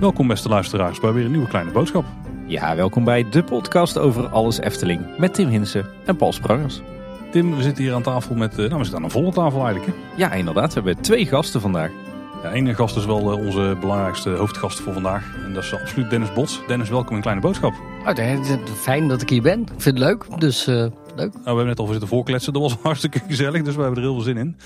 Welkom beste luisteraars bij weer een nieuwe kleine boodschap. Ja, welkom bij de podcast over alles Efteling met Tim Hinsen en Paul Sprangers. Tim, we zitten hier aan tafel met, eh, nou we zitten aan een volle tafel eigenlijk. Hè? Ja, inderdaad. We hebben twee gasten vandaag. Ja, ene gast is wel eh, onze belangrijkste hoofdgast voor vandaag. En dat is absoluut Dennis Bots. Dennis, welkom in Kleine Boodschap. Oh, het is fijn dat ik hier ben. Ik vind het leuk, dus eh, leuk. Nou, we hebben net al zitten voorkletsen. Dat was hartstikke gezellig, dus we hebben er heel veel zin in.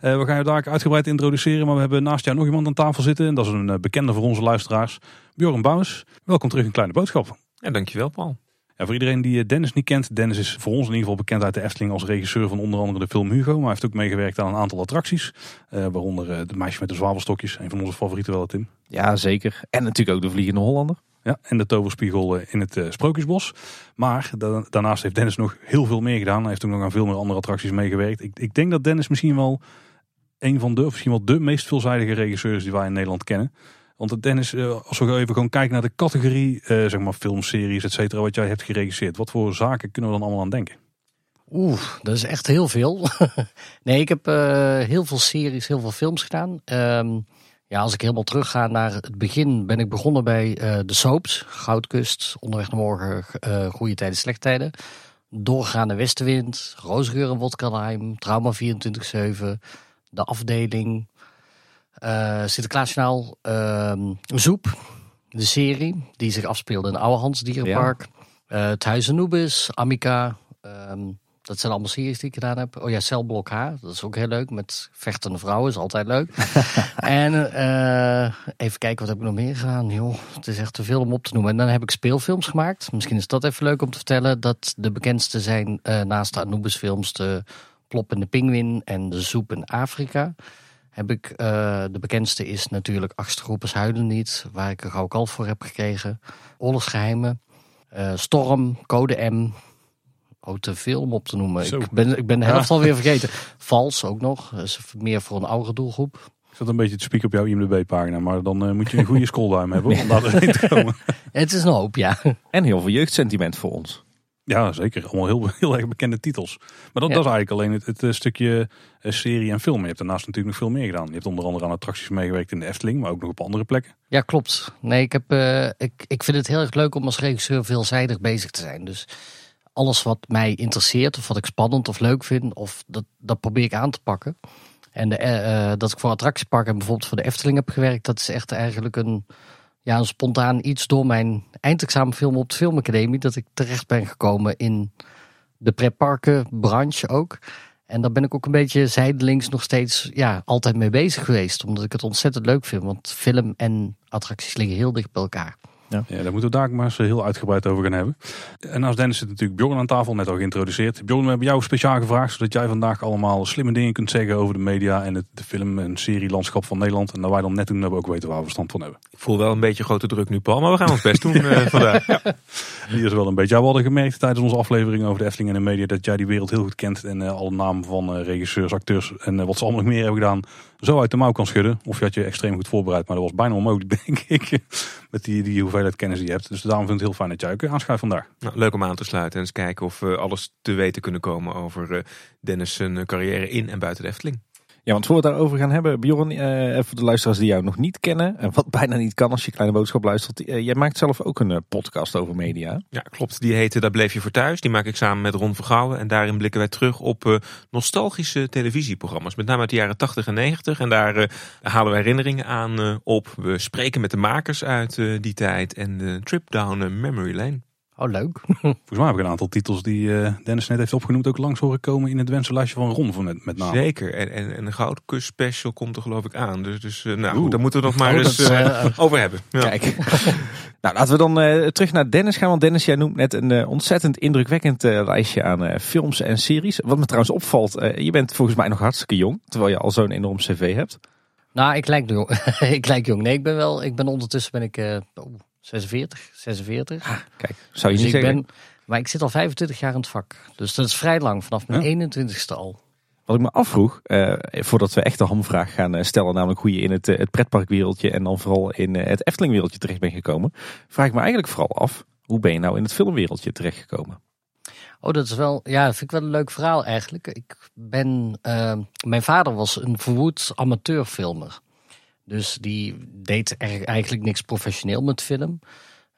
Eh, we gaan je daar uitgebreid introduceren, maar we hebben naast jou nog iemand aan tafel zitten. En dat is een eh, bekende voor onze luisteraars, Bjorn Bouwens. Welkom terug in Kleine Boodschap. Ja, dankjewel Paul. Ja, voor iedereen die eh, Dennis niet kent, Dennis is voor ons in ieder geval bekend uit de Efteling als regisseur van onder andere de film Hugo. Maar hij heeft ook meegewerkt aan een aantal attracties. eh, waaronder De Meisje met de Zwavelstokjes, een van onze favorieten wel, Tim. Ja, zeker. En natuurlijk ook de Vliegende Hollander. Ja, en de toverspiegel eh, in het eh, Sprookjesbos. Maar da- daarnaast heeft Dennis nog heel veel meer gedaan. Hij heeft ook nog aan veel meer andere attracties meegewerkt. Ik, ik denk dat Dennis misschien wel een van de, of misschien wel de meest veelzijdige regisseurs die wij in Nederland kennen. Want Dennis, eh, als we even gewoon kijken naar de categorie, zeg maar filmseries, et cetera, wat jij hebt geregisseerd. Wat voor zaken kunnen we dan allemaal aan denken? Oeh, dat is echt heel veel. nee, ik heb heel veel series, heel veel films gedaan. Ehm, ja, als ik helemaal terug ga naar het begin, ben ik begonnen bij eh, de soaps. Goudkust, Onderweg naar Morgen, eh Goede Tijden, Slechte Tijden. Doorgaande Westenwind, Roosgeur en Trauma 24-7, De Afdeling, eh Sinterklaasjournaal, ehm Zoep, de serie die zich afspeelde in Ouwehands Dierenpark. Eh, het Huis Anubis, Amica. ehm, dat zijn allemaal series die ik gedaan heb. Oh ja, Celblok H. Dat is ook heel leuk. Met vechtende vrouwen is altijd leuk. en eh, even kijken, wat heb ik nog meer gedaan? Joh, het is echt te veel om op te noemen. En dan heb ik speelfilms gemaakt. Misschien is dat even leuk om te vertellen. Dat de bekendste zijn eh, naast de Anubis films de Plop en de Pinguïn en de Zoep in Afrika. Heb ik, eh, de bekendste is natuurlijk Achtste Groepers Huilen Niet. Waar ik een gouden kalf voor heb gekregen. Oorlogsgeheimen. Eh, Storm, Code M. Oh, te veel om op te noemen. Zo. Ik ben, ik ben de helft alweer vergeten. Vals ook nog. Is meer voor een oudere doelgroep. Ik zat een beetje te spieken op jouw IMDb-pagina, maar dan eh, moet je een goede scrollduim hebben om daar doorheen te komen. Het is een hoop, ja. En heel veel jeugdsentiment voor ons. Ja, zeker. Allemaal heel, heel erg bekende titels. Maar dat, Ja. dat is eigenlijk alleen het, het eh, stukje eh, serie en film. Je hebt daarnaast natuurlijk nog veel meer gedaan. Je hebt onder andere aan attracties meegewerkt in de Efteling, maar ook nog op andere plekken. Ja, klopt. Nee, ik, heb, eh, ik, ik vind het heel erg leuk om als regisseur veelzijdig bezig te zijn. Dus alles wat mij interesseert of wat ik spannend of leuk vind, of dat, dat probeer ik aan te pakken. En de, eh, eh, dat ik voor attractiepark en bijvoorbeeld voor de Efteling heb gewerkt, dat is echt eigenlijk een, ja, een spontaan iets door mijn eindexamenfilm op de Filmacademie. Dat ik terecht ben gekomen in de pretparkenbranche ook. En daar ben ik ook een beetje zijdelings nog steeds ja, altijd mee bezig geweest. Omdat ik het ontzettend leuk vind. Want film en attracties liggen heel dicht bij elkaar. Ja, daar moeten we daar maar eens heel uitgebreid over gaan hebben. En naast Dennis zit natuurlijk Bjorn aan tafel, net al geïntroduceerd. Bjorn, we hebben jou speciaal gevraagd, zodat jij vandaag allemaal slimme dingen kunt zeggen over de media en het de film- en serielandschap van Nederland. En dat wij dan net doen hebben we ook weten waar we verstand van hebben. Ik voel wel een beetje grote druk nu Paul, maar we gaan ons best doen eh, vandaag. Hier is wel een beetje. Ja, we hadden gemerkt tijdens onze aflevering over de Efteling en de media dat jij die wereld heel goed kent. En eh, alle namen van eh, regisseurs, acteurs en eh, wat ze allemaal nog meer hebben gedaan, zo uit de mouw kan schudden. Of je had je extreem goed voorbereid, maar dat was bijna onmogelijk, denk ik. Met die, die hoeveelheid kennis die je hebt. Dus daarom vind ik het heel fijn dat jij ook aanschuift vandaag. Nou, leuk om aan te sluiten en eens kijken of we alles te weten kunnen komen over eh, Dennis' eh, carrière in en buiten de Efteling. Ja, want voor we het daarover gaan hebben, Bjorn, eh, voor de luisteraars die jou nog niet kennen. En wat bijna niet kan als je Kleine Boodschap luistert. eh, jij maakt zelf ook een eh, podcast over media. Ja, klopt. Die heette Daar bleef je voor thuis. Die maak ik samen met Ron Vergouwen. En daarin blikken wij terug op nostalgische televisieprogramma's. Met name uit de jaren 80 en 90. En daar halen wij herinneringen aan op. We spreken met de makers uit die tijd. En de trip down memory lane. Oh, leuk. Volgens mij heb ik een aantal titels die eh, Dennis net heeft opgenoemd ook langs horen komen in het wensenlijstje van Ron van met, met name. Zeker. En, en, en een goudkus special komt er geloof ik aan. Dus, dus eh, nou, Oeh. daar moeten we nog maar Oh, eens dat is, eh, over hebben. Ja. Kijk. nou, laten we dan eh, terug naar Dennis gaan. Want Dennis, jij noemt net een ontzettend indrukwekkend eh, lijstje aan eh, films en series. Wat me trouwens opvalt, eh, je bent volgens mij nog hartstikke jong. Terwijl je al zo'n enorm cv hebt. Nou, ik lijk jong. ik lijk jong. Nee, ik ben wel. Ik ben ondertussen ben ik eh, oh, 46, 46. Kijk, zou je dus niet ik zeggen. ben, maar ik zit al 25 jaar in het vak. Dus dat is vrij lang, vanaf mijn 21ste al. Wat ik me afvroeg, eh, voordat we echt de hamvraag gaan eh, stellen, namelijk hoe je in het, eh, het pretparkwereldje en dan vooral in eh, het Eftelingwereldje terecht bent gekomen, vraag ik me eigenlijk vooral af, hoe ben je nou in het filmwereldje terechtgekomen? Oh, dat is wel, ja, vind ik wel een leuk verhaal eigenlijk. Ik ben, uh, mijn vader was een verwoed amateurfilmer. Dus die deed eigenlijk niks professioneel met film.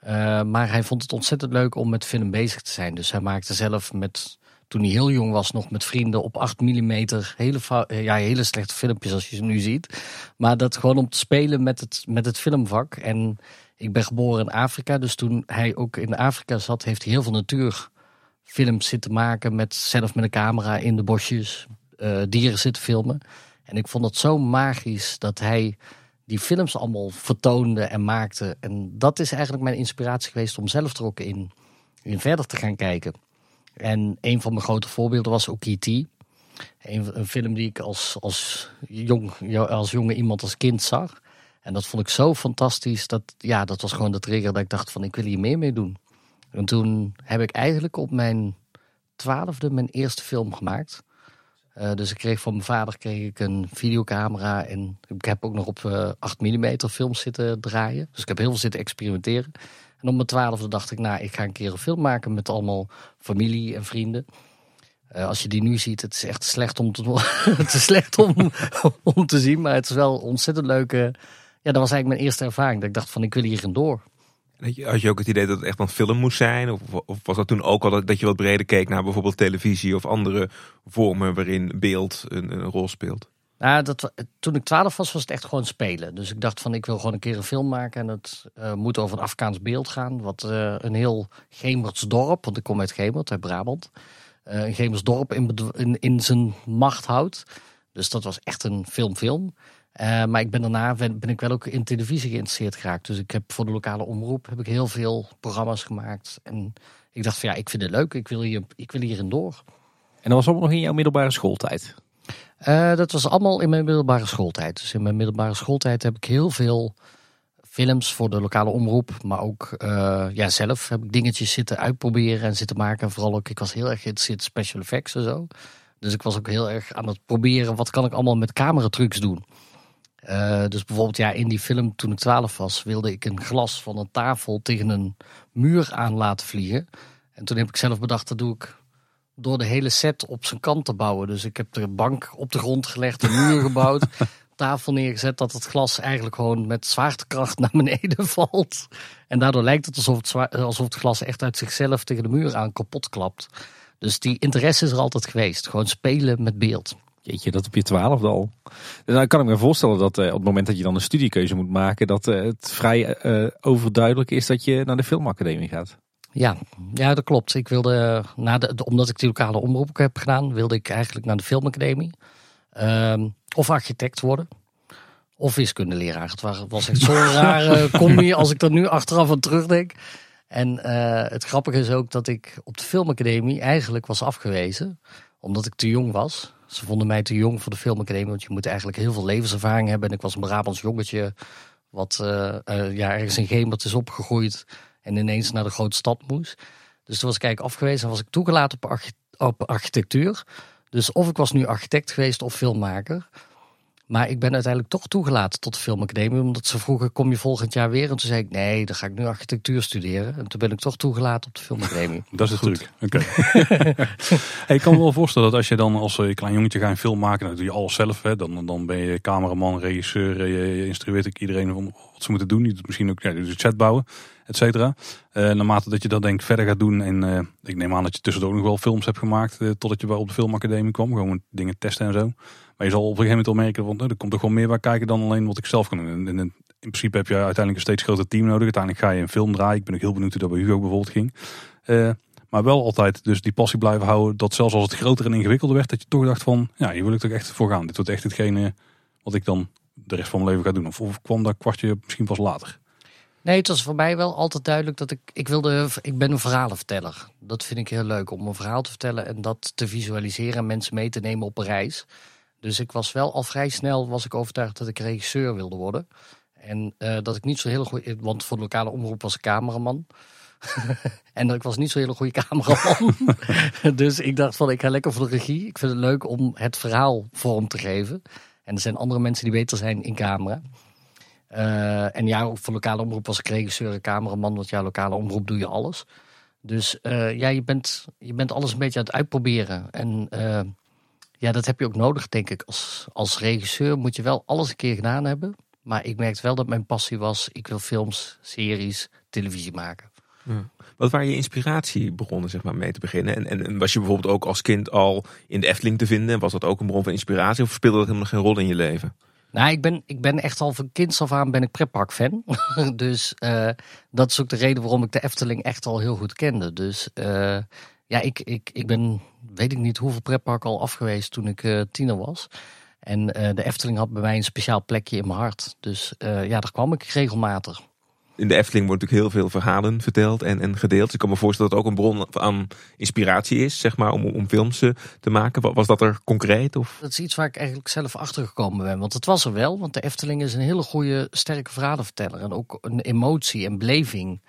Uh, maar hij vond het ontzettend leuk om met film bezig te zijn. Dus hij maakte zelf met, toen hij heel jong was, nog met vrienden op 8 mm hele, ja, hele slechte filmpjes als je ze nu ziet. Maar dat gewoon om te spelen met het, met het filmvak. En ik ben geboren in Afrika, dus toen hij ook in Afrika zat, heeft hij heel veel natuurfilms zitten maken. Met, zelf met een camera in de bosjes, uh, dieren zitten filmen. En ik vond het zo magisch dat hij die films allemaal vertoonde en maakte. En dat is eigenlijk mijn inspiratie geweest om zelf er ook in, in verder te gaan kijken. En een van mijn grote voorbeelden was ook. Een, een film die ik als, als, jong, als jonge iemand als kind zag. En dat vond ik zo fantastisch. Dat, ja, dat was gewoon de trigger dat ik dacht van ik wil hier meer mee doen. En toen heb ik eigenlijk op mijn twaalfde mijn eerste film gemaakt. Uh, dus ik kreeg van mijn vader kreeg ik een videocamera en ik heb ook nog op uh, 8 mm films zitten draaien. Dus ik heb heel veel zitten experimenteren. En op mijn twaalfde dacht ik, nou, ik ga een keer een film maken met allemaal familie en vrienden. Uh, als je die nu ziet, het is echt slecht om te, slecht om, om te zien, maar het is wel ontzettend leuke ja, dat was eigenlijk mijn eerste ervaring. Dat ik dacht van ik wil hierin door. Had je ook het idee dat het echt een film moest zijn? Of, was dat toen ook al dat je wat breder keek naar bijvoorbeeld televisie of andere vormen waarin beeld een, rol speelt? Nou, dat, toen ik twaalf was, was het echt gewoon spelen. Dus ik dacht van ik wil gewoon een keer een film maken. En het uh, moet over een Afghaans beeld gaan. Wat uh, een heel Gemerts dorp, want ik kom uit Gemert, uit Brabant. Uh, een Gemers dorp in, in, in zijn macht houdt. Dus dat was echt een film-film. Uh, maar ik ben daarna ben, ik wel ook in televisie geïnteresseerd geraakt. Dus ik heb voor de lokale omroep heb ik heel veel programma's gemaakt. En ik dacht van ja, ik vind het leuk. Ik wil, hier, ik wil hierin door. En dat was allemaal nog in jouw middelbare schooltijd? Uh, dat was allemaal in mijn middelbare schooltijd. Dus in mijn middelbare schooltijd heb ik heel veel films voor de lokale omroep. Maar ook uh, ja, zelf heb ik dingetjes zitten uitproberen en zitten maken. En vooral ook, ik was heel erg geïnteresseerd in special effects en zo. Dus ik was ook heel erg aan het proberen, wat kan ik allemaal met cameratrucs doen. Uh, dus bijvoorbeeld ja, in die film toen ik 12 was, wilde ik een glas van een tafel tegen een muur aan laten vliegen. En toen heb ik zelf bedacht, dat doe ik door de hele set op zijn kant te bouwen. Dus ik heb er een bank op de grond gelegd, een muur gebouwd, tafel neergezet, dat het glas eigenlijk gewoon met zwaartekracht naar beneden valt. En daardoor lijkt het alsof het, alsof het glas echt uit zichzelf tegen de muur aan kapot klapt. Dus die interesse is er altijd geweest. Gewoon spelen met beeld. Jeetje, dat op je twaalfde al. Dus dan kan ik me voorstellen dat uh, op het moment dat je dan een studiekeuze moet maken, dat uh, het vrij uh, overduidelijk is dat je naar de filmacademie gaat. Ja, ja dat klopt. Ik wilde, na de, omdat ik die lokale omroep heb gedaan, wilde ik eigenlijk naar de filmacademie. Ehm, of architect worden. Of wiskundeleraar. Het was echt zo'n rare combi als ik er nu achteraf aan terugdenk. En het grappige is ook dat ik op de filmacademie eigenlijk was afgewezen. Omdat ik te jong was. Ze vonden mij te jong voor de filmacademie, want je moet eigenlijk heel veel levenservaring hebben. En ik was een Brabants jongetje, wat uh, uh, ja, ergens in Gemert is opgegroeid en ineens naar de grote stad moest. Dus toen was ik eigenlijk afgewezen en was ik toegelaten op, op architectuur. Dus of ik was nu architect geweest of filmmaker. Maar ik ben uiteindelijk toch toegelaten tot de filmacademie. Omdat ze vroegen, kom je volgend jaar weer? En toen zei ik, nee, dan ga ik nu architectuur studeren. En toen ben ik toch toegelaten op de filmacademie. Dat is het truc. Oké. hey, ik kan me wel voorstellen dat als je dan als eh, klein jongetje gaat een film maken, dan doe je alles zelf. Hè. Dan, dan ben je cameraman, regisseur, eh, je instrueert ook iedereen om wat ze moeten doen. Je doet misschien ook ja, de chat bouwen, et cetera. Uh, naarmate dat je dat denk verder gaat doen. En uh, ik neem aan dat je tussendoor nog wel films hebt gemaakt. Uh, totdat je bij op de filmacademie kwam. Gewoon dingen testen en zo. Maar je zal op een gegeven moment al merken, want er komt er gewoon meer bij kijken dan alleen wat ik zelf kan doen. En, in principe heb je uiteindelijk een steeds groter team nodig. Uiteindelijk ga je een film draaien. Ik ben ook heel benieuwd hoe dat bij Hugo bijvoorbeeld ging. Uh, maar wel altijd dus die passie blijven houden. Dat zelfs als het groter en ingewikkelder werd, dat je toch dacht van, ja, hier wil ik toch echt voor gaan. Dit wordt echt hetgene wat ik dan de rest van mijn leven ga doen. Of, of kwam dat kwartje misschien pas later? Nee, het was voor mij wel altijd duidelijk dat ik, ik wilde, ik ben een verhalenverteller. Dat vind ik heel leuk om een verhaal te vertellen en dat te visualiseren en mensen mee te nemen op een reis. Dus ik was wel al vrij snel was ik overtuigd dat ik regisseur wilde worden. En uh, dat ik niet zo heel goed, want voor de lokale omroep was ik cameraman. en ik was niet zo'n hele goede cameraman. dus ik dacht van ik ga lekker voor de regie. Ik vind het leuk om het verhaal vorm te geven. En er zijn andere mensen die beter zijn in camera. Uh, en ja, voor lokale omroep was ik regisseur en cameraman. Want ja, lokale omroep doe je alles. Dus ja, je bent, je bent alles een beetje aan het uitproberen. En ja, dat heb je ook nodig, denk ik. Als, als regisseur moet je wel alles een keer gedaan hebben. Maar ik merkte wel dat mijn passie was, ik wil films, series, televisie maken. Ja. Wat waren je inspiratie begonnen zeg maar, mee te beginnen? En, en, was je bijvoorbeeld ook als kind al in de Efteling te vinden? Was dat ook een bron van inspiratie of speelde dat helemaal geen rol in je leven? Nou, ik ben, ik ben echt al van kinds af aan ben ik pretpark fan. dus uh, dat is ook de reden waarom ik de Efteling echt al heel goed kende. Dus uh, ja, ik, ik, ik ben weet ik niet hoeveel pretpark al afgeweest toen ik uh, tiener was. En de Efteling had bij mij een speciaal plekje in mijn hart. Dus ja, daar kwam ik regelmatig in de Efteling wordt natuurlijk heel veel verhalen verteld en, en gedeeld. Dus ik kan me voorstellen dat het ook een bron aan inspiratie is, zeg maar, om, om films eh, te maken. Was dat er concreet? Of? Dat is iets waar ik eigenlijk zelf achter gekomen ben. Want het was er wel, want de Efteling is een hele goede, sterke verhalenverteller. En ook een emotie en beleving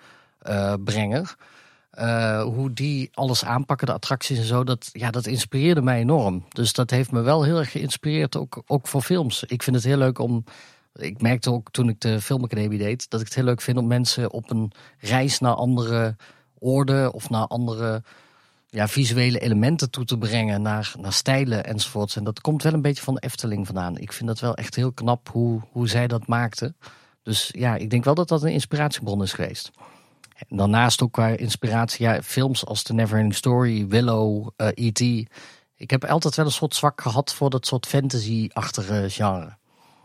uh, brenger. Uh, hoe die alles aanpakken, de attracties en zo, dat, ja, dat inspireerde mij enorm. Dus dat heeft me wel heel erg geïnspireerd, ook, ook voor films. Ik vind het heel leuk om ik merkte ook toen ik de filmacademie deed, dat ik het heel leuk vind om mensen op een reis naar andere oorden of naar andere ja, visuele elementen toe te brengen, naar, naar stijlen enzovoorts. En dat komt wel een beetje van de Efteling vandaan. Ik vind dat wel echt heel knap hoe, hoe zij dat maakten. Dus ja, ik denk wel dat dat een inspiratiebron is geweest. En daarnaast ook qua inspiratie, ja, films als The Neverending Story, Willow, uh, eh, E.T. Ik heb altijd wel een soort zwak gehad voor dat soort fantasy-achtige genre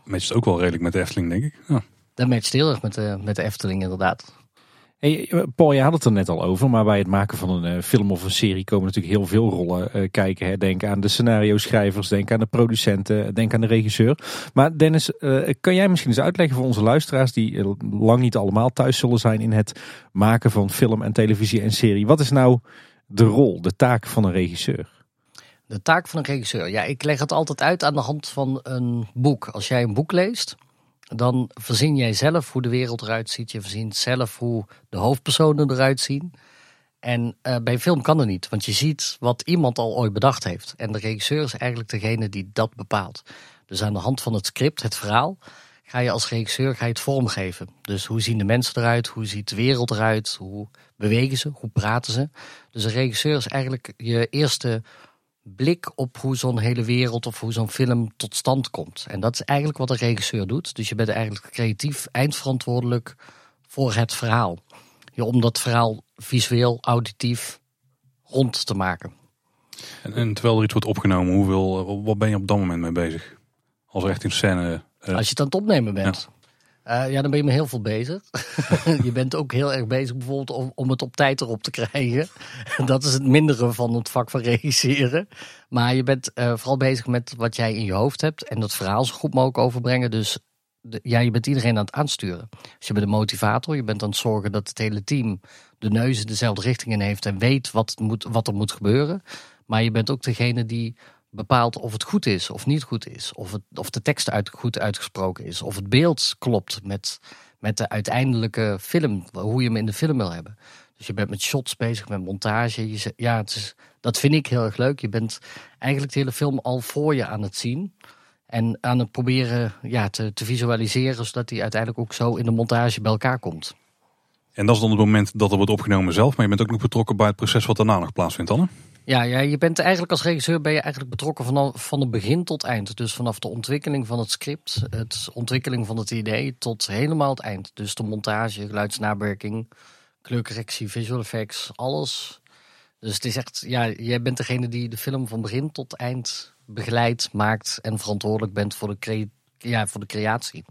matcht ook wel redelijk met de Efteling, denk ik. Ja. Dat matcht heel erg met de, met de Efteling, inderdaad. Hey, Paul, je had het er net al over, maar bij het maken van een uh, film of een serie komen natuurlijk heel veel rollen uh, kijken. Hè. Denk aan de scenario schrijvers, denk aan de producenten, denk aan de regisseur. Maar Dennis, kan jij misschien eens uitleggen voor onze luisteraars die lang niet allemaal thuis zullen zijn in het maken van film en televisie en serie. Wat is nou de rol, de taak van een regisseur? De taak van een regisseur. Ja, ik leg het altijd uit aan de hand van een boek. Als jij een boek leest, dan verzin jij zelf hoe de wereld eruit ziet. Je verzint zelf hoe de hoofdpersonen eruit zien. En uh, bij film kan dat niet, want je ziet wat iemand al ooit bedacht heeft. En de regisseur is eigenlijk degene die dat bepaalt. Dus aan de hand van het script, het verhaal, ga je als regisseur ga je het vormgeven. Dus hoe zien de mensen eruit? Hoe ziet de wereld eruit? Hoe bewegen ze? Hoe praten ze? Dus een regisseur is eigenlijk je eerste blik op hoe zo'n hele wereld of hoe zo'n film tot stand komt. En dat is eigenlijk wat een regisseur doet. Dus je bent eigenlijk creatief eindverantwoordelijk voor het verhaal. Ja, om dat verhaal visueel, auditief rond te maken. En, en, terwijl er iets wordt opgenomen, hoeveel, wat ben je op dat moment mee bezig? Als er echt in scène... Uh... Als je het aan het opnemen bent. Uh, ja, dan ben je met heel veel bezig. je bent ook heel erg bezig bijvoorbeeld om, om het op tijd erop te krijgen. dat is het mindere van het vak van regisseren. Maar je bent uh, vooral bezig met wat jij in je hoofd hebt en dat verhaal zo goed mogelijk overbrengen. Dus ja, je bent iedereen aan het aansturen. Dus je bent de motivator, je bent aan het zorgen dat het hele team de neus dezelfde richting in heeft en weet wat, moet, wat er moet gebeuren. Maar je bent ook degene die bepaalt of het goed is of niet goed is. Of, het, of de tekst uit, goed uitgesproken is. Of het beeld klopt met, met de uiteindelijke film. Hoe je hem in de film wil hebben. Dus je bent met shots bezig, met montage. Je, ja, het dat vind ik heel erg leuk. Je bent eigenlijk de hele film al voor je aan het zien. En aan het proberen ja, te, te visualiseren. Zodat die uiteindelijk ook zo in de montage bij elkaar komt. En dat is dan het moment dat er wordt opgenomen zelf. Maar je bent ook nog betrokken bij het proces wat daarna nog plaatsvindt, Anne? Ja, ja, je bent eigenlijk als regisseur ben je eigenlijk betrokken vanaf van het begin tot eind. Dus vanaf de ontwikkeling van het script, het ontwikkeling van het idee tot helemaal het eind. Dus de montage, geluidsnawerking, kleurcorrectie, visual effects, alles. Dus het is echt, ja, jij bent degene die de film van begin tot eind begeleidt, maakt en verantwoordelijk bent voor de, ja, voor de creatie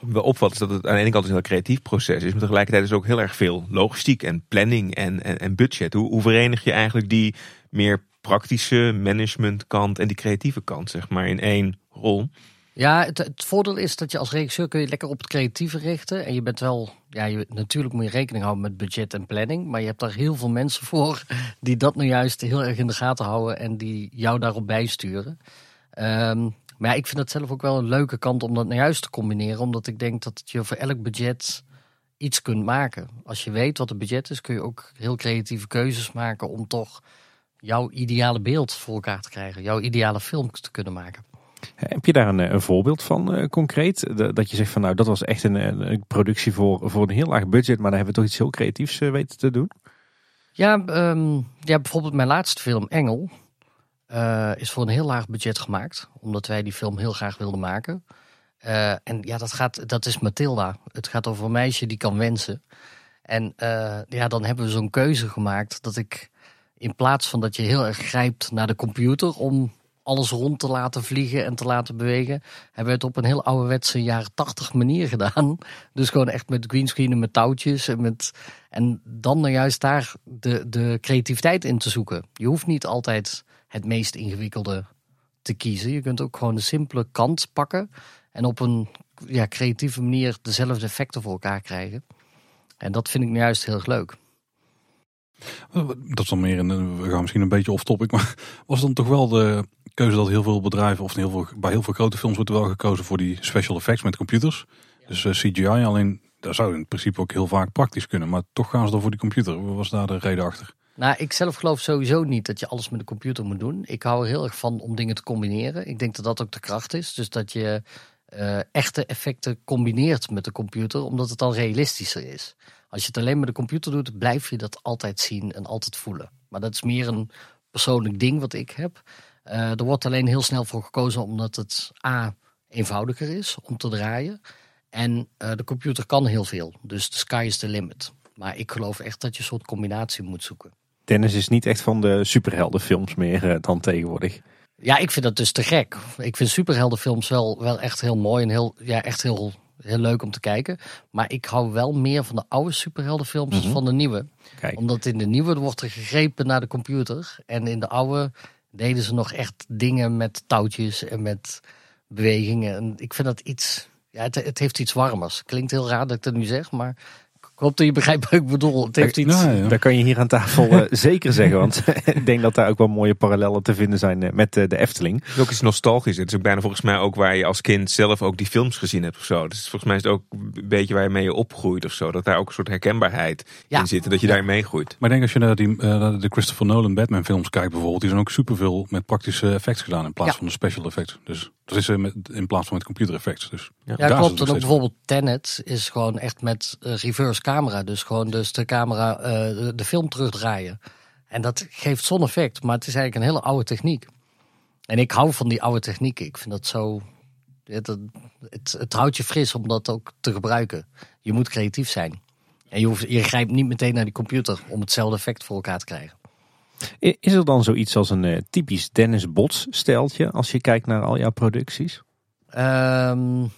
me opvalt is dat het aan de ene kant een heel creatief proces is, maar tegelijkertijd is ook heel erg veel logistiek en planning en, en, en budget. Hoe, hoe verenig je eigenlijk die meer praktische managementkant en die creatieve kant, zeg maar, in één rol? Ja, het, het, voordeel is dat je als regisseur kun je lekker op het creatieve richten. En je bent wel, ja, je, natuurlijk moet je rekening houden met budget en planning. Maar je hebt daar heel veel mensen voor die dat nou juist heel erg in de gaten houden en die jou daarop bijsturen. Um, maar ja, ik vind het zelf ook wel een leuke kant om dat nou juist te combineren. Omdat ik denk dat je voor elk budget iets kunt maken. Als je weet wat het budget is, kun je ook heel creatieve keuzes maken om toch jouw ideale beeld voor elkaar te krijgen. Jouw ideale film te kunnen maken. Heb je daar een, een voorbeeld van uh, concreet? dat je zegt van nou dat was echt een, een, productie voor, voor een heel laag budget, maar daar hebben we toch iets heel creatiefs uh, weten te doen? Ja, ehm, ja, bijvoorbeeld mijn laatste film, Engel, eh, is voor een heel laag budget gemaakt. Omdat wij die film heel graag wilden maken. Eh, en ja, dat, gaat, dat is Mathilda. Het gaat over een meisje die kan wensen. En eh, ja, dan hebben we zo'n keuze gemaakt dat ik in plaats van dat je heel erg grijpt naar de computer om alles rond te laten vliegen en te laten bewegen, hebben we het op een heel ouderwetse jaren tachtig manier gedaan. Dus gewoon echt met greenscreen en met touwtjes en met en dan nou juist daar de, de creativiteit in te zoeken. Je hoeft niet altijd het meest ingewikkelde te kiezen. Je kunt ook gewoon de simpele kant pakken en op een ja, creatieve manier dezelfde effecten voor elkaar krijgen. En dat vind ik nu juist heel erg leuk. Dat is dan meer een, we gaan misschien een beetje off topic, maar was dan toch wel de keuze dat heel veel bedrijven, of heel veel, bij heel veel grote films wordt er wel gekozen voor die special effects met computers. Dus uh, CGI, alleen daar zou in principe ook heel vaak praktisch kunnen, maar toch gaan ze dan voor die computer. Wat was daar de reden achter? Nou, ik zelf geloof sowieso niet dat je alles met de computer moet doen. Ik hou er heel erg van om dingen te combineren. Ik denk dat dat ook de kracht is. Dus dat je uh, echte effecten combineert met de computer, omdat het dan realistischer is. Als je het alleen met de computer doet, blijf je dat altijd zien en altijd voelen. Maar dat is meer een persoonlijk ding wat ik heb. Uh, er wordt alleen heel snel voor gekozen omdat het A eenvoudiger is om te draaien. En uh, de computer kan heel veel. Dus de sky is the limit. Maar ik geloof echt dat je een soort combinatie moet zoeken. Dennis is niet echt van de superheldenfilms meer uh, dan tegenwoordig. Ja, ik vind dat dus te gek. Ik vind superheldenfilms wel, wel echt heel mooi en heel, ja, echt heel, heel leuk om te kijken. Maar ik hou wel meer van de oude superheldenfilms mm -hmm. dan van de nieuwe. Kijk. Omdat in de nieuwe wordt er gegrepen naar de computer. En in de oude deden ze nog echt dingen met touwtjes en met bewegingen. En ik vind dat iets, ja, het, het heeft iets warmers. Klinkt heel raar dat ik dat nu zeg, maar ik hoop dat je begrijpt wat ik bedoel. Het heeft iets... Nou, ja. Dat kan je hier aan tafel uh, zeker zeggen. Want ik denk dat daar ook wel mooie parallellen te vinden zijn uh, met uh, de Efteling. Het is ook iets nostalgisch. Het is ook bijna volgens mij ook waar je als kind zelf ook die films gezien hebt of zo. Dus volgens mij is het ook een beetje waar je mee opgroeit of zo. Dat daar ook een soort herkenbaarheid ja. in zit. En dat je ja. daarin meegroeit. Maar ik denk als je naar die, de Christopher Nolan Batman films kijkt bijvoorbeeld. Die zijn ook superveel met praktische effecten gedaan in plaats ja. van de special effects. Dus dat is met, in plaats van met computer effects. Dus ja, klopt. En ook bijvoorbeeld Tenet is gewoon echt met reverse camera. Dus gewoon dus de camera uh, de film terugdraaien. En dat geeft zo'n effect, maar het is eigenlijk een hele oude techniek. En ik hou van die oude technieken. Ik vind dat zo. Het, het, het houdt je fris om dat ook te gebruiken. Je moet creatief zijn. En je, hoeft, je grijpt niet meteen naar die computer om hetzelfde effect voor elkaar te krijgen. Is er dan zoiets als een uh, typisch Dennis Bots steltje als je kijkt naar al jouw producties? Um,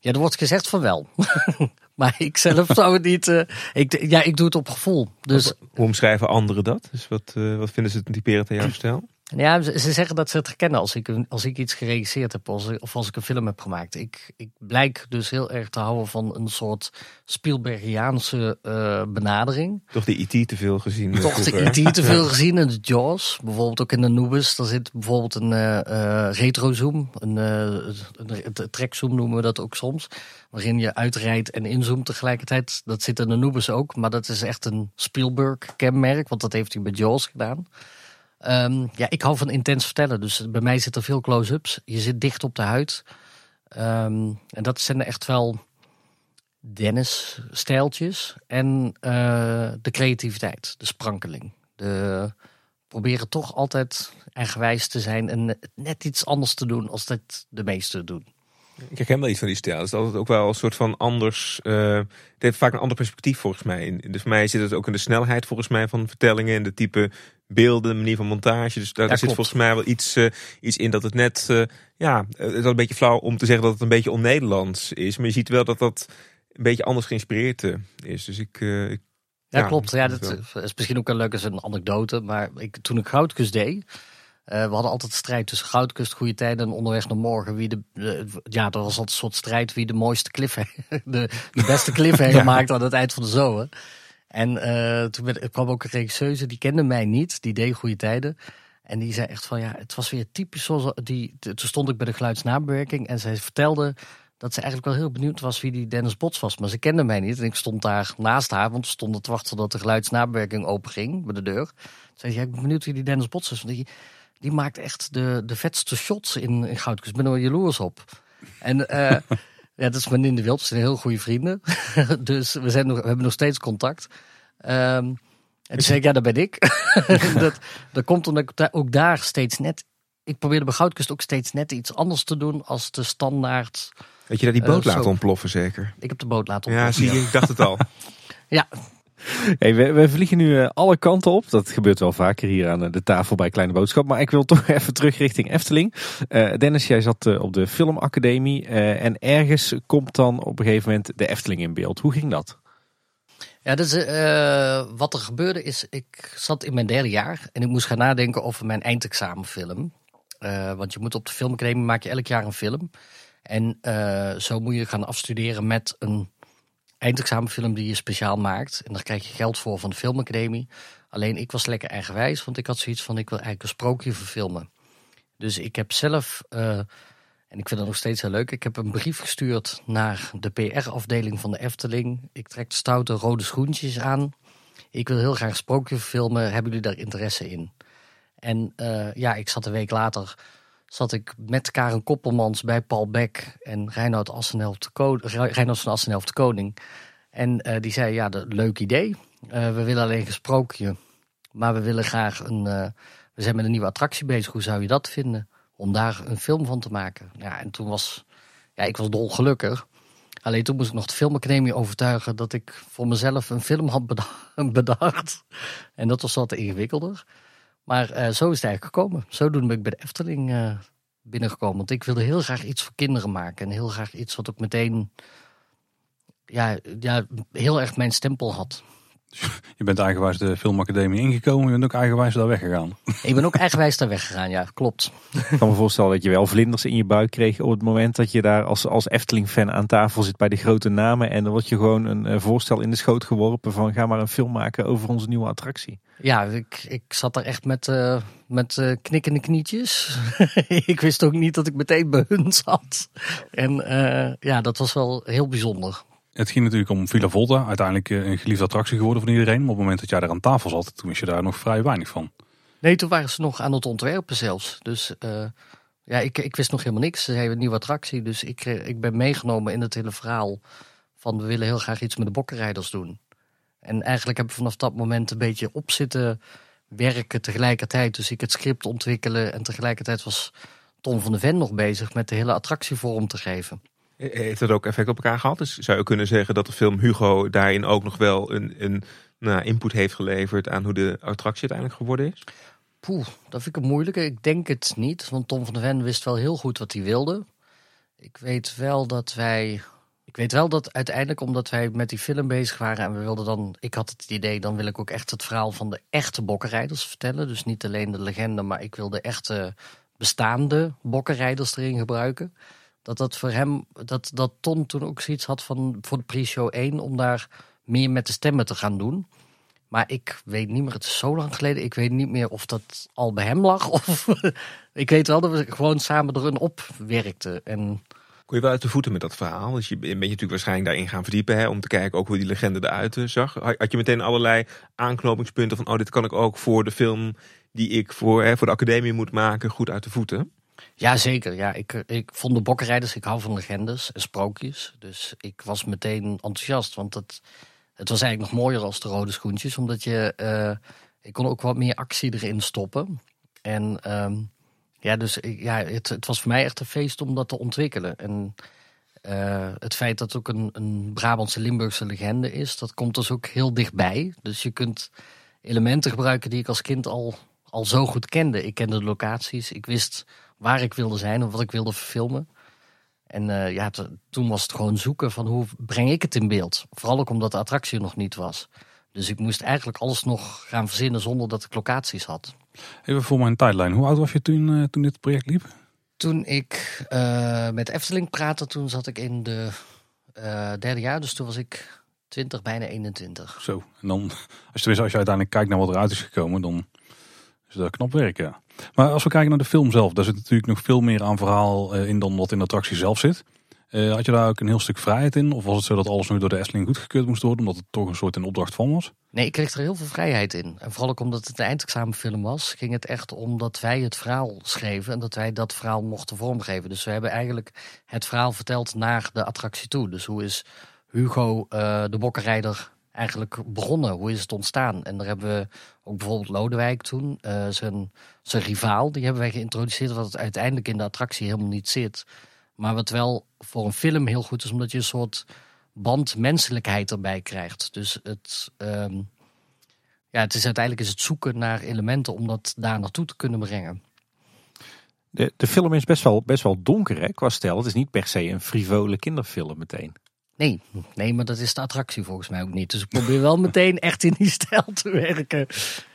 ja, er wordt gezegd van wel. Maar ik zelf zou het niet. Uh, ik, ja, ik doe het op gevoel. Dus, Hoe omschrijven anderen dat? Dus wat, uh, wat vinden ze typerend aan jouw stijl? Ja, ze, ze, zeggen dat ze het herkennen als ik, als ik iets geregisseerd heb of als ik een film heb gemaakt. Ik, ik blijk dus heel erg te houden van een soort Spielbergiaanse uh, benadering. Toch de IT te veel gezien. Toch de IT te veel gezien en de Jaws. Bijvoorbeeld ook in de Anubis. Daar zit bijvoorbeeld een uh, uh, retro-zoom. Een, een, track-zoom noemen we dat ook soms. Waarin je uitrijdt en inzoomt tegelijkertijd. Dat zit in de Anubis ook. Maar dat is echt een Spielberg-kenmerk. Want dat heeft hij bij Jaws gedaan. Um, ja, ik hou van intens vertellen. Dus bij mij zitten veel close-ups. Je zit dicht op de huid. Um, en dat zijn echt wel Dennis-stijltjes. En uh, de creativiteit, de sprankeling. De, proberen toch altijd eigenwijs te zijn en net iets anders te doen als dat de meesten doen. Ik herken wel iets van die stijl. Het is altijd ook wel een soort van anders. Uh, het heeft vaak een ander perspectief volgens mij. Dus voor mij zit het ook in de snelheid volgens mij van vertellingen en de type beelden, de manier van montage. Dus daar, ja, zit volgens mij wel iets, uh, iets in dat het net, uh, ja, het is een beetje flauw om te zeggen dat het een beetje on-Nederlands is. Maar je ziet wel dat dat een beetje anders geïnspireerd is. Dus ik, ik ja, ja, klopt. Ja, dat is misschien ook wel leuk als een anekdote. Maar ik, toen ik Goudkus deed, we hadden altijd strijd tussen Goudkust, Goede Tijden en Onderweg naar Morgen. Wie de, ja, er was altijd een soort strijd wie de mooiste cliffhanger, de, de beste cliffhanger ja. maakte aan het eind van de zomer. En uh, toen kwam ook een regisseuse, die kende mij niet, die deed Goede Tijden. En die zei echt van ja, het was weer typisch zoals die. Toen stond ik bij de geluidsnabewerking en zij vertelde dat ze eigenlijk wel heel benieuwd was wie die Dennis Bots was. Maar ze kende mij niet. En ik stond daar naast haar, want we stonden te wachten tot de geluidsnabewerking openging bij de deur. Zei ze, ja, ik ben benieuwd wie die Dennis Bots is. Want die, die maakt echt de, de vetste shots in, in Goudkus. Ik ben er jaloers op. En uh, ja, dat is mijn in de Wild. Zijn heel goede vrienden. dus we, zijn nog, we hebben nog steeds contact. Um, En toen zei ik, ja, dat ben ik. dat, dat komt omdat ik ook daar steeds net... Ik probeerde bij Goudkust ook steeds net iets anders te doen als de standaard... Weet je dat die boot Uh, laten zo. ontploffen zeker? Ik heb de boot laten Ja, ontploffen. zie je, ik dacht het al. Ja, Hey, we, we vliegen nu eh, alle kanten op. Dat gebeurt wel vaker hier aan eh, de tafel bij Kleine Boodschap. Maar ik wil toch even terug richting Efteling. Eh, Dennis, jij zat op de filmacademie. en ergens komt dan op een gegeven moment de Efteling in beeld. Hoe ging dat? Ja, dus, eh, wat er gebeurde is, ik zat in mijn derde jaar en ik moest gaan nadenken over mijn eindexamenfilm. Want je moet op de filmacademie maak je elk jaar een film. En zo moet je gaan afstuderen met een eindexamenfilm die je speciaal maakt. En daar krijg je geld voor van de filmacademie. Alleen ik was lekker eigenwijs, want ik had zoiets van ik wil eigenlijk een sprookje verfilmen. Dus ik heb zelf, eh, en ik vind dat nog steeds heel leuk, ik heb een brief gestuurd naar de PR-afdeling van de Efteling. Ik trek stoute rode schoentjes aan. Ik wil heel graag een sprookje verfilmen. Hebben jullie daar interesse in? En eh, ja, ik zat een week later zat ik met Karen Koppelmans bij Paul Beck en Reinoud Koning, Reinoud van Assenelf de Koning. En eh, die zei, ja, leuk idee. Eh, we willen alleen een sprookje, maar we willen graag een... eh, we zijn met een nieuwe attractie bezig, hoe zou je dat vinden? Om daar een film van te maken. Ja, en toen was... Ja, ik was dolgelukkig. Alleen toen moest ik nog de filmacademie overtuigen dat ik voor mezelf een film had beda- bedacht. En dat was wat ingewikkelder. Maar eh, zo is het eigenlijk gekomen. Zodoende ben ik bij de Efteling eh, binnengekomen. Want ik wilde heel graag iets voor kinderen maken. En heel graag iets wat ook meteen ja, ja, heel erg mijn stempel had. Je bent eigenwijs de filmacademie ingekomen. Je bent ook eigenwijs daar weggegaan. Ik ben ook eigenwijs daar weggegaan, ja, klopt. Ik kan me voorstellen dat je wel vlinders in je buik kreeg op het moment dat je daar als, als Efteling-fan aan tafel zit bij de grote namen. En dan wordt je gewoon een eh, voorstel in de schoot geworpen van ga maar een film maken over onze nieuwe attractie. Ja, ik, ik zat daar echt met, eh, met eh, knikkende knietjes. ik wist ook niet dat ik meteen bij hun zat. En eh, ja, dat was wel heel bijzonder. Het ging natuurlijk om Villa Volta. Uiteindelijk een geliefde attractie geworden van iedereen. Maar op het moment dat jij daar aan tafel zat, toen wist je daar nog vrij weinig van. Nee, toen waren ze nog aan het ontwerpen zelfs. Dus ja, ik, ik wist nog helemaal niks. Ze hebben een nieuwe attractie. Dus ik, ik ben meegenomen in het hele verhaal van we willen heel graag iets met de bokkenrijders doen. En eigenlijk heb ik vanaf dat moment een beetje op zitten werken tegelijkertijd. Dus ik het script ontwikkelen en tegelijkertijd was Tom van de Ven nog bezig met de hele attractie vorm te geven. Heeft dat ook effect op elkaar gehad? Dus zou je kunnen zeggen dat de film Hugo daarin ook nog wel een, een nou, input heeft geleverd aan hoe de attractie uiteindelijk geworden is? Poeh, dat vind ik een moeilijke. Ik denk het niet, want Tom van der Ven wist wel heel goed wat hij wilde. Ik weet wel dat wij. Ik weet wel dat uiteindelijk, omdat wij met die film bezig waren en we wilden dan. Ik had het idee, dan wil ik ook echt het verhaal van de echte bokkenrijders vertellen. Dus niet alleen de legende, maar ik wil de echte bestaande bokkenrijders erin gebruiken. Dat dat voor hem, dat, dat Tom toen ook zoiets had van voor de pre-show 1 om daar meer met de stemmen te gaan doen. Maar ik weet niet meer, het is zo lang geleden. Ik weet niet meer of dat al bij hem lag. Of ik weet wel dat we gewoon samen er een op werkten. En Kon je wel uit de voeten met dat verhaal? Dus je ben je natuurlijk waarschijnlijk daarin gaan verdiepen. Hè, om te kijken ook hoe die legende eruit eh, zag. Had je meteen allerlei aanknopingspunten van... oh, dit kan ik ook voor de film die ik voor, hè, voor de academie moet maken... goed uit de voeten? ja, zeker. Ja, ik, ik vond de bokkenrijders, ik hou van legendes en sprookjes. Dus ik was meteen enthousiast. Want het, het was eigenlijk nog mooier als de rode schoentjes. Omdat je, eh, ik kon ook wat meer actie erin stoppen. En ehm, ja, dus ja, het, het was voor mij echt een feest om dat te ontwikkelen. En eh, het feit dat het ook een, een Brabantse Limburgse legende is, dat komt dus ook heel dichtbij. Dus je kunt elementen gebruiken die ik als kind al, al zo goed kende. Ik kende de locaties, ik wist waar ik wilde zijn en wat ik wilde verfilmen. En eh, ja, toen was het gewoon zoeken van hoe breng ik het in beeld. Vooral ook omdat de attractie nog niet was. Dus ik moest eigenlijk alles nog gaan verzinnen zonder dat ik locaties had. Even voor mijn tijdlijn. Hoe oud was je toen, eh, toen dit project liep? Toen ik eh, met Efteling praatte, toen zat ik in de eh, derde jaar. Dus toen was ik 20, bijna 21. Zo. En dan, als, tenminste, als je uiteindelijk kijkt naar wat eruit is gekomen, dan is dat knap werk, ja. Maar als we kijken naar de film zelf, daar zit natuurlijk nog veel meer aan verhaal in dan wat in de attractie zelf zit. Eh, had je daar ook een heel stuk vrijheid in? Of was het zo dat alles nog door de Efteling goedgekeurd moest worden, omdat het toch een soort in opdracht van was? Nee, ik kreeg er heel veel vrijheid in. En vooral ook omdat het een eindexamenfilm was, ging het echt om dat wij het verhaal schreven en dat wij dat verhaal mochten vormgeven. Dus we hebben eigenlijk het verhaal verteld naar de attractie toe. Dus hoe is Hugo, eh, de bokkenrijder, eigenlijk begonnen? Hoe is het ontstaan? En daar hebben we ook bijvoorbeeld Lodewijk toen, eh, zijn, zijn rivaal, die hebben wij geïntroduceerd, wat uiteindelijk in de attractie helemaal niet zit. Maar wat wel voor een film heel goed is, omdat je een soort band menselijkheid erbij krijgt. Dus het, ehm, ja, het is uiteindelijk is het zoeken naar elementen om dat daar naartoe te kunnen brengen. De, de film is best wel, best wel donker hè, qua stijl. Het is niet per se een frivole kinderfilm meteen. Nee, nee, maar dat is de attractie volgens mij ook niet. Dus ik probeer wel meteen echt in die stijl te werken.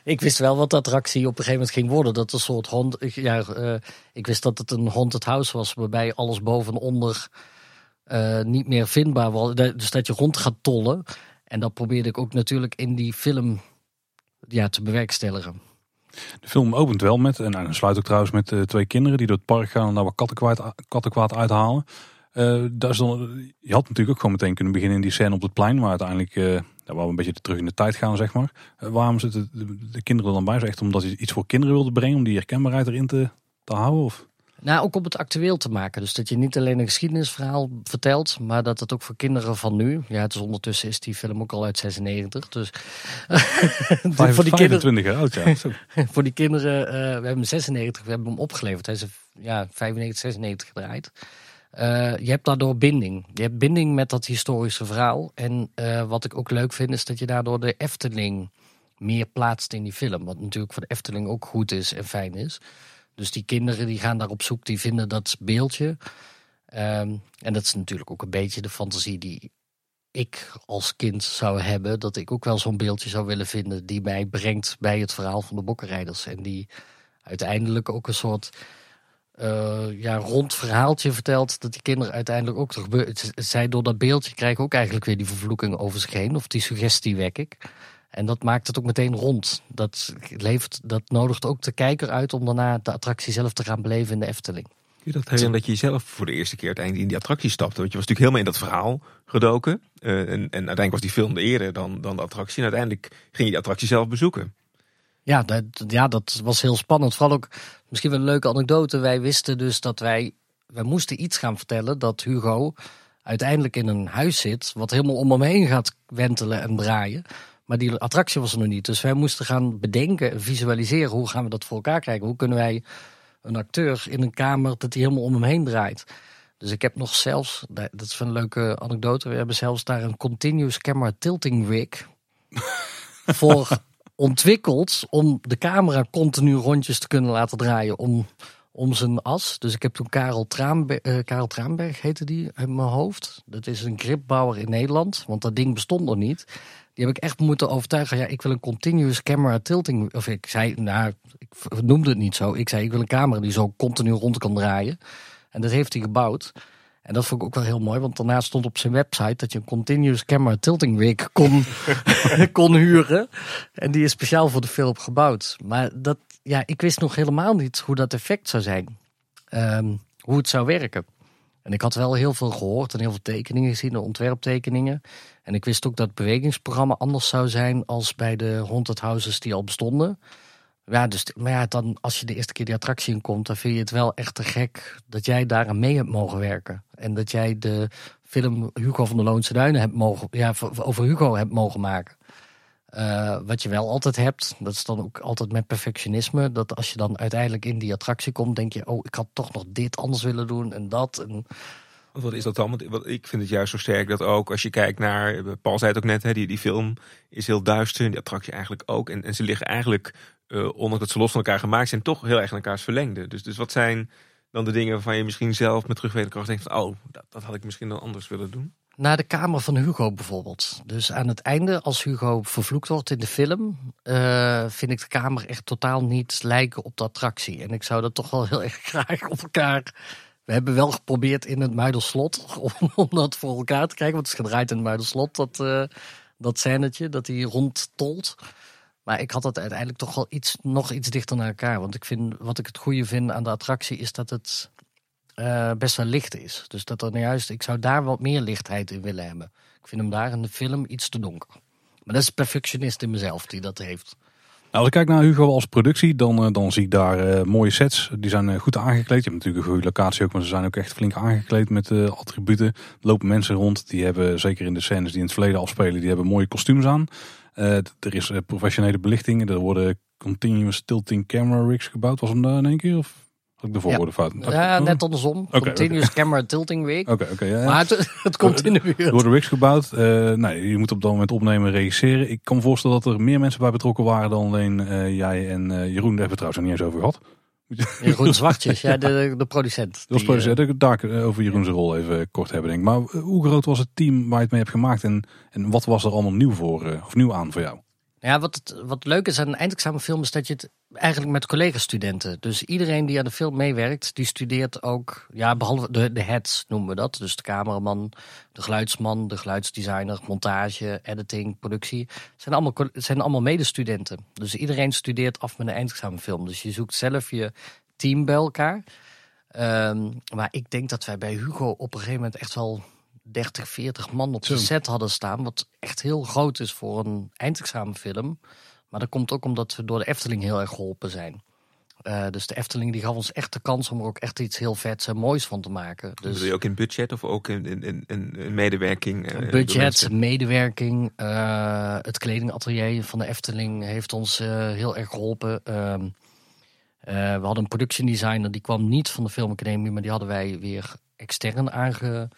Ik wist wel wat de attractie op een gegeven moment ging worden. Dat een soort hond. Ja, uh, ik wist dat het een haunted house was, waarbij alles boven en onder uh, niet meer vindbaar was. Dus dat je rond gaat tollen. En dat probeerde ik ook natuurlijk in die film ja, te bewerkstelligen. De film opent wel met, en nou, sluit ook trouwens met uh, twee kinderen die door het park gaan en daar wat kattenkwaad, kattenkwaad uithalen. Uh, daar is dan, je had natuurlijk ook gewoon meteen kunnen beginnen in die scène op het plein, waar uiteindelijk uh, waar we een beetje terug in de tijd gaan, zeg maar. Uh, waarom zitten de, de, kinderen dan bij? Is echt omdat je iets voor kinderen wilde brengen, om die herkenbaarheid erin te, te houden? Of? Nou, ook om het actueel te maken. Dus dat je niet alleen een geschiedenisverhaal vertelt, maar dat het ook voor kinderen van nu. Ja, het is ondertussen is die film ook al uit 96. Dus voor die kinderen. oud, ja. voor die kinderen, uh, we hebben hem 96, we hebben hem opgeleverd. Hij is ja, 95, 96 gedraaid. Uh, je hebt daardoor binding. Je hebt binding met dat historische verhaal. En uh, wat ik ook leuk vind, is dat je daardoor de Efteling meer plaatst in die film. Wat natuurlijk voor de Efteling ook goed is en fijn is. Dus die kinderen die gaan daar op zoek, die vinden dat beeldje. Um, en dat is natuurlijk ook een beetje de fantasie die ik als kind zou hebben. Dat ik ook wel zo'n beeldje zou willen vinden die mij brengt bij het verhaal van de bokkenrijders. En die uiteindelijk ook een soort uh, ja, rond verhaaltje vertelt. Dat die kinderen uiteindelijk ook toch. Zij door dat beeldje krijgen ook eigenlijk weer die vervloeking over zich heen. Of die suggestie wek ik. En dat maakt het ook meteen rond. Dat, levert, dat nodigt ook de kijker uit om daarna de attractie zelf te gaan beleven in de Efteling. Kun je dat herinneren dat je zelf voor de eerste keer uiteindelijk in die attractie stapte? Want je was natuurlijk helemaal in dat verhaal gedoken. Uh, en, en uiteindelijk was die film eerder dan, dan de attractie. En uiteindelijk ging je die attractie zelf bezoeken. Ja dat, ja, dat was heel spannend. Vooral ook misschien wel een leuke anekdote. Wij wisten dus dat wij, wij moesten iets gaan vertellen dat Hugo uiteindelijk in een huis zit. Wat helemaal om hem heen gaat wentelen en draaien. Maar die attractie was er nog niet. Dus wij moesten gaan bedenken, visualiseren. Hoe gaan we dat voor elkaar krijgen? Hoe kunnen wij een acteur in een kamer dat hij helemaal om hem heen draait? Dus ik heb nog zelfs, dat is een leuke anekdote. We hebben zelfs daar een continuous camera tilting rig voor ontwikkeld. Om de camera continu rondjes te kunnen laten draaien om, om zijn as. Dus ik heb toen Karel, uh, Karel Traanberg heette die in mijn hoofd. Dat is een gripbouwer in Nederland. Want dat ding bestond nog niet. Die heb ik echt moeten overtuigen. Ja, ik wil een continuous camera tilting. Of ik zei, nou, ik noemde het niet zo. Ik zei, ik wil een camera die zo continu rond kan draaien. En dat heeft hij gebouwd. En dat vond ik ook wel heel mooi, want daarna stond op zijn website dat je een continuous camera tilting rig kon, kon huren. En die is speciaal voor de film gebouwd. Maar dat, ja, ik wist nog helemaal niet hoe dat effect zou zijn. Um, hoe het zou werken. En ik had wel heel veel gehoord en heel veel tekeningen gezien, ontwerptekeningen. En ik wist ook dat het bewegingsprogramma anders zou zijn als bij de haunted houses die al bestonden. Ja, dus, maar ja, dan als je de eerste keer die attractie in komt, dan vind je het wel echt te gek dat jij daar aan mee hebt mogen werken. En dat jij de film Hugo van de Loonse Duinen hebt mogen, ja, over Hugo hebt mogen maken. Uh, wat je wel altijd hebt, dat is dan ook altijd met perfectionisme. Dat als je dan uiteindelijk in die attractie komt, denk je: Oh, ik had toch nog dit anders willen doen en dat. En... Wat is dat dan? Want ik vind het juist zo sterk dat ook als je kijkt naar. Paul zei het ook net, hè, die, die film is heel duister. En die attractie eigenlijk ook. En, en ze liggen eigenlijk, uh, ondanks dat ze los van elkaar gemaakt zijn, toch heel erg aan elkaars verlengde. Dus, dus wat zijn dan de dingen waarvan je misschien zelf met terugweten kracht denkt: van, Oh, dat, had ik misschien dan anders willen doen? naar de kamer van Hugo bijvoorbeeld. Dus aan het einde, als Hugo vervloekt wordt in de film, uh, vind ik de kamer echt totaal niet lijken op de attractie. En ik zou dat toch wel heel erg graag op elkaar. We hebben wel geprobeerd in het Muiderslot om, om dat voor elkaar te krijgen. Want het is gedraaid in het Muiderslot, dat, uh, dat scènetje, dat hij rondtolt. Maar ik had het uiteindelijk toch wel iets, nog iets dichter naar elkaar. Want ik vind, wat ik het goede vind aan de attractie is dat het uh, best wel licht is. Dus dat er nou juist, ik zou daar wat meer lichtheid in willen hebben. Ik vind hem daar in de film iets te donker. Maar dat is perfectionist in mezelf die dat heeft. als ik kijk naar Hugo als productie, dan, eh, dan zie ik daar eh, mooie sets. Die zijn eh, goed aangekleed. Je hebt natuurlijk een goede locatie ook, maar ze zijn ook echt flink aangekleed met eh, attributen. Er lopen mensen rond, die hebben, zeker in de scènes die in het verleden afspelen, die hebben mooie kostuums aan. Eh, er is eh, professionele belichting. Er worden continuous tilting camera rigs gebouwd. Was hem daar in één keer? Of had ik de voorwoorden fout? Ja, net andersom. Oké, Continuous Camera Tilting Week. Oké, oké. ja, ja. Maar het, het komt in de Er buurt. worden rigs gebouwd. Eh, nee, je moet op dat moment opnemen en regisseren. Ik kan me voorstellen dat er meer mensen bij betrokken waren dan alleen jij en Jeroen. Daar hebben we het trouwens nog niet eens over gehad. Jeroen Zwartjes, ja, de, de producent. Dat was Die, eh, producent. Daar eh, over Jeroen's rol even kort hebben denk ik. Maar eh, hoe groot was het team waar je het mee hebt gemaakt? En, en wat was er allemaal nieuw voor, eh, of nieuw aan voor jou? Ja, wat, wat leuk is aan een eindexamenfilm is dat je het eigenlijk met collega-studenten. Dus iedereen die aan de film meewerkt, die studeert ook, ja, behalve de, de heads noemen we dat. Dus de cameraman, de geluidsman, de geluidsdesigner, montage, editing, productie. Zijn allemaal, zijn allemaal medestudenten. Dus iedereen studeert af met een eindexamenfilm. Dus je zoekt zelf je team bij elkaar. Ehm, maar ik denk dat wij bij Hugo op een gegeven moment echt wel 30, 40 man op de set hadden staan. Wat echt heel groot is voor een eindexamenfilm. Maar dat komt ook omdat we door de Efteling heel erg geholpen zijn. Eh, dus de Efteling die gaf ons echt de kans om er ook echt iets heel vets en moois van te maken. Dus Dus je ook in budget of ook in, in, in, in- in medewerking? eh, budget, medewerking, eh, het kledingatelier van de Efteling heeft ons heel erg geholpen. Ehm, eh, we hadden een production designer, die kwam niet van de filmacademie, maar die hadden wij weer extern aange,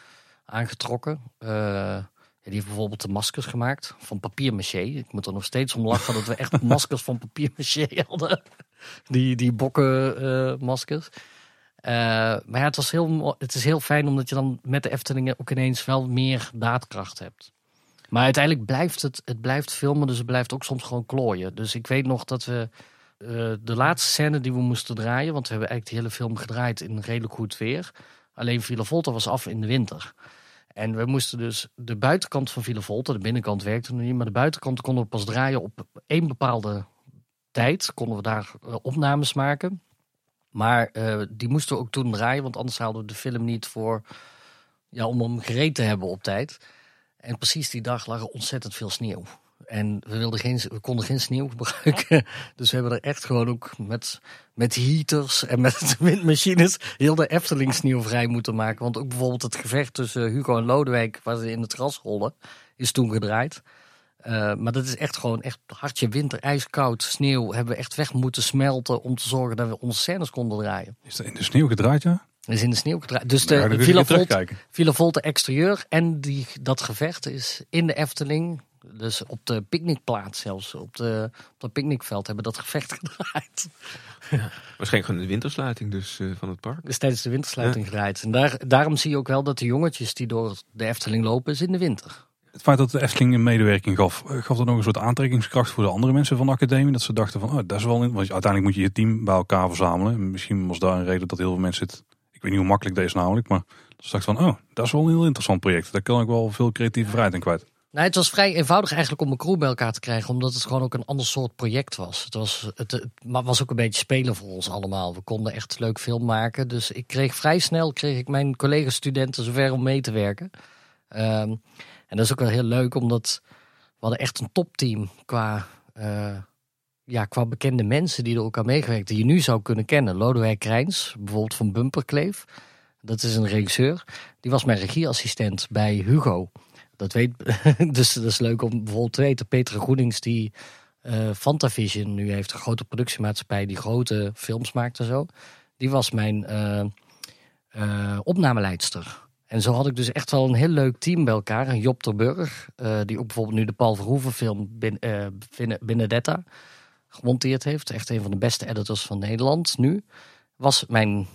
aangetrokken. Eh, die heeft bijvoorbeeld de maskers gemaakt van papier-maché. Ik moet er nog steeds om lachen dat we echt maskers van papier-maché hadden. Die, die bokkenmaskers. Eh, maar ja, het, was heel, het is heel fijn omdat je dan met de Eftelingen ook ineens wel meer daadkracht hebt. Maar uiteindelijk blijft het, het blijft filmen, dus het blijft ook soms gewoon klooien. Dus ik weet nog dat we eh, de laatste scène die we moesten draaien, want we hebben eigenlijk de hele film gedraaid in redelijk goed weer. Alleen Villa Volta was af in de winter. En we moesten dus de buitenkant van Villa de binnenkant werkte nog niet, maar de buitenkant konden we pas draaien op één bepaalde tijd. Konden we daar eh, opnames maken. Maar eh, die moesten we ook toen draaien, want anders haalden we de film niet voor, ja, om hem gereed te hebben op tijd. En precies die dag lag er ontzettend veel sneeuw. En we, wilden geen, we konden geen sneeuw gebruiken. Dus we hebben er echt gewoon ook met, met heaters en met windmachines heel de Efteling sneeuwvrij moeten maken. Want ook bijvoorbeeld het gevecht tussen Hugo en Lodewijk, waar ze in het gras rollen, is toen gedraaid. Eh, maar dat is echt gewoon echt hartje winter, ijskoud, sneeuw. Hebben we echt weg moeten smelten om te zorgen dat we onze scènes konden draaien. Is dat in de sneeuw gedraaid, ja? Is in de sneeuw gedraaid. Dus Ja, de je Villa weer Volt, terugkijken. Villa Volte exterieur en die, dat gevecht is in de Efteling. Dus op de picknickplaats zelfs, op, de, op het picknickveld hebben dat gevecht gedraaid. Waarschijnlijk gewoon de wintersluiting dus eh, van het park. Dus tijdens de wintersluiting gedraaid. En daar, daarom zie je ook wel dat de jongetjes die door de Efteling lopen, is in de winter. Het feit dat de Efteling een medewerking gaf, eh, gaf dat nog een soort aantrekkingskracht voor de andere mensen van de academie. Dat ze dachten van, oh, dat is wel... in- Want uiteindelijk moet je je team bij elkaar verzamelen. En Misschien was daar een reden dat heel veel mensen het... Ik weet niet hoe makkelijk deze namelijk, maar ze dachten van, oh, dat is wel een heel interessant project. Daar kan ik wel veel creatieve vrijheid in kwijt. Nou, het was vrij eenvoudig eigenlijk om een crew bij elkaar te krijgen, omdat het gewoon ook een ander soort project was. Het was, het, was ook een beetje spelen voor ons allemaal. We konden echt leuk film maken. Dus ik kreeg vrij snel kreeg ik mijn collega-studenten zover om mee te werken. Ehm, en dat is ook wel heel leuk, omdat we hadden echt een topteam qua, eh, ja, qua bekende mensen die ook aan meegewerkt, die je nu zou kunnen kennen. Lodewijk Krijns, bijvoorbeeld van Bumperkleef. Dat is een regisseur. Die was mijn regieassistent bij Hugo. Dat weet, dus dat is leuk om bijvoorbeeld te weten. Peter Goedings, die eh Fantavision nu heeft, een grote productiemaatschappij die grote films maakt en zo. Die was mijn eh, opnameleidster. En zo had ik dus echt wel een heel leuk team bij elkaar. En Job eh die ook bijvoorbeeld nu de Paul Verhoeven film Bin- Benedetta gemonteerd heeft. Echt een van de beste editors van Nederland nu. Was mijn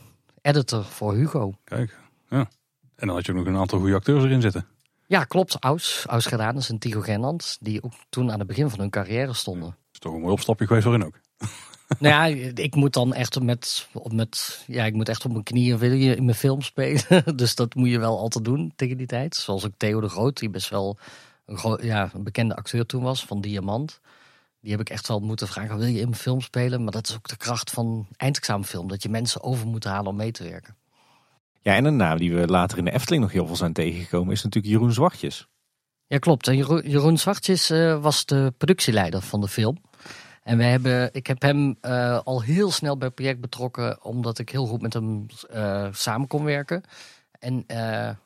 editor voor Hugo. Kijk, ja. En dan had je ook nog een aantal goede acteurs erin zitten. Ja, klopt. Aus, Aus gedaan is een Tigo Gennand. Die ook toen aan het begin van hun carrière stonden. Dat is toch een mooi opstapje geweest waarin ook. nou ja, ik moet dan echt met, met, ja, ik moet echt op mijn knieën wil je in mijn film spelen. dus dat moet je wel altijd doen tegen die tijd. Zoals ook Theo de Groot, die best wel een, ja, een bekende acteur toen was van Diamant. Die heb ik echt wel moeten vragen, wil je in mijn film spelen? Maar dat is ook de kracht van eindexamenfilm. Dat je mensen over moet halen om mee te werken. Ja, en een naam die we later in de Efteling nog heel veel zijn tegengekomen is natuurlijk Jeroen Zwartjes. Ja, klopt. En Jeroen, Zwartjes eh, was de productieleider van de film. En we hebben, ik heb hem uh, al heel snel bij het project betrokken, omdat ik heel goed met hem uh, samen kon werken. En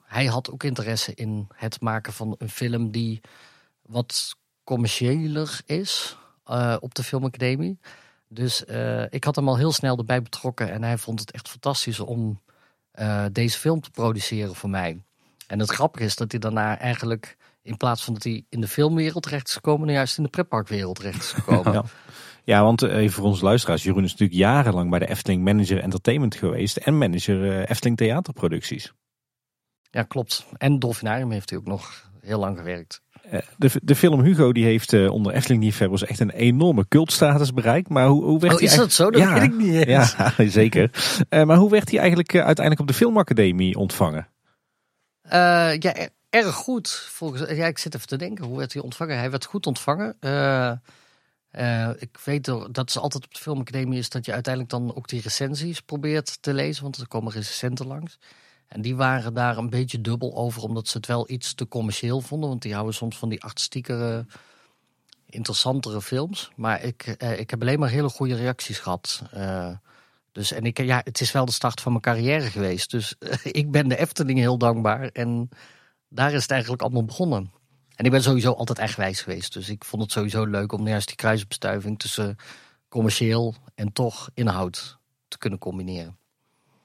hij had ook interesse in het maken van een film die wat commerciëler is op de Filmacademie. Dus ik had hem al heel snel erbij betrokken en hij vond het echt fantastisch om deze film te produceren voor mij. En het grappige is dat hij daarna eigenlijk in plaats van dat hij in de filmwereld terecht is gekomen, nou juist in de pretparkwereld terecht is gekomen. ja. ja, want eh, even voor onze luisteraars. Jeroen is natuurlijk jarenlang bij de Efteling Manager Entertainment geweest. En manager uh, Efteling Theaterproducties. Ja, klopt. En Dolfinarium heeft hij ook nog heel lang gewerkt. De, de film Hugo die heeft uh, onder Efteling liefhebbers echt een enorme cultstatus bereikt. Maar hoe, hoe werd oh, is dat zo? Dat ja, weet ik niet eens. Ja, zeker. maar hoe werd hij eigenlijk uiteindelijk op de Filmacademie ontvangen? ja, erg goed. Volgens, ja, ik zit even te denken, hoe werd hij ontvangen? Hij werd goed ontvangen. Ik weet dat is altijd op de filmacademie is dat je uiteindelijk dan ook die recensies probeert te lezen, want er komen recensenten langs. En die waren daar een beetje dubbel over, omdat ze het wel iets te commercieel vonden, want die houden soms van die artistiekere, interessantere films. Maar ik, uh, ik heb alleen maar hele goede reacties gehad. dus en ik, ja, het is wel de start van mijn carrière geweest. Dus ik ben de Efteling heel dankbaar en daar is het eigenlijk allemaal begonnen. En ik ben sowieso altijd eigenwijs geweest. Dus ik vond het sowieso leuk om juist die kruisbestuiving tussen commercieel en toch inhoud te kunnen combineren.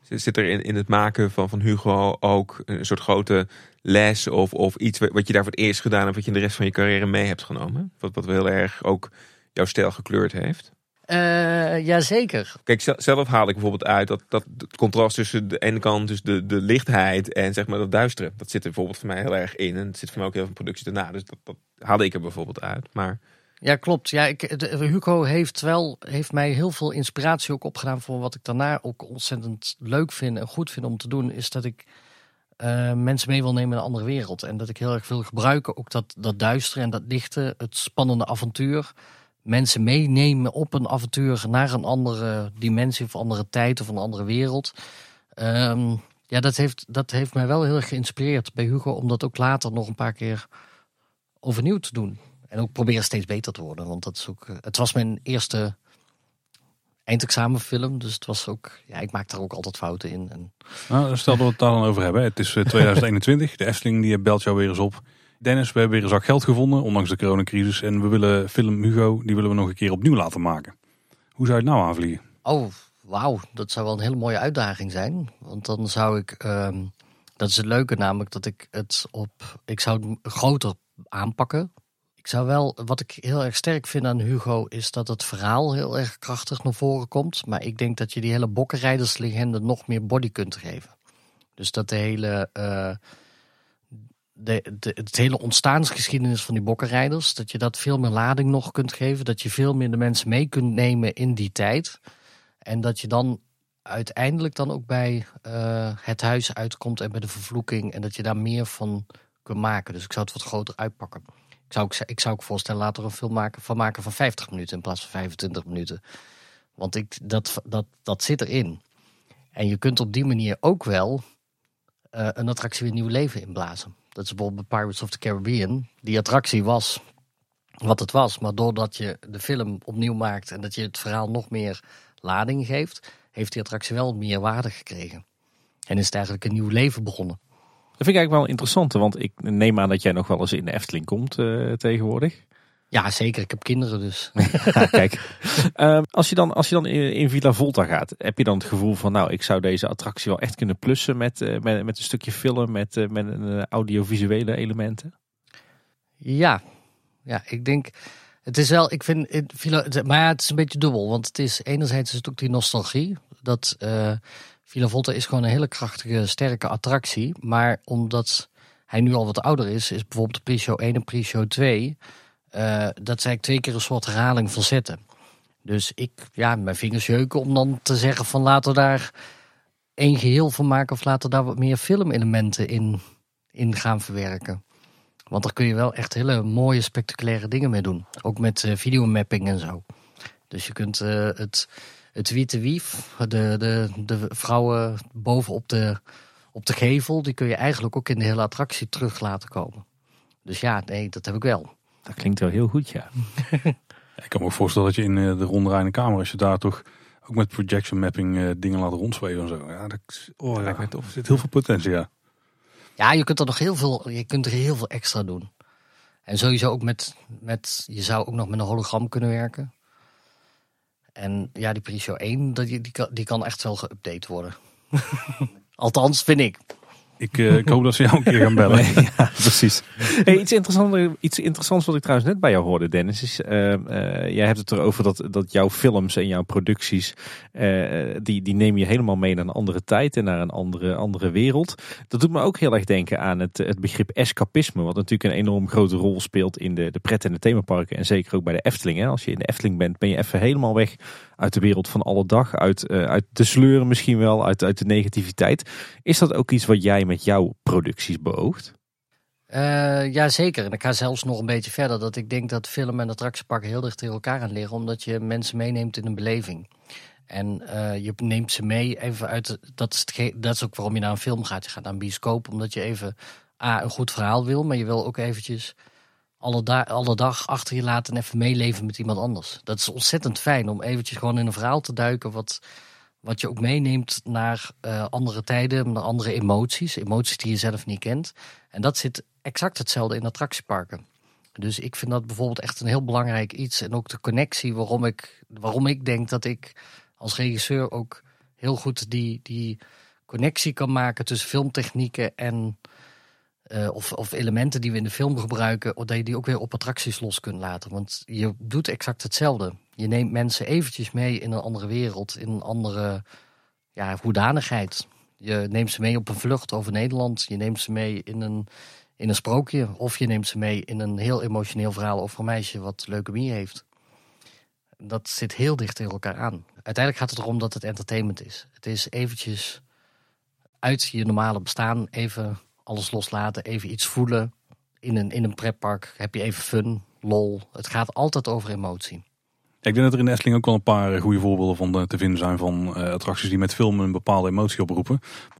Zit er in, in het maken van, van Hugo ook een soort grote les of, of iets wat je daar voor het eerst gedaan hebt, wat je in de rest van je carrière mee hebt genomen? Wat, wat heel erg ook jouw stijl gekleurd heeft? Uh, jazeker. Kijk, zelf haal ik bijvoorbeeld uit dat, dat het contrast tussen de ene kant, dus de, de lichtheid en zeg maar dat duistere. Dat zit er bijvoorbeeld voor mij heel erg in. En het zit voor mij ook heel veel productie daarna. Dus dat, dat haalde ik er bijvoorbeeld uit. Maar... Ja, klopt. Ja, ik, Hugo heeft wel heeft mij heel veel inspiratie ook opgedaan voor wat ik daarna ook ontzettend leuk vind en goed vind om te doen. Is dat ik uh, mensen mee wil nemen in een andere wereld. En dat ik heel erg wil gebruiken ook dat, dat duistere en dat lichte, het spannende avontuur mensen meenemen op een avontuur naar een andere dimensie of andere tijd of een andere wereld. Um, ja, dat heeft, dat heeft mij wel heel erg geïnspireerd bij Hugo om dat ook later nog een paar keer overnieuw te doen. En ook proberen steeds beter te worden. Want dat is ook, eh, het was mijn eerste eindexamenfilm. Dus het was ook, ja, ik maak daar ook altijd fouten in. En... Nou, stel dat we het daar dan over hebben. Het is 2021. Eh, de Efteling die belt jou weer eens op. Dennis, we hebben weer een zak geld gevonden, ondanks de coronacrisis. En we willen film Hugo, die willen we nog een keer opnieuw laten maken. Hoe zou je het nou aanvliegen? Oh, wauw. Dat zou wel een hele mooie uitdaging zijn. Want dan zou ik, um, dat is het leuke namelijk, dat ik het op, ik zou het groter aanpakken. Ik zou wel, wat ik heel erg sterk vind aan Hugo, is dat het verhaal heel erg krachtig naar voren komt. Maar ik denk dat je die hele bokkenrijderslegende nog meer body kunt geven. Dus dat de hele... Uh, de, de, het hele ontstaansgeschiedenis van die bokkenrijders. Dat je dat veel meer lading nog kunt geven. Dat je veel meer de mensen mee kunt nemen in die tijd. En dat je dan uiteindelijk dan ook bij uh, het huis uitkomt en bij de vervloeking. En dat je daar meer van kunt maken. Dus ik zou het wat groter uitpakken. Ik zou, ik zou ook voorstellen later een film maken, van maken van 50 minuten in plaats van 25 minuten. Want ik, dat, dat, dat zit erin. En je kunt op die manier ook wel uh, een attractie weer nieuw leven inblazen. Dat is bijvoorbeeld bij Pirates of the Caribbean. Die attractie was wat het was. Maar doordat je de film opnieuw maakt en dat je het verhaal nog meer lading geeft, heeft die attractie wel meer waarde gekregen. En is het eigenlijk een nieuw leven begonnen. Dat vind ik eigenlijk wel interessant, want ik neem aan dat jij nog wel eens in de Efteling komt uh, tegenwoordig. Ja, zeker. Ik heb kinderen dus. kijk, um, als je dan, als je dan in, Villa Volta gaat, heb je dan het gevoel van, nou, ik zou deze attractie wel echt kunnen plussen met, uh, met, met een stukje film, met, uh, met audiovisuele elementen? Ja, ja, ik denk, het is wel, ik vind, Villa, maar ja, het is een beetje dubbel, want het is enerzijds is het ook die nostalgie, dat Villa Volta is gewoon een hele krachtige, sterke attractie, maar omdat hij nu al wat ouder is, is bijvoorbeeld pre-show 1 en pre-show 2 uh, dat eigenlijk twee keer een soort herhaling van zetten. Dus ik, ja, mijn vingers jeuken om dan te zeggen van laten we daar één geheel van maken of laten we daar wat meer filmelementen in, in gaan verwerken. Want daar kun je wel echt hele mooie, spectaculaire dingen mee doen. Ook met uh, videomapping en zo. Dus je kunt uh, het, het witte wief, de, de, de vrouwen bovenop de, op de gevel, die kun je eigenlijk ook in de hele attractie terug laten komen. Dus ja, nee, dat heb ik wel. Dat klinkt wel heel goed, ja. Ik kan me ook voorstellen dat je in eh, de rondrijdende kamer, als je daar toch ook met projection mapping eh, dingen laat rondzweven en zo. Ja, dat, oh, ja, mij tof. Er zit heel veel potentie, ja. Ja, je kunt er nog heel veel, je kunt er heel veel extra doen. En sowieso ook met, met je zou ook nog met een hologram kunnen werken. En ja, die Pre-Show 1, dat- die, die, kan, die kan echt wel geüpdate worden. Althans, vind ik. Ik, eh, ik hoop dat ze jou een keer gaan bellen. ja, precies. Hey, iets, interessants, iets interessants wat ik trouwens net bij jou hoorde, Dennis, is eh, eh, jij hebt het erover dat, dat jouw films en jouw producties, eh, die, die neem je helemaal mee naar een andere tijd en naar een andere, andere wereld. Dat doet me ook heel erg denken aan het, het begrip escapisme, wat natuurlijk een enorm grote rol speelt in de, de pret- en de themaparken en zeker ook bij de Efteling. Hè. Als je in de Efteling bent, ben je even helemaal weg uit de wereld van alle dag, uit, eh, uit de sleuren misschien wel, uit, uit de negativiteit. Is dat ook iets wat jij met jouw producties beoogt? Eh ja, zeker. En ik ga zelfs nog een beetje verder. Dat ik denk dat film en attractieparken heel dicht tegen elkaar aan liggen. Omdat je mensen meeneemt in een beleving. En eh, je neemt ze mee even uit... dat, is dat is ook waarom je naar een film gaat. Je gaat naar een bioscoop omdat je even... A, een goed verhaal wil. Maar je wil ook eventjes alle, alle dag achter je laten en even meeleven met iemand anders. Dat is ontzettend fijn om eventjes gewoon in een verhaal te duiken... wat, wat je ook meeneemt naar eh, andere tijden, naar andere emoties. Emoties die je zelf niet kent. En dat zit exact hetzelfde in attractieparken. Dus ik vind dat bijvoorbeeld echt een heel belangrijk iets. En ook de connectie waarom ik, waarom ik denk dat ik als regisseur ook heel goed die, die connectie kan maken tussen filmtechnieken en eh, of, of elementen die we in de film gebruiken, dat je die ook weer op attracties los kunt laten. Want je doet exact hetzelfde. Je neemt mensen eventjes mee in een andere wereld, in een andere ja, hoedanigheid. Je neemt ze mee op een vlucht over Nederland. Je neemt ze mee in een, in een sprookje. Of je neemt ze mee in een heel emotioneel verhaal over een meisje wat leukemie heeft. Dat zit heel dicht tegen elkaar aan. Uiteindelijk gaat het erom dat het entertainment is. Het is eventjes uit je normale bestaan even alles loslaten. Even iets voelen. In een, in een pretpark heb je even fun, lol. Het gaat altijd over emotie. Ik denk dat er in de Efteling ook wel een paar eh, goede voorbeelden van eh, te vinden zijn van eh, attracties die met filmen een bepaalde emotie oproepen.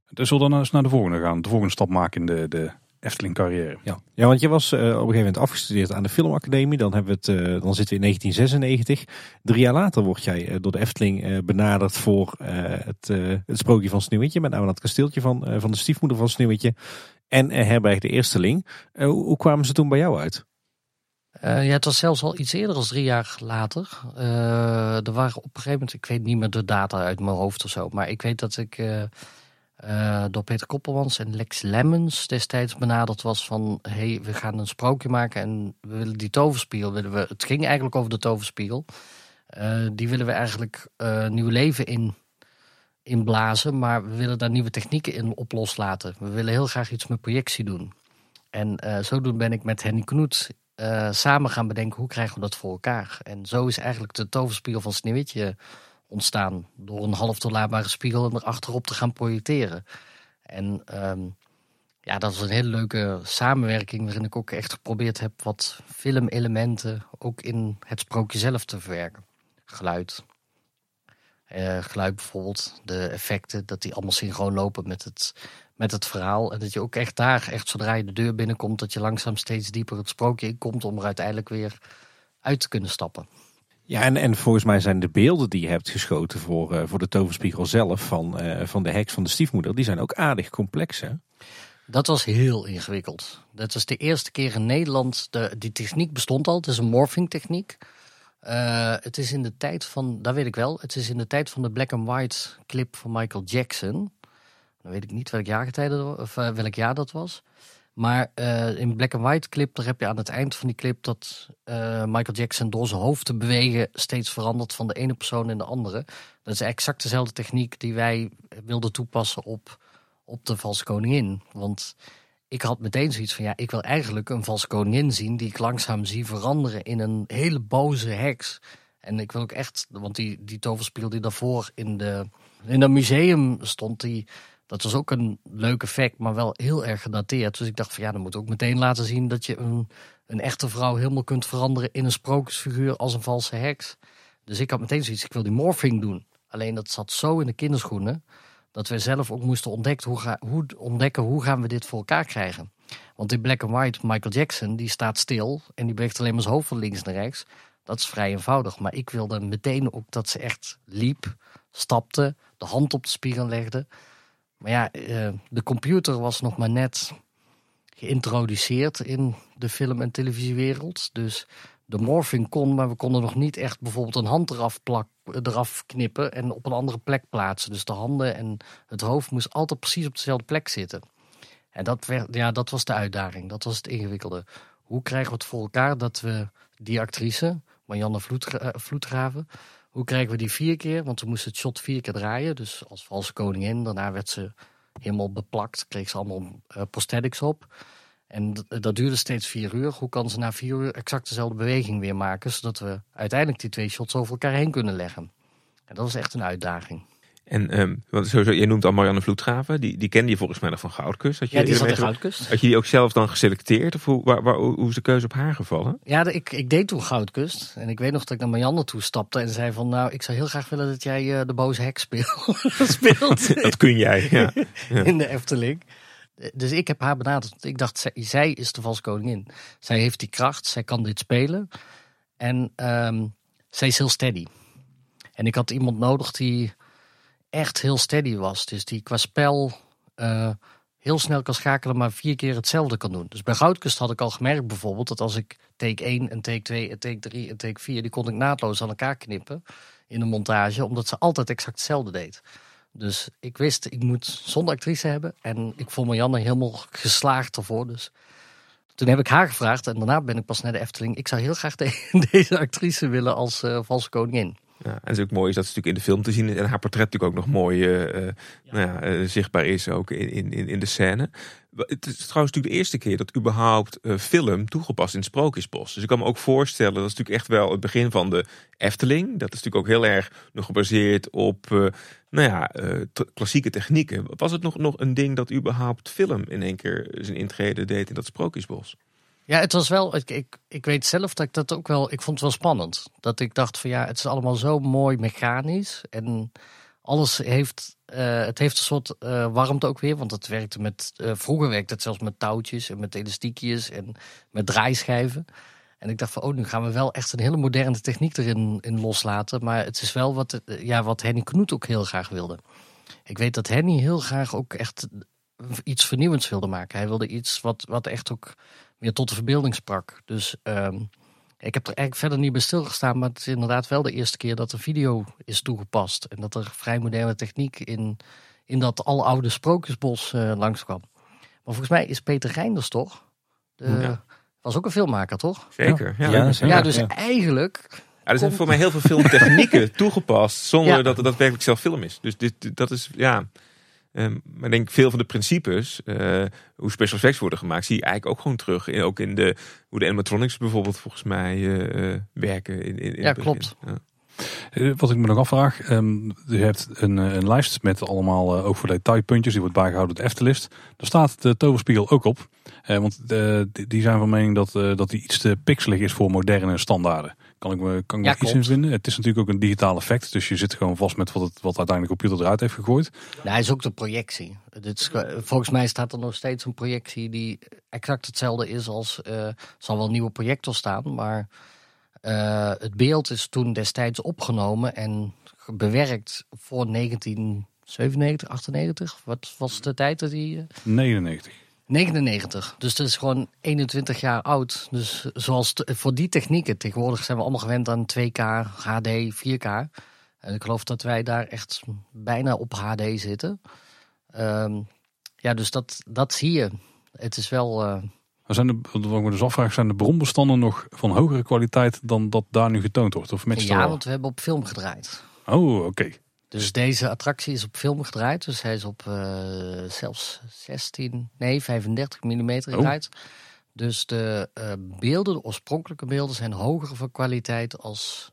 Dus zullen we dan eens naar de volgende gaan. De volgende stap maken in de, de Efteling carrière. Ja, ja want je was op een gegeven moment afgestudeerd aan de Filmacademie. Dan, hebben we het, eh, dan zitten we in 1996. Drie jaar later word jij door de Efteling eh, benaderd voor eh, het, eh, het sprookje van Sneeuwwitje. Met name dat kasteeltje van, eh, van de stiefmoeder van Sneeuwwitje. En eh, Herberg de Eersteling. Eh, hoe, kwamen ze toen bij jou uit? Eh, ja, het was zelfs al iets eerder dan drie jaar later. Er waren op een gegeven moment, ik weet niet meer de data uit mijn hoofd of zo, maar ik weet dat ik door Peter Koppelmans en Lex Lemmens destijds benaderd was van, hey, we gaan een sprookje maken en we willen die toverspiegel, willen we, het ging eigenlijk over de toverspiegel, die willen we eigenlijk nieuw leven in inblazen, maar we willen daar nieuwe technieken in op loslaten. We willen heel graag iets met projectie doen. En eh zodoende ben ik met Henny Knoet eh, samen gaan bedenken hoe krijgen we dat voor elkaar. En zo is eigenlijk de toverspiegel van Sneeuwwitje ontstaan. Door een half doorlaatbare spiegel en erachterop te gaan projecteren. En ehm, ja, dat was een hele leuke samenwerking waarin ik ook echt geprobeerd heb wat filmelementen ook in het sprookje zelf te verwerken. Geluid. Eh, geluid bijvoorbeeld, de effecten, dat die allemaal synchroon lopen met het, met het verhaal. En dat je ook echt daar, echt zodra je de deur binnenkomt, dat je langzaam steeds dieper het sprookje inkomt om er uiteindelijk weer uit te kunnen stappen. Ja, en, en volgens mij zijn de beelden die je hebt geschoten voor, eh, voor de toverspiegel zelf van, eh, van de heks van de stiefmoeder, die zijn ook aardig complex hè? Dat was heel ingewikkeld. Dat was de eerste keer in Nederland. De, die techniek bestond al. Het is een morphing techniek. Eh, het is in de tijd van, dat weet ik wel. Het is in de tijd van de black and white clip van Michael Jackson. Dan weet ik niet welk jaar, of, eh, welk jaar dat was. Maar eh, in black and white clip, daar heb je aan het eind van die clip dat Michael Jackson door zijn hoofd te bewegen steeds verandert van de ene persoon in de andere. Dat is exact dezelfde techniek die wij wilden toepassen op, op de valse koningin. Want ik had meteen zoiets van, ja, ik wil eigenlijk een valse koningin zien die ik langzaam zie veranderen in een hele boze heks. En ik wil ook echt, want die, die toverspiegel die daarvoor in, de, in dat museum stond, die, dat was ook een leuk effect, maar wel heel erg gedateerd. Dus ik dacht van ja, dan moet ook meteen laten zien dat je een, een echte vrouw helemaal kunt veranderen in een sprookjesfiguur als een valse heks. Dus ik had meteen zoiets, ik wil die morphing doen. Alleen dat zat zo in de kinderschoenen, dat we zelf ook moesten ontdekken hoe, ga, hoe, ontdekken hoe gaan we dit voor elkaar krijgen. Want in Black and White, Michael Jackson, die staat stil en die beweegt alleen maar zijn hoofd van links naar rechts. Dat is vrij eenvoudig. Maar ik wilde meteen ook dat ze echt liep, stapte, de hand op de spiegel legde. Maar ja, eh, de computer was nog maar net geïntroduceerd in de film- en televisiewereld. Dus de morphing kon, maar we konden nog niet echt bijvoorbeeld een hand eraf, plak, eraf knippen en op een andere plek plaatsen. Dus de handen en het hoofd moest altijd precies op dezelfde plek zitten. En dat, werd, ja, dat was de uitdaging, dat was het ingewikkelde. Hoe krijgen we het voor elkaar dat we die actrice, Marianne Vloedgra Vloedgraven, hoe krijgen we die vier keer? Want we moesten het shot vier keer draaien, dus als valse koningin. Daarna werd ze helemaal beplakt, kreeg ze allemaal uh, prosthetics op. En dat duurde steeds vier uur. Hoe kan ze na vier uur exact dezelfde beweging weer maken, zodat we uiteindelijk die twee shots over elkaar heen kunnen leggen? En dat was echt een uitdaging. En um, sowieso, je noemt al Marianne Vloedgraven. Die, die kende je volgens mij nog van Goudkust. Had je ja, die zat in Goudkust. Had je die ook zelf dan geselecteerd? Of hoe, waar, waar, hoe is de keuze op haar gevallen? Ja, ik, ik deed toen Goudkust. En ik weet nog dat ik naar Marianne toe stapte en zei van... Nou, ik zou heel graag willen dat jij uh, de boze hek speelt. dat kun jij, ja. ja. In de Efteling. Dus ik heb haar benaderd. Ik dacht, zij, zij is de valse koningin. Zij heeft die kracht, zij kan dit spelen. En um, zij is heel steady. En ik had iemand nodig die echt heel steady was. Dus die qua spel uh, heel snel kan schakelen, maar vier keer hetzelfde kan doen. Dus bij Goudkust had ik al gemerkt bijvoorbeeld dat als ik take 1 en take 2 en take 3 en take 4, die kon ik naadloos aan elkaar knippen in de montage, omdat ze altijd exact hetzelfde deed. Dus ik wist, ik moet zonder actrice hebben. En ik vond Marianne helemaal geslaagd ervoor. Dus toen heb ik haar gevraagd. En daarna ben ik pas naar de Efteling. Ik zou heel graag deze actrice willen als uh, valse koningin. Ja, en het is ook mooi is dat ze natuurlijk in de film te zien is. En haar portret natuurlijk ook nog mooi uh, ja. Nou ja, uh, zichtbaar is ook in, in, in de scène. Het is trouwens natuurlijk de eerste keer dat überhaupt uh, film toegepast in het Sprookjesbos. Dus ik kan me ook voorstellen, dat is natuurlijk echt wel het begin van de Efteling. Dat is natuurlijk ook heel erg nog gebaseerd op nou ja, klassieke technieken. Was het nog, nog een ding dat überhaupt film in één keer zijn intrede deed in dat Sprookjesbos? Ja, het was wel. Ik, ik, ik weet zelf dat ik dat ook wel. Ik vond het wel spannend. Dat ik dacht van ja, het is allemaal zo mooi mechanisch. En alles heeft. Uh, het heeft een soort uh, warmte ook weer. Want het werkte met. Uh, vroeger werkte het zelfs met touwtjes en met elastiekjes en met draaischijven. En ik dacht van, oh, nu gaan we wel echt een hele moderne techniek erin in loslaten. Maar het is wel wat, ja, wat Henny Knoet ook heel graag wilde. Ik weet dat Henny heel graag ook echt iets vernieuwends wilde maken. Hij wilde iets wat, wat echt ook meer tot de verbeelding sprak. Dus um, ik heb er eigenlijk verder niet bij stilgestaan, maar het is inderdaad wel de eerste keer dat er video is toegepast. En dat er vrij moderne techniek in, in dat aloude sprookjesbos uh, langskwam. Maar volgens mij is Peter Reinders toch? De, ja. Was ook een filmmaker, toch? Zeker. Ja, ja, ja dus eigenlijk. Ja, er zijn voor mij heel veel filmtechnieken toegepast zonder dat het daadwerkelijk zelf film is. Dus dit, dat is, ja. Um, maar ik denk veel van de principes, uh, hoe special effects worden gemaakt, zie je eigenlijk ook gewoon terug. In, ook in de, hoe de animatronics bijvoorbeeld volgens mij uh, werken. In, in, in ja, klopt. Ja. Wat ik me nog afvraag, um, je hebt een, een lijst met allemaal uh, ook voor detailpuntjes, die wordt bijgehouden door de Eftelist. Daar staat de toverspiegel ook op, uh, want uh, die zijn van mening dat, dat die iets te pixelig is voor moderne standaarden. Kan ik me, kan ik ja, iets in vinden? Het is natuurlijk ook een digitaal effect. Dus je zit gewoon vast met wat, het, wat uiteindelijk de computer eruit heeft gegooid. Nou, hij is ook de projectie. Dit is, volgens mij staat er nog steeds een projectie die exact hetzelfde is als... Uh, zal wel een nieuwe projector staan, maar... Uh, het beeld is toen destijds opgenomen en bewerkt voor 1997, 98. Wat was de tijd dat hij... Uh... 99. 99. Dus dat is gewoon 21 jaar oud. Dus zoals voor die technieken, tegenwoordig zijn we allemaal gewend aan 2K, HD, 4K. En ik geloof dat wij daar echt bijna op HD zitten. Um, ja, dus dat, dat zie je. Het is wel. Uh... zijn de, wat ik me dus afvraag, zijn de bronbestanden nog van hogere kwaliteit dan dat daar nu getoond wordt? Of ja, want we hebben op film gedraaid. Oh, oké. Dus deze attractie is op film gedraaid. Dus hij is op uh, zelfs 16, nee 35 mm gedraaid. Oh. Dus de uh, beelden, de oorspronkelijke beelden, zijn hoger van kwaliteit als...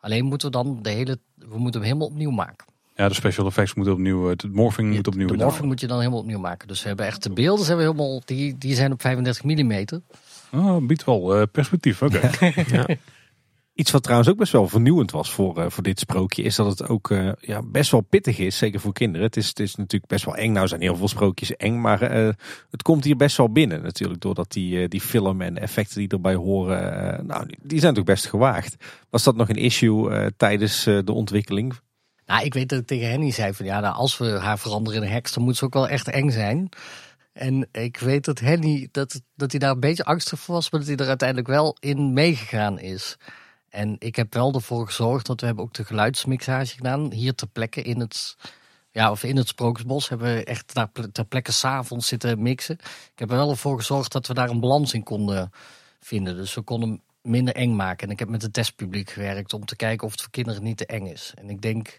Alleen moeten we dan de hele... We moeten hem helemaal opnieuw maken. Ja, de special effects moeten opnieuw... Het morphing moet opnieuw De morphing moet je dan helemaal opnieuw maken. Dus we hebben echt de beelden zijn we helemaal... Die, die zijn op 35 mm. Oh, biedt wel uh, perspectief, oké. Okay. ja. Iets wat trouwens ook best wel vernieuwend was voor, uh, voor dit sprookje, is dat het ook uh, ja, best wel pittig is, zeker voor kinderen. Het is, het is natuurlijk best wel eng. Nou zijn heel veel sprookjes eng, maar uh, het komt hier best wel binnen natuurlijk. Doordat die, die film en effecten die erbij horen, nou, die zijn natuurlijk best gewaagd. Was dat nog een issue tijdens de ontwikkeling? Nou, ik weet dat ik tegen Henny zei van ja, nou, als we haar veranderen in een heks, dan moet ze ook wel echt eng zijn. En ik weet dat Henny, dat, dat hij daar een beetje angstig voor was, maar dat hij er uiteindelijk wel in meegegaan is. En ik heb wel ervoor gezorgd dat we hebben ook de geluidsmixage gedaan. Hier ter plekke in het, ja, of in het Sprookjesbos hebben we echt daar ter plekke s'avonds zitten mixen. Ik heb er wel ervoor gezorgd dat we daar een balans in konden vinden. Dus we konden minder eng maken. En ik heb met het testpubliek gewerkt om te kijken of het voor kinderen niet te eng is. En ik denk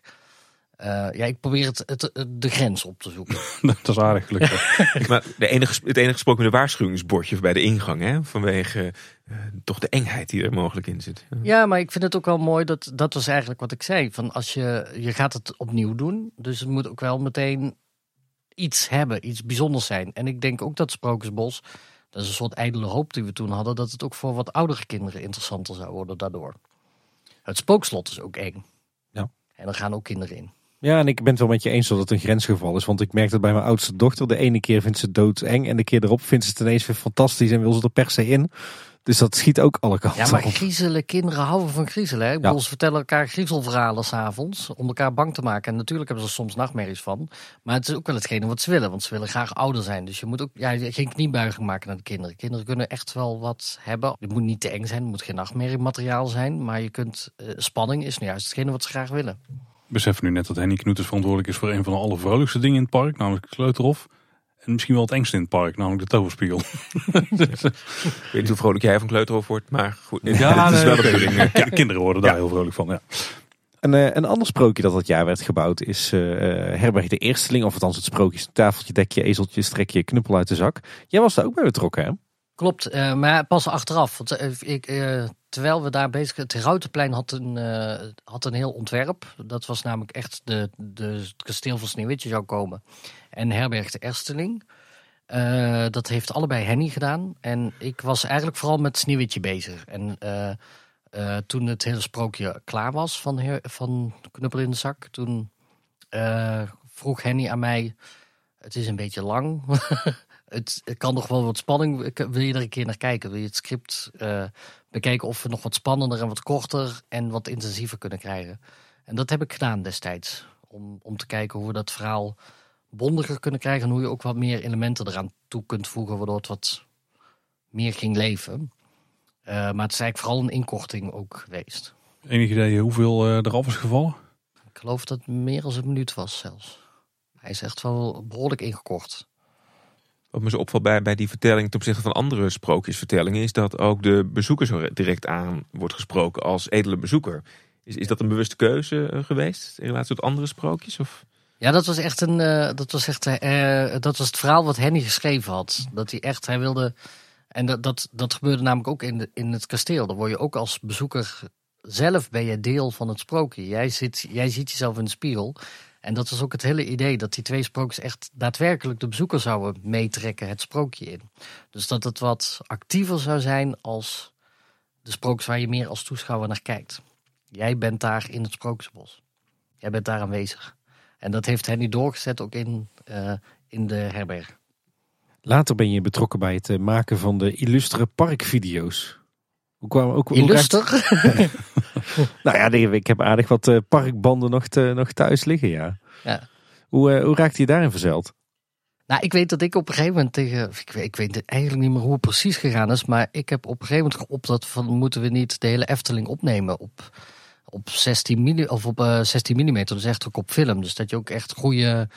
ja, ik probeer het, het, de grens op te zoeken. dat is aardig gelukkig. maar de enige, het enige gesproken waarschuwingsbordje bij de ingang, hè? vanwege uh, toch de engheid die er mogelijk in zit. Ja, maar ik vind het ook wel mooi, dat, dat was eigenlijk wat ik zei. Van als je, je gaat het opnieuw doen, dus het moet ook wel meteen iets hebben, iets bijzonders zijn. En ik denk ook dat Sprookjesbos, dat is een soort ijdele hoop die we toen hadden, dat het ook voor wat oudere kinderen interessanter zou worden daardoor. Het spookslot is ook eng. Ja. En er gaan ook kinderen in. Ja, en ik ben het wel met je eens dat het een grensgeval is. Want ik merk dat bij mijn oudste dochter. De ene keer vindt ze het doodeng. En de keer erop vindt ze het ineens weer fantastisch. En wil ze er per se in. Dus dat schiet ook alle kanten Ja, maar griezelen, kinderen houden van griezelen. Hè? Ik bedoel, ze vertellen elkaar griezelverhalen s'avonds. Om elkaar bang te maken. En natuurlijk hebben ze soms nachtmerries van. Maar het is ook wel hetgene wat ze willen. Want ze willen graag ouder zijn. Dus je moet ook ja, geen kniebuiging maken naar de kinderen. Kinderen kunnen echt wel wat hebben. Het moet niet te eng zijn. Het moet geen nachtmerriemateriaal zijn. Maar je kunt, uh, spanning is nu juist hetgene wat ze graag willen besef nu net dat Henny Knoeters verantwoordelijk is voor een van de allervrolijkste dingen in het park, namelijk het Kleuterhof. En misschien wel het engste in het park, namelijk de toverspiegel. dus, ik weet niet hoe vrolijk jij van Kleuterhof wordt, maar goed. Ja, is wel de. Ja, kinderen worden daar heel vrolijk van, ja. Een, uh, een ander sprookje dat dat jaar werd gebouwd is uh, Herberg de Eersteling. Of althans het sprookje tafeltje, dekje, ezeltje, strekje, knuppel uit de zak. Jij was daar ook bij betrokken hè? Klopt, uh, maar pas achteraf. Want, ik, terwijl we daar bezig Het Routenplein had een, had een heel ontwerp. Dat was namelijk echt de, de, het kasteel van Sneeuwwitje zou komen. En Herberg de Ersteling. Dat heeft allebei Henny gedaan. En ik was eigenlijk vooral met Sneeuwwitje bezig. En toen het hele sprookje klaar was van, van Knuppel in de Zak... toen vroeg Henny aan mij... Het is een beetje lang. het, het, kan nog wel wat spanning. Wil je er een keer naar kijken? Wil je het script bekijken of we nog wat spannender en wat korter en wat intensiever kunnen krijgen. En dat heb ik gedaan destijds. Om, om te kijken hoe we dat verhaal bondiger kunnen krijgen. En hoe je ook wat meer elementen eraan toe kunt voegen, waardoor het wat meer ging leven. Uh, maar het is eigenlijk vooral een inkorting ook geweest. Enig idee hoeveel uh, eraf is gevallen? Ik geloof dat het meer dan een minuut was zelfs. Hij is echt wel behoorlijk ingekort. Wat me zo opvalt bij, bij die vertelling ten opzichte van andere sprookjesvertellingen, is dat ook de bezoeker zo direct aan wordt gesproken als edele bezoeker. Is, is dat een bewuste keuze eh, geweest in relatie tot andere sprookjes? Of? Ja, dat was echt een. Uh, dat, was echt, uh, dat was het verhaal wat Henny geschreven had. Dat hij echt, hij wilde. En dat, dat, dat gebeurde namelijk ook in, de, in het kasteel. Dan word je ook als bezoeker zelf ben je deel van het sprookje. Jij, zit, jij ziet jezelf in de spiegel. En dat was ook het hele idee, dat die twee sprookjes echt daadwerkelijk de bezoeker zouden meetrekken het sprookje in. Dus dat het wat actiever zou zijn als de sprookjes waar je meer als toeschouwer naar kijkt. Jij bent daar in het sprookjesbos. Jij bent daar aanwezig. En dat heeft Henny doorgezet ook in, uh, in de herberg. Later ben je betrokken bij het eh, maken van de illustere parkvideo's. Hoe kwam ook Illuster? nou ja, ik heb aardig wat uh, parkbanden nog, te, nog thuis liggen, ja. ja. Hoe, uh, hoe raakte je daarin verzeld? Nou, ik weet dat ik op een gegeven moment tegen. Ik weet, ik weet eigenlijk niet meer hoe het precies gegaan is. Maar ik heb op een gegeven moment op dat van moeten we niet de hele Efteling opnemen op, op 16 mm of op uh, 16 mm. Dus echt ook op film. Dus dat je ook echt goede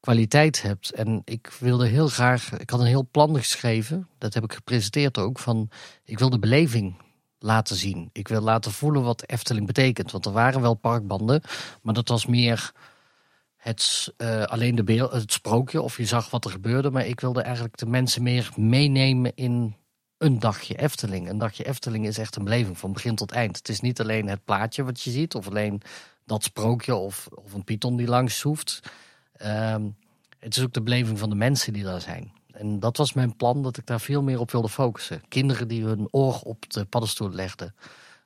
kwaliteit hebt. En ik wilde heel graag. Ik had een heel plan geschreven. Dat heb ik gepresenteerd ook. Van ik wil de beleving laten zien. Ik wil laten voelen wat Efteling betekent. Want er waren wel parkbanden, maar dat was meer het, uh, alleen de het sprookje of je zag wat er gebeurde. Maar ik wilde eigenlijk de mensen meer meenemen in een dagje Efteling. Een dagje Efteling is echt een beleving van begin tot eind. Het is niet alleen het plaatje wat je ziet of alleen dat sprookje of, of een python die langs hoeft. Ehm, het is ook de beleving van de mensen die daar zijn. En dat was mijn plan, dat ik daar veel meer op wilde focussen. Kinderen die hun oor op de paddenstoel legden.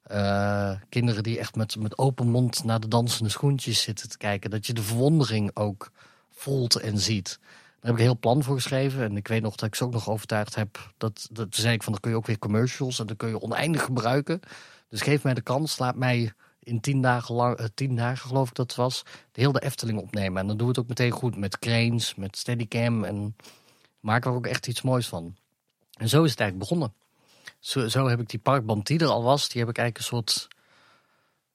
Eh, kinderen die echt met, met open mond naar de dansende schoentjes zitten te kijken. Dat je de verwondering ook voelt en ziet. Daar heb ik een heel plan voor geschreven. En ik weet nog dat ik ze ook nog overtuigd heb. Dat, dat zei ik van, dan kun je ook weer commercials. En dan kun je oneindig gebruiken. Dus geef mij de kans. Laat mij in tien dagen, lang, eh, tien dagen geloof ik dat het was, de hele Efteling opnemen. En dan doen we het ook meteen goed met cranes, met steadicam. En we er ook echt iets moois van. En zo is het eigenlijk begonnen. Zo, zo heb ik die parkband die er al was, die heb ik eigenlijk een soort,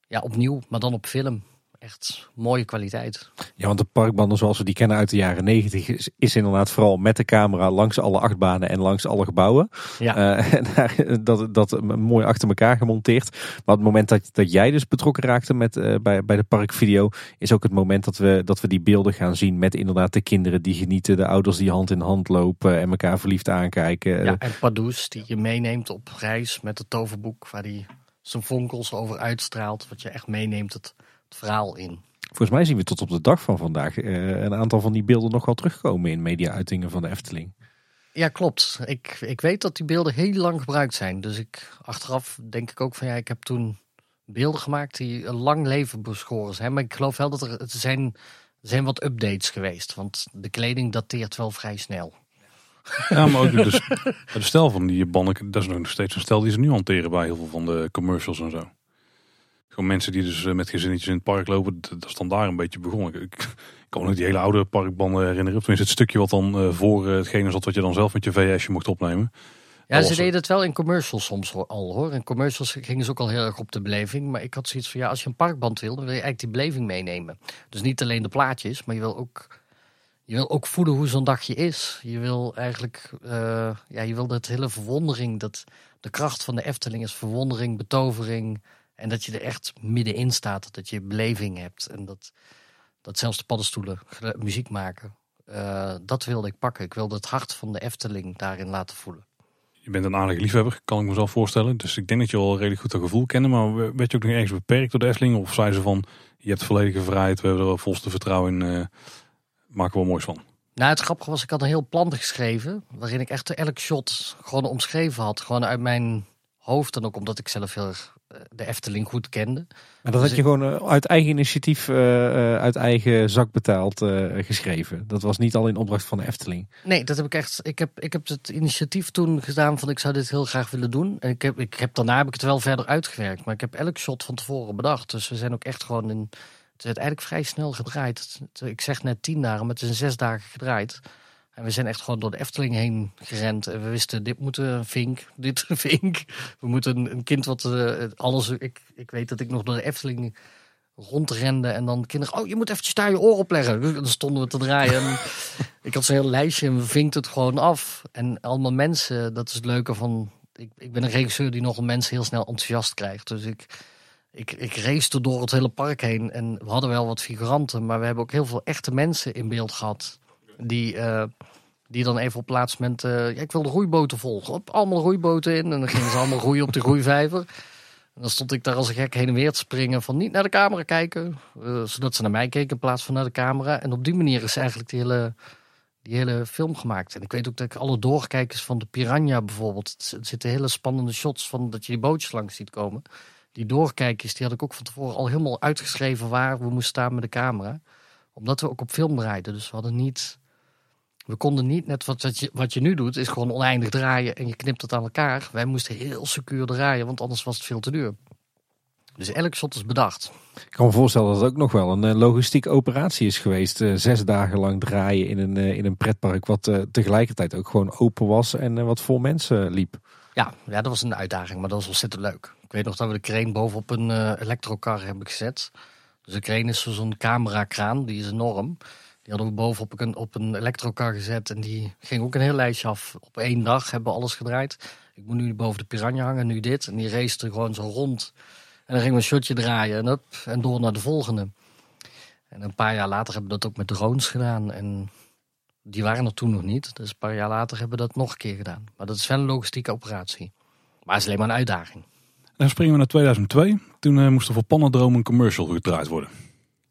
ja opnieuw, maar dan op film. Echt mooie kwaliteit. Ja, want de parkbanden zoals we die kennen uit de jaren negentig is, is inderdaad vooral met de camera langs alle achtbanen en langs alle gebouwen. Ja. Eh, en daar- dat, dat mooi achter elkaar gemonteerd. Maar het moment dat, dat jij dus betrokken raakte met, eh, bij, bij de parkvideo, is ook het moment dat we, dat we die beelden gaan zien met inderdaad de kinderen die genieten, de ouders die hand in hand lopen en elkaar verliefd aankijken. Ja, en Pardoes die je meeneemt op reis met het toverboek waar hij zijn vonkels over uitstraalt. Wat je echt meeneemt het, het verhaal in. Volgens mij zien we tot op de dag van vandaag eh, een aantal van die beelden nog wel terugkomen in media-uitingen van de Efteling. Ja, klopt. Ik, ik weet dat die beelden heel lang gebruikt zijn. Dus ik, achteraf denk ik ook van ja, ik heb toen beelden gemaakt die een lang leven beschoren zijn. Maar ik geloof wel dat er, er zijn, zijn wat updates geweest. Want de kleding dateert wel vrij snel. Ja, maar ook de, de stijl van die banden, dat is nog steeds een stijl die ze nu hanteren bij heel veel van de commercials en zo. Gewoon mensen die dus eh, met gezinnetjes in het park lopen, dat is dan daar een beetje begonnen. Ik, ik kan me nog die hele oude parkbanden herinneren. Tenminste het stukje wat dan eh, voor eh, hetgene zat wat je dan zelf met je VS'je mocht opnemen. Ja, ze deden het wel in commercials soms al hoor. In commercials gingen ze ook al heel erg op de beleving. Maar ik had zoiets van ja, als je een parkband wil, dan wil je eigenlijk die beleving meenemen. Dus niet alleen de plaatjes, maar je wil ook, je wil ook voelen hoe zo'n dagje is. Je wil eigenlijk, eh, ja, je wil dat hele verwondering, dat de kracht van de Efteling is verwondering, betovering. En dat je er echt middenin staat, dat je beleving hebt. En dat, dat zelfs de paddenstoelen muziek maken. Eh, dat wilde ik pakken. Ik wilde het hart van de Efteling daarin laten voelen. Je bent een aardige liefhebber, kan ik mezelf voorstellen. Dus ik denk dat je wel redelijk goed dat gevoel kende. Maar werd je ook nog ergens beperkt door de Efteling? Of zei ze van, je hebt volledige vrijheid, we hebben er volste vertrouwen in. eh maken we wel moois van. Nou, het grappige was, ik had een heel plan geschreven. Waarin ik echt elk shot gewoon omschreven had. Gewoon uit mijn hoofd. En ook omdat ik zelf heel erg de Efteling goed kende. Maar dat Dus had je gewoon eh, uit eigen initiatief, eh, eh, uit eigen zak betaald eh, geschreven. Dat was niet al in opdracht van de Efteling. Nee, dat heb ik echt. Ik heb, ik heb het initiatief toen gedaan van ik zou dit heel graag willen doen. En ik heb, ik heb, daarna heb ik het wel verder uitgewerkt. Maar ik heb elk shot van tevoren bedacht. Dus we zijn ook echt gewoon in. Het werd eigenlijk vrij snel gedraaid. Ik zeg net tien dagen, maar het is in zes dagen gedraaid. En we zijn echt gewoon door de Efteling heen gerend. En we wisten, dit moet een vink, dit een vink. We moeten een, een kind wat eh, alles... Ik, ik weet dat ik nog door de Efteling rondrende. En dan kinderen, oh, je moet eventjes daar je oor op leggen. Dus dan stonden we te draaien. En ik had zo'n heel lijstje en we vinkten het gewoon af. En allemaal mensen, dat is het leuke van... Ik, ik ben een regisseur die nogal mensen heel snel enthousiast krijgt. Dus ik, ik, ik race door het hele park heen. En we hadden wel wat figuranten, maar we hebben ook heel veel echte mensen in beeld gehad. Die, eh, die dan even op laatst moment... eh, ik wil de roeiboten volgen. Op allemaal roeiboten in. En dan gingen ze allemaal roeien op die roeivijver. En dan stond ik daar als een gek heen en weer te springen van niet naar de camera kijken. eh, zodat ze naar mij keken in plaats van naar de camera. En op die manier is eigenlijk die hele, die hele film gemaakt. En ik weet ook dat ik alle doorkijkers van de Piranha bijvoorbeeld. Er zitten hele spannende shots van dat je die bootjes langs ziet komen. Die doorkijkers, die had ik ook van tevoren al helemaal uitgeschreven waar we moesten staan met de camera. Omdat we ook op film draaiden. Dus we hadden niet... We konden niet, net wat, wat, je, wat je nu doet, is gewoon oneindig draaien en je knipt het aan elkaar. Wij moesten heel secuur draaien, want anders was het veel te duur. Dus elk shot is bedacht. Ik kan me voorstellen dat het ook nog wel een eh, logistieke operatie is geweest. Eh, zes dagen lang draaien in een, eh, in een pretpark wat tegelijkertijd ook gewoon open was en wat vol mensen liep. Ja, ja, dat was een uitdaging, maar dat was ontzettend leuk. Ik weet nog dat we de crane bovenop een eh elektrocar hebben gezet. Dus de crane is zo'n camerakraan, die is enorm. Die hadden we bovenop een, op een elektrocar gezet en die ging ook een heel lijstje af. Op één dag hebben we alles gedraaid. Ik moet nu boven de piranha hangen, nu dit. En die race er gewoon zo rond. En dan gingen we een shotje draaien en, up, en door naar de volgende. En een paar jaar later hebben we dat ook met drones gedaan. En die waren er toen nog niet. Dus een paar jaar later hebben we dat nog een keer gedaan. Maar dat is wel een logistieke operatie. Maar het is alleen maar een uitdaging. Dan springen we naar 2002. Toen eh, moest er voor Pannendroom een commercial gedraaid worden.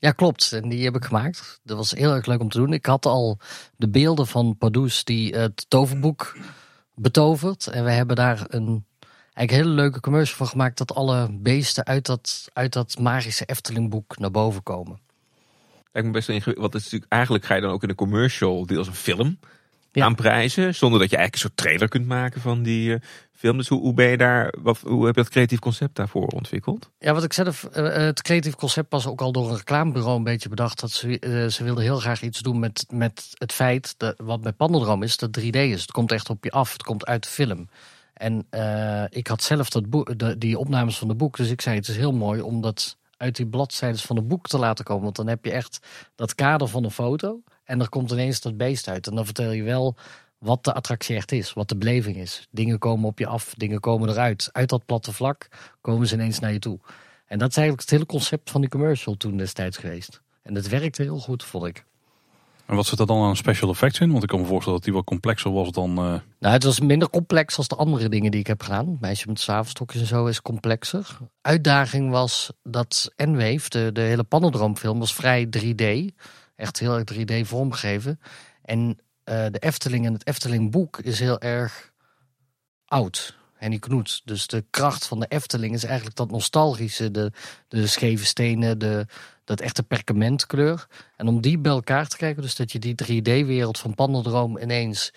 Ja, klopt. En die heb ik gemaakt. Dat was heel erg leuk om te doen. Ik had al de beelden van Pardoes die het toverboek betovert. En we hebben daar een, eigenlijk een hele leuke commercial van gemaakt dat alle beesten uit dat, uit dat magische Eftelingboek naar boven komen. Lijkt me best wel ingewikkeld. Want het is natuurlijk, eigenlijk ga je dan ook in de commercial die als een film Ja. aanprijzen. Zonder dat je eigenlijk een soort trailer kunt maken van die eh, film. Dus hoe, hoe ben je daar, wat, hoe heb je dat creatief concept daarvoor ontwikkeld? Ja, wat ik zelf, eh, het creatief concept was ook al door een reclamebureau een beetje bedacht. Dat ze, eh, ze wilden heel graag iets doen met, met het feit, dat, wat bij Pandodroom is, dat 3D is. Het komt echt op je af, het komt uit de film. En eh, ik had zelf dat boek, de, die opnames van de boek, dus ik zei het is heel mooi om dat uit die bladzijden van het boek te laten komen. Want dan heb je echt dat kader van een foto en er komt ineens dat beest uit. En dan vertel je wel wat de attractie echt is, wat de beleving is. Dingen komen op je af, dingen komen eruit. Uit dat platte vlak komen ze ineens naar je toe. En dat is eigenlijk het hele concept van die commercial toen destijds geweest. En dat werkte heel goed, vond ik. En wat zit er dan aan special effects in? Want ik kan me voorstellen dat die wat complexer was dan... eh, Nou, het was minder complex als de andere dingen die ik heb gedaan. Meisje met zwavelstokjes en zo is complexer. Uitdaging was dat N-Wave, de, de hele Pannendroomfilm, was vrij 3D. Echt heel erg 3D vormgegeven. En eh, de Efteling en het Efteling boek is heel erg oud. Henny Knoet. Dus de kracht van de Efteling is eigenlijk dat nostalgische. De, de scheve stenen, de, dat echte perkamentkleur. En om die bij elkaar te krijgen, dus dat je die 3D-wereld van Pandendroom ineens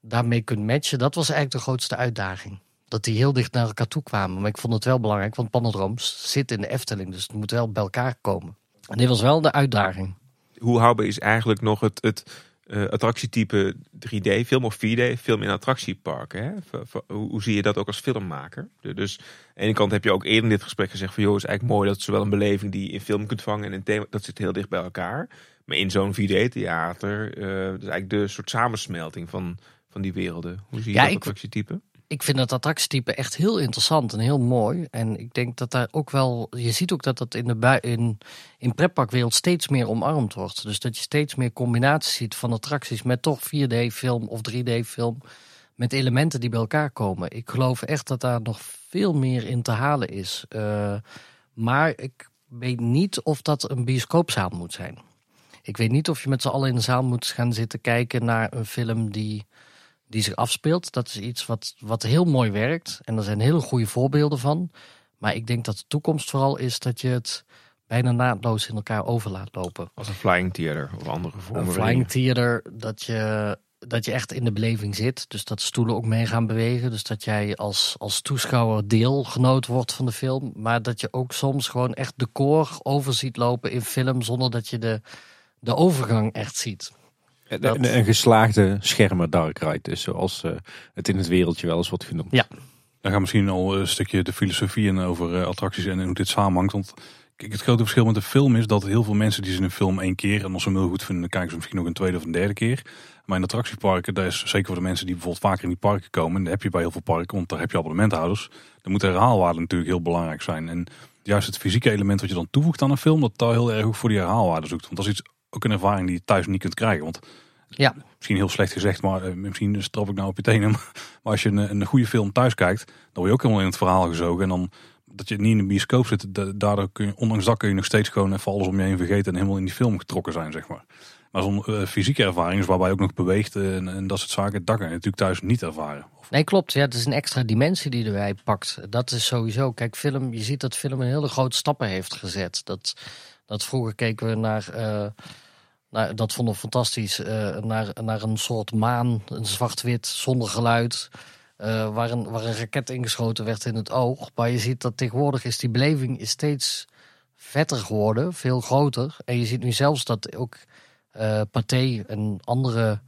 daarmee kunt matchen, dat was eigenlijk de grootste uitdaging. Dat die heel dicht naar elkaar toe kwamen. Maar ik vond het wel belangrijk, want Pandendroom zit in de Efteling, dus het moet wel bij elkaar komen. En dit was wel de uitdaging. Hoe houdbaar is eigenlijk nog het, het eh, attractietype 3D-film of 4D-film in attractieparken? Hè? V- Hoe, zie je dat ook als filmmaker? Dus aan de ene kant heb je ook eerder in dit gesprek gezegd van... joh, het is eigenlijk mooi dat zowel een beleving die je in film kunt vangen... en een thema, dat zit heel dicht bij elkaar. Maar in zo'n 4D-theater, eh dat is eigenlijk de soort samensmelting van, van die werelden. Hoe zie je Ja, dat attractietype? Ik vind dat attractietype echt heel interessant en heel mooi. En ik denk dat daar ook wel. Je ziet ook dat dat in de in, in pretparkwereld steeds meer omarmd wordt. Dus dat je steeds meer combinaties ziet van attracties met toch 4D-film of 3D-film. Met elementen die bij elkaar komen. Ik geloof echt dat daar nog veel meer in te halen is. Eh, maar ik weet niet of dat een bioscoopzaal moet zijn. Ik weet niet of je met z'n allen in de zaal moet gaan zitten kijken naar een film die die zich afspeelt. Dat is iets wat, wat heel mooi werkt. En er zijn hele goede voorbeelden van. Maar ik denk dat de toekomst vooral is dat je het bijna naadloos in elkaar over laat lopen. Als een flying theater of andere vormen. Een flying theater, dat je, dat je echt in de beleving zit. Dus dat stoelen ook mee gaan bewegen. Dus dat jij als, als toeschouwer deelgenoot wordt van de film. Maar dat je ook soms gewoon echt de koor over ziet lopen in film. Zonder dat je de, de overgang echt ziet. Een, Dat- een, een geslaagde schermer dark ride, dus zoals eh, het in het wereldje wel eens wordt genoemd. Ja. Dan gaan misschien al een stukje de filosofie in over eh, attracties en hoe dit samenhangt. Want kijk, het grote verschil met de film is dat heel veel mensen die zien een film één keer. En als ze hem heel goed vinden, dan kijken ze misschien nog een tweede of een derde keer. Maar in attractieparken, daar is zeker voor de mensen die bijvoorbeeld vaker in die parken komen. En dat heb je bij heel veel parken, want daar heb je abonnementhouders. Dan moet de herhaalwaarde natuurlijk heel belangrijk zijn. En juist het fysieke element wat je dan toevoegt aan een film, dat daar heel erg ook voor die herhaalwaarde zoekt. Want dat is iets, ook een ervaring die je thuis niet kunt krijgen. Want Ja. misschien heel slecht gezegd, maar eh, misschien strap ik nou op je tenen. Maar als je een, een goede film thuis kijkt, dan word je ook helemaal in het verhaal gezogen. En dan dat je niet in de bioscoop zit, da- daardoor kun je, ondanks dat kun je nog steeds gewoon even alles om je heen vergeten en helemaal in die film getrokken zijn, zeg maar. Maar zo'n eh, fysieke ervaring is waarbij je ook nog beweegt eh, en, en dat soort zaken, dat kan je natuurlijk thuis niet ervaren. Of, Nee, klopt. Ja, het is een extra dimensie die erbij pakt. Dat is sowieso. Kijk, film, je ziet dat film een hele grote stappen heeft gezet. Dat, dat vroeger keken we naar, eh, dat vonden we fantastisch, eh, naar, naar een soort maan, een zwart-wit, zonder geluid. eh, waar, een, waar een raket ingeschoten werd in het oog. Maar je ziet dat tegenwoordig is die beleving is steeds vetter geworden, veel groter. En je ziet nu zelfs dat ook eh Pathé en andere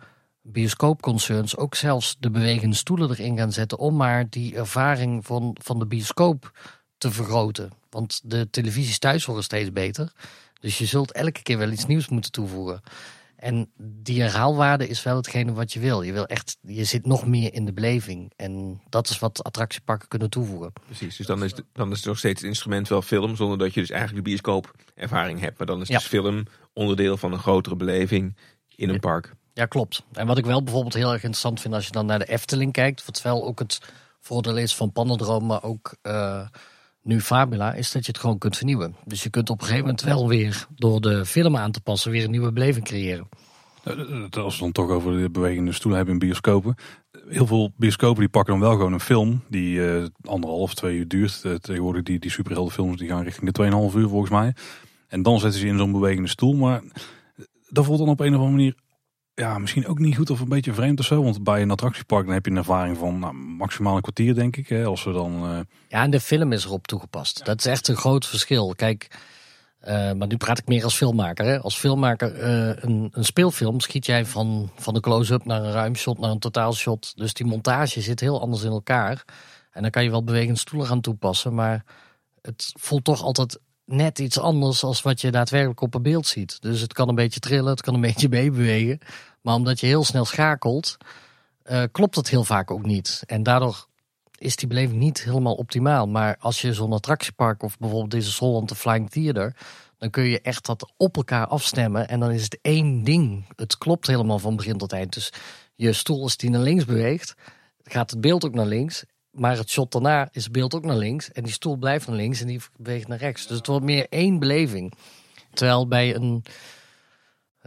bioscoopconcerns ook zelfs de bewegende stoelen erin gaan zetten om maar die ervaring van, van de bioscoop te vergroten. Want de televisies thuis worden steeds beter. Dus je zult elke keer wel iets nieuws moeten toevoegen. En die herhaalwaarde is wel hetgene wat je wil. Je wil echt, je zit nog meer in de beleving. En dat is wat attractieparken kunnen toevoegen. Precies, dus dan is, de- dan is het nog steeds het instrument wel film, zonder dat je dus eigenlijk de bioscoopervaring hebt. Maar dan is Ja. dus film onderdeel van een grotere beleving in een Ja. park. Ja, klopt. En wat ik wel bijvoorbeeld heel erg interessant vind als je dan naar de Efteling kijkt, wat wel ook het voordeel is van Pannendroom, maar ook eh, nu Fabula, is dat je het gewoon kunt vernieuwen. Dus je kunt op een gegeven moment wel weer door de film aan te passen weer een nieuwe beleving creëren. nou, als we dan toch over de bewegende stoelen hebben in bioscopen. Heel veel bioscopen die pakken dan wel gewoon een film die uh, anderhalf, twee uur duurt. Uh, tegenwoordig die, die superheldenfilms die gaan richting de 2,5 uur volgens mij. En dan zetten ze in zo'n bewegende stoel. Maar dat voelt dan op een of andere manier ja, misschien ook niet goed of een beetje vreemd of zo. Want bij een attractiepark dan heb je een ervaring van nou, maximaal een kwartier, denk ik. Hè, als we dan, uh... Ja, en de film is erop toegepast. Dat is echt een groot verschil. Kijk, uh, maar nu praat ik meer als filmmaker. Hè. Als filmmaker, uh, een, een, speelfilm schiet jij van, van de close-up naar een ruimshot, naar een totaalshot. Dus die montage zit heel anders in elkaar. En dan kan je wel bewegende stoelen gaan toepassen. Maar het voelt toch altijd net iets anders als wat je daadwerkelijk op een beeld ziet. Dus het kan een beetje trillen, het kan een beetje meebewegen. Maar omdat je heel snel schakelt, uh, klopt het heel vaak ook niet. En daardoor is die beleving niet helemaal optimaal. Maar als je zo'n attractiepark of bijvoorbeeld deze Holland de Flying Theater... dan kun je echt dat op elkaar afstemmen. En dan is het één ding. Het klopt helemaal van begin tot eind. Dus je stoel als die naar links beweegt, gaat het beeld ook naar links. Maar het shot daarna is het beeld ook naar links. En die stoel blijft naar links en die beweegt naar rechts. Dus het wordt meer één beleving. Terwijl bij een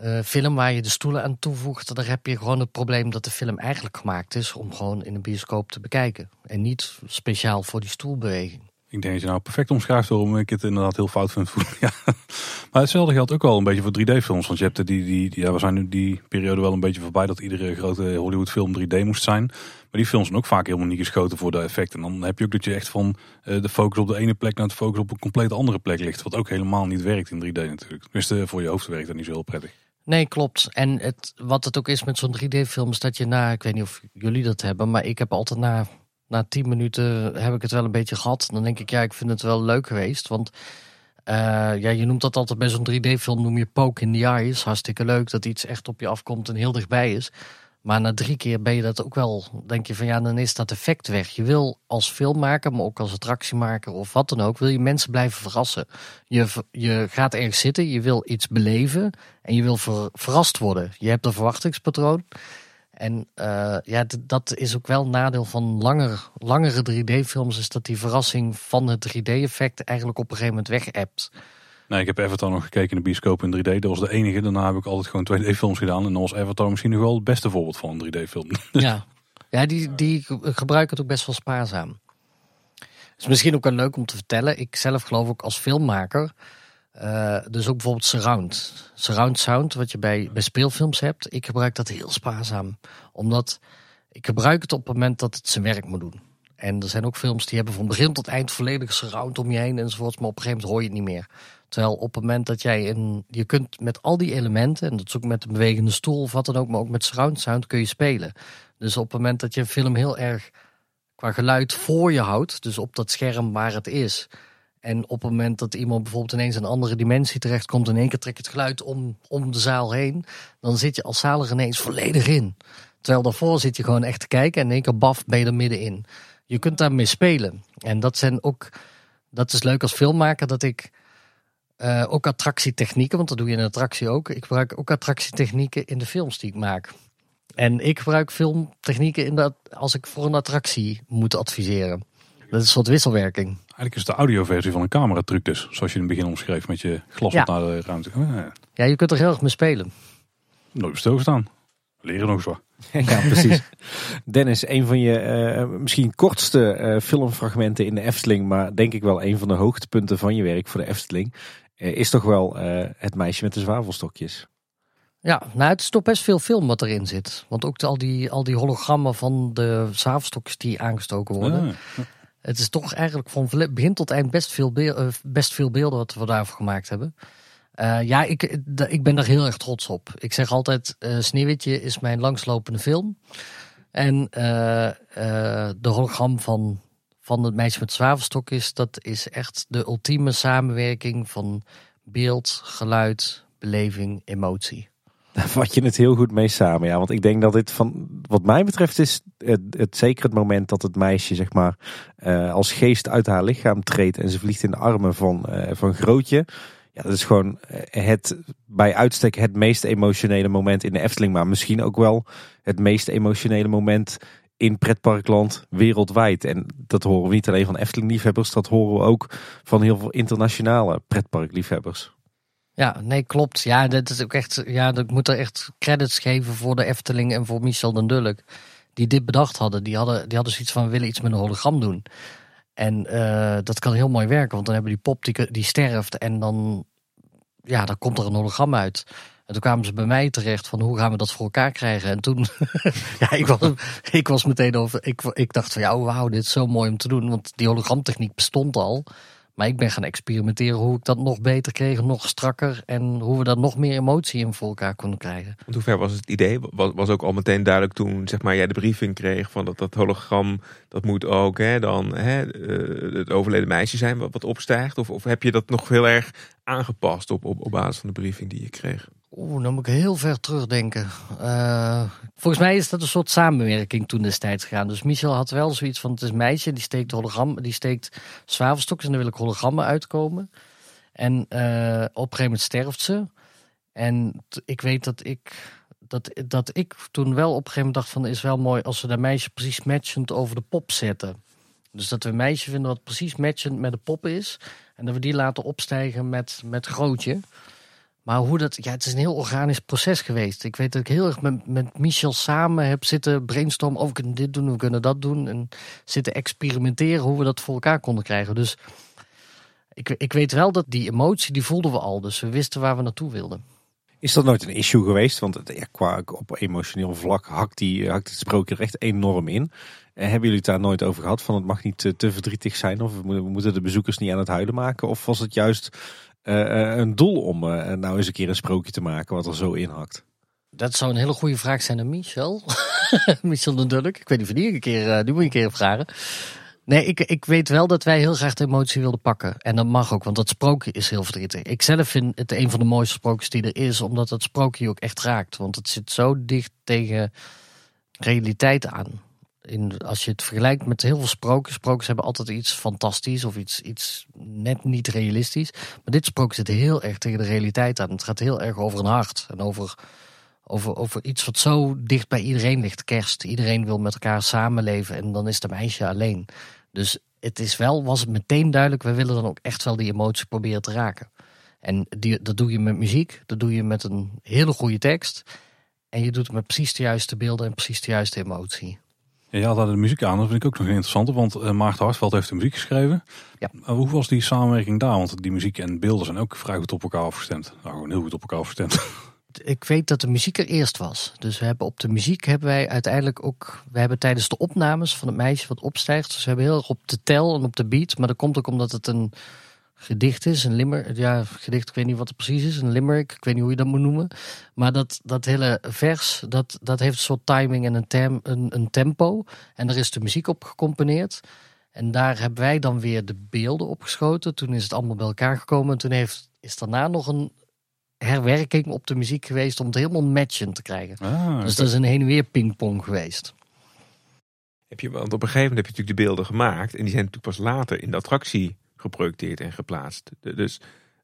uh, film waar je de stoelen aan toevoegt, daar heb je gewoon het probleem dat de film eigenlijk gemaakt is om gewoon in een bioscoop te bekijken. En niet speciaal voor die stoelbeweging. Ik denk dat je nou perfect omschrijft waarom ik het inderdaad heel fout vind. ja. Maar hetzelfde geldt ook wel een beetje voor 3D-films. Want je hebt die, die, ja, we zijn nu die periode wel een beetje voorbij dat iedere grote Hollywood-film 3D moest zijn. Maar die films zijn ook vaak helemaal niet geschoten voor de effecten. En dan heb je ook dat je echt van uh, de focus op de ene plek naar de focus op een compleet andere plek ligt. Wat ook helemaal niet werkt in 3D natuurlijk. Tenminste, voor je hoofd werkt dat niet zo heel prettig. Nee, klopt. En het, wat het ook is met zo'n 3D-film is dat je na, ik weet niet of jullie dat hebben, maar ik heb altijd na, na 10 minuten heb ik het wel een beetje gehad. Dan denk ik, ja, ik vind het wel leuk geweest. Want uh, ja, je noemt dat altijd bij zo'n 3D-film, noem je poke in the eyes. Hartstikke leuk dat iets echt op je afkomt en heel dichtbij is. Maar na drie keer ben je dat ook wel, denk je van ja, dan is dat effect weg. Je wil als filmmaker, maar ook als attractiemaker of wat dan ook, wil je mensen blijven verrassen. Je, je gaat ergens zitten, je wil iets beleven en je wil verrast worden. Je hebt een verwachtingspatroon. En uh, ja, dat is ook wel een nadeel van langer, langere 3D-films, is dat die verrassing van het 3D-effect eigenlijk op een gegeven moment weg. Nee, ik heb Avatar nog gekeken in de bioscoop in 3D. Dat was de enige. Daarna heb ik altijd gewoon 2D-films gedaan. En dan was Avatar misschien nog wel het beste voorbeeld van een 3D-film. Ja, ja die, die gebruiken het ook best wel spaarzaam. Is misschien ook wel leuk om te vertellen. Ik zelf geloof ook als filmmaker. Uh, dus ook bijvoorbeeld surround. Surround sound, wat je bij, bij speelfilms hebt. Ik gebruik dat heel spaarzaam. Omdat ik gebruik het op het moment dat het zijn werk moet doen. En er zijn ook films die hebben van begin tot eind volledig surround om je heen enzovoorts. Maar op een gegeven moment hoor je het niet meer. Terwijl op het moment dat jij een, je kunt met al die elementen, en dat is ook met een bewegende stoel of wat dan ook, maar ook met surround sound kun je spelen. Dus op het moment dat je een film heel erg qua geluid voor je houdt, dus op dat scherm waar het is. En op het moment dat iemand bijvoorbeeld ineens in een andere dimensie terechtkomt, in één keer trekt het geluid om, om de zaal heen, dan zit je als zalig ineens volledig in. Terwijl daarvoor zit je gewoon echt te kijken en in één keer baf ben je er middenin. Je kunt daarmee spelen. En dat zijn ook, dat is leuk als filmmaker, dat ik uh, ook attractietechnieken, want dat doe je in een attractie ook. Ik gebruik ook attractietechnieken in de films die ik maak. En ik gebruik filmtechnieken in dat als ik voor een attractie moet adviseren. Dat is een soort wisselwerking. Eigenlijk is het de audioversie van een cameratruc dus. Zoals je in het begin omschreef met je glas ja. naar de ruimte. Oh, ja. ja, je kunt er heel erg mee spelen. Nooit stilgestaan. Leren nog eens wat. ja, precies. Dennis, een van je uh, misschien kortste uh, filmfragmenten in de Efteling, maar denk ik wel een van de hoogtepunten van je werk voor de Efteling, is toch wel het meisje met de zwavelstokjes. Ja, nou het is toch best veel film wat erin zit. Want ook al, die, al die hologrammen van de zwavelstokjes die aangestoken worden. Ja. Het is toch eigenlijk van begin tot eind best veel, best veel beelden wat we daarvoor gemaakt hebben. Uh, ja, ik, ik ben daar heel erg trots op. Ik zeg altijd, uh, Sneeuwwitje is mijn langslopende film. En uh, de hologram van, van het meisje met zwavelstokjes, dat is echt de ultieme samenwerking van beeld, geluid, beleving, emotie. Daar vat je het heel goed mee samen, ja. Want ik denk dat dit van, wat mij betreft, is het, zeker het moment dat het meisje, zeg maar, als geest uit haar lichaam treedt en ze vliegt in de armen van, van Grootje. Ja, dat is gewoon eh, het bij uitstek het meest emotionele moment in de Efteling. Maar misschien ook wel het meest emotionele moment in pretparkland wereldwijd. En dat horen we niet alleen van Efteling-liefhebbers, dat horen we ook van heel veel internationale pretparkliefhebbers. Ja, nee, klopt. Ja, dat is ook echt. Ja, ik moet er echt credits geven voor de Efteling en voor Michel den Dulk. Die dit bedacht hadden. Die hadden, die hadden zoiets van: willen iets met een hologram doen. En eh, dat kan heel mooi werken, want dan hebben die pop die, die sterft en dan, ja, dan komt er een hologram uit. En toen kwamen ze bij mij terecht van hoe gaan we dat voor elkaar krijgen. En toen, ja, ik was, ik was meteen over, ik, ik dacht van ja, oh, wauw, dit is zo mooi om te doen. Want die hologramtechniek bestond al. Maar ik ben gaan experimenteren hoe ik dat nog beter kreeg, nog strakker. En hoe we daar nog meer emotie in voor elkaar konden krijgen. Want hoe ver was het idee? Was, was ook al meteen duidelijk toen zeg maar, jij de briefing kreeg van dat, dat hologram, dat moet ook hè, dan hè, eh, het overleden meisje zijn wat, wat opstijgt? Of, of heb je dat nog heel erg aangepast op, op, op basis van de briefing die je kreeg? Oeh, dan moet ik heel ver terugdenken. Uh, volgens mij is dat een soort samenwerking toen destijds gegaan. Dus Michel had wel zoiets van: het is een meisje die steekt hologram, die steekt zwavelstokjes en dan wil ik hologrammen uitkomen. En uh, op een gegeven moment sterft ze. En ik weet dat ik, dat, dat ik toen wel op een gegeven moment dacht: van is wel mooi als we dat meisje precies matchend over de pop zetten. Dus dat we een meisje vinden wat precies matchend met de pop is. En dat we die laten opstijgen met, met grootje. Maar hoe dat, ja, het is een heel organisch proces geweest. Ik weet dat ik heel erg met, met Michel samen heb zitten brainstormen. Of we kunnen dit doen, we kunnen dat doen. En zitten experimenteren hoe we dat voor elkaar konden krijgen. Dus ik, ik weet wel dat die emotie, die voelden we al. Dus we wisten waar we naartoe wilden. Is dat nooit een issue geweest? Want ja, qua op emotioneel vlak hakt, die, hakt het sprookje er echt enorm in. En hebben jullie het daar nooit over gehad? Van het mag niet te, te verdrietig zijn. Of we moeten de bezoekers niet aan het huilen maken. Of was het juist uh, een doel om uh, nou eens een keer een sprookje te maken wat er zo inhakt? Dat zou een hele goede vraag zijn aan Michel. Michel Dulk. Ik weet niet of die een keer, uh, moet je een keer vragen. Nee, ik, ik weet wel dat wij heel graag de emotie wilden pakken. En dat mag ook, want dat sprookje is heel verdrietig. Ik zelf vind het een van de mooiste sprookjes die er is, omdat het sprookje ook echt raakt. Want het zit zo dicht tegen realiteit aan als je het vergelijkt met heel veel sprookjes. Sprookjes hebben altijd iets fantastisch of iets, iets net niet realistisch. Maar dit sprookje zit heel erg tegen de realiteit aan. Het gaat heel erg over een hart en over, over, over iets wat zo dicht bij iedereen ligt. Kerst. Iedereen wil met elkaar samenleven en dan is de meisje alleen. Dus het is wel, was het meteen duidelijk, we willen dan ook echt wel die emotie proberen te raken. En die, dat doe je met muziek, dat doe je met een hele goede tekst. En je doet het met precies de juiste beelden en precies de juiste emotie. Ja, je had daar de muziek aan, dat vind ik ook nog interessant, want uh, Maarten Hartveld heeft de muziek geschreven. Ja. Uh, hoe was die samenwerking daar? Want die muziek en beelden zijn ook vrij goed op elkaar afgestemd. Nou, gewoon heel goed op elkaar afgestemd. Ik weet dat de muziek er eerst was. Dus we hebben op de muziek hebben wij uiteindelijk ook. We hebben tijdens de opnames van het meisje wat opstijgt. Dus we hebben heel erg op de tel en op de beat. Maar dat komt ook omdat het een gedicht is, een limmer. Ja, gedicht, ik weet niet wat het precies is, een limerick, ik weet niet hoe je dat moet noemen. Maar dat, dat hele vers, dat, dat heeft een soort timing en een, tem, een, een tempo. En er is de muziek op gecomponeerd. En daar hebben wij dan weer de beelden opgeschoten. Toen is het allemaal bij elkaar gekomen. En toen heeft, is daarna nog een herwerking op de muziek geweest om het helemaal matchend te krijgen. Ah, dus dat is een heen en weer pingpong geweest. Heb je, want op een gegeven moment heb je natuurlijk de beelden gemaakt. En die zijn natuurlijk pas later in de attractie geprojecteerd en geplaatst. Dus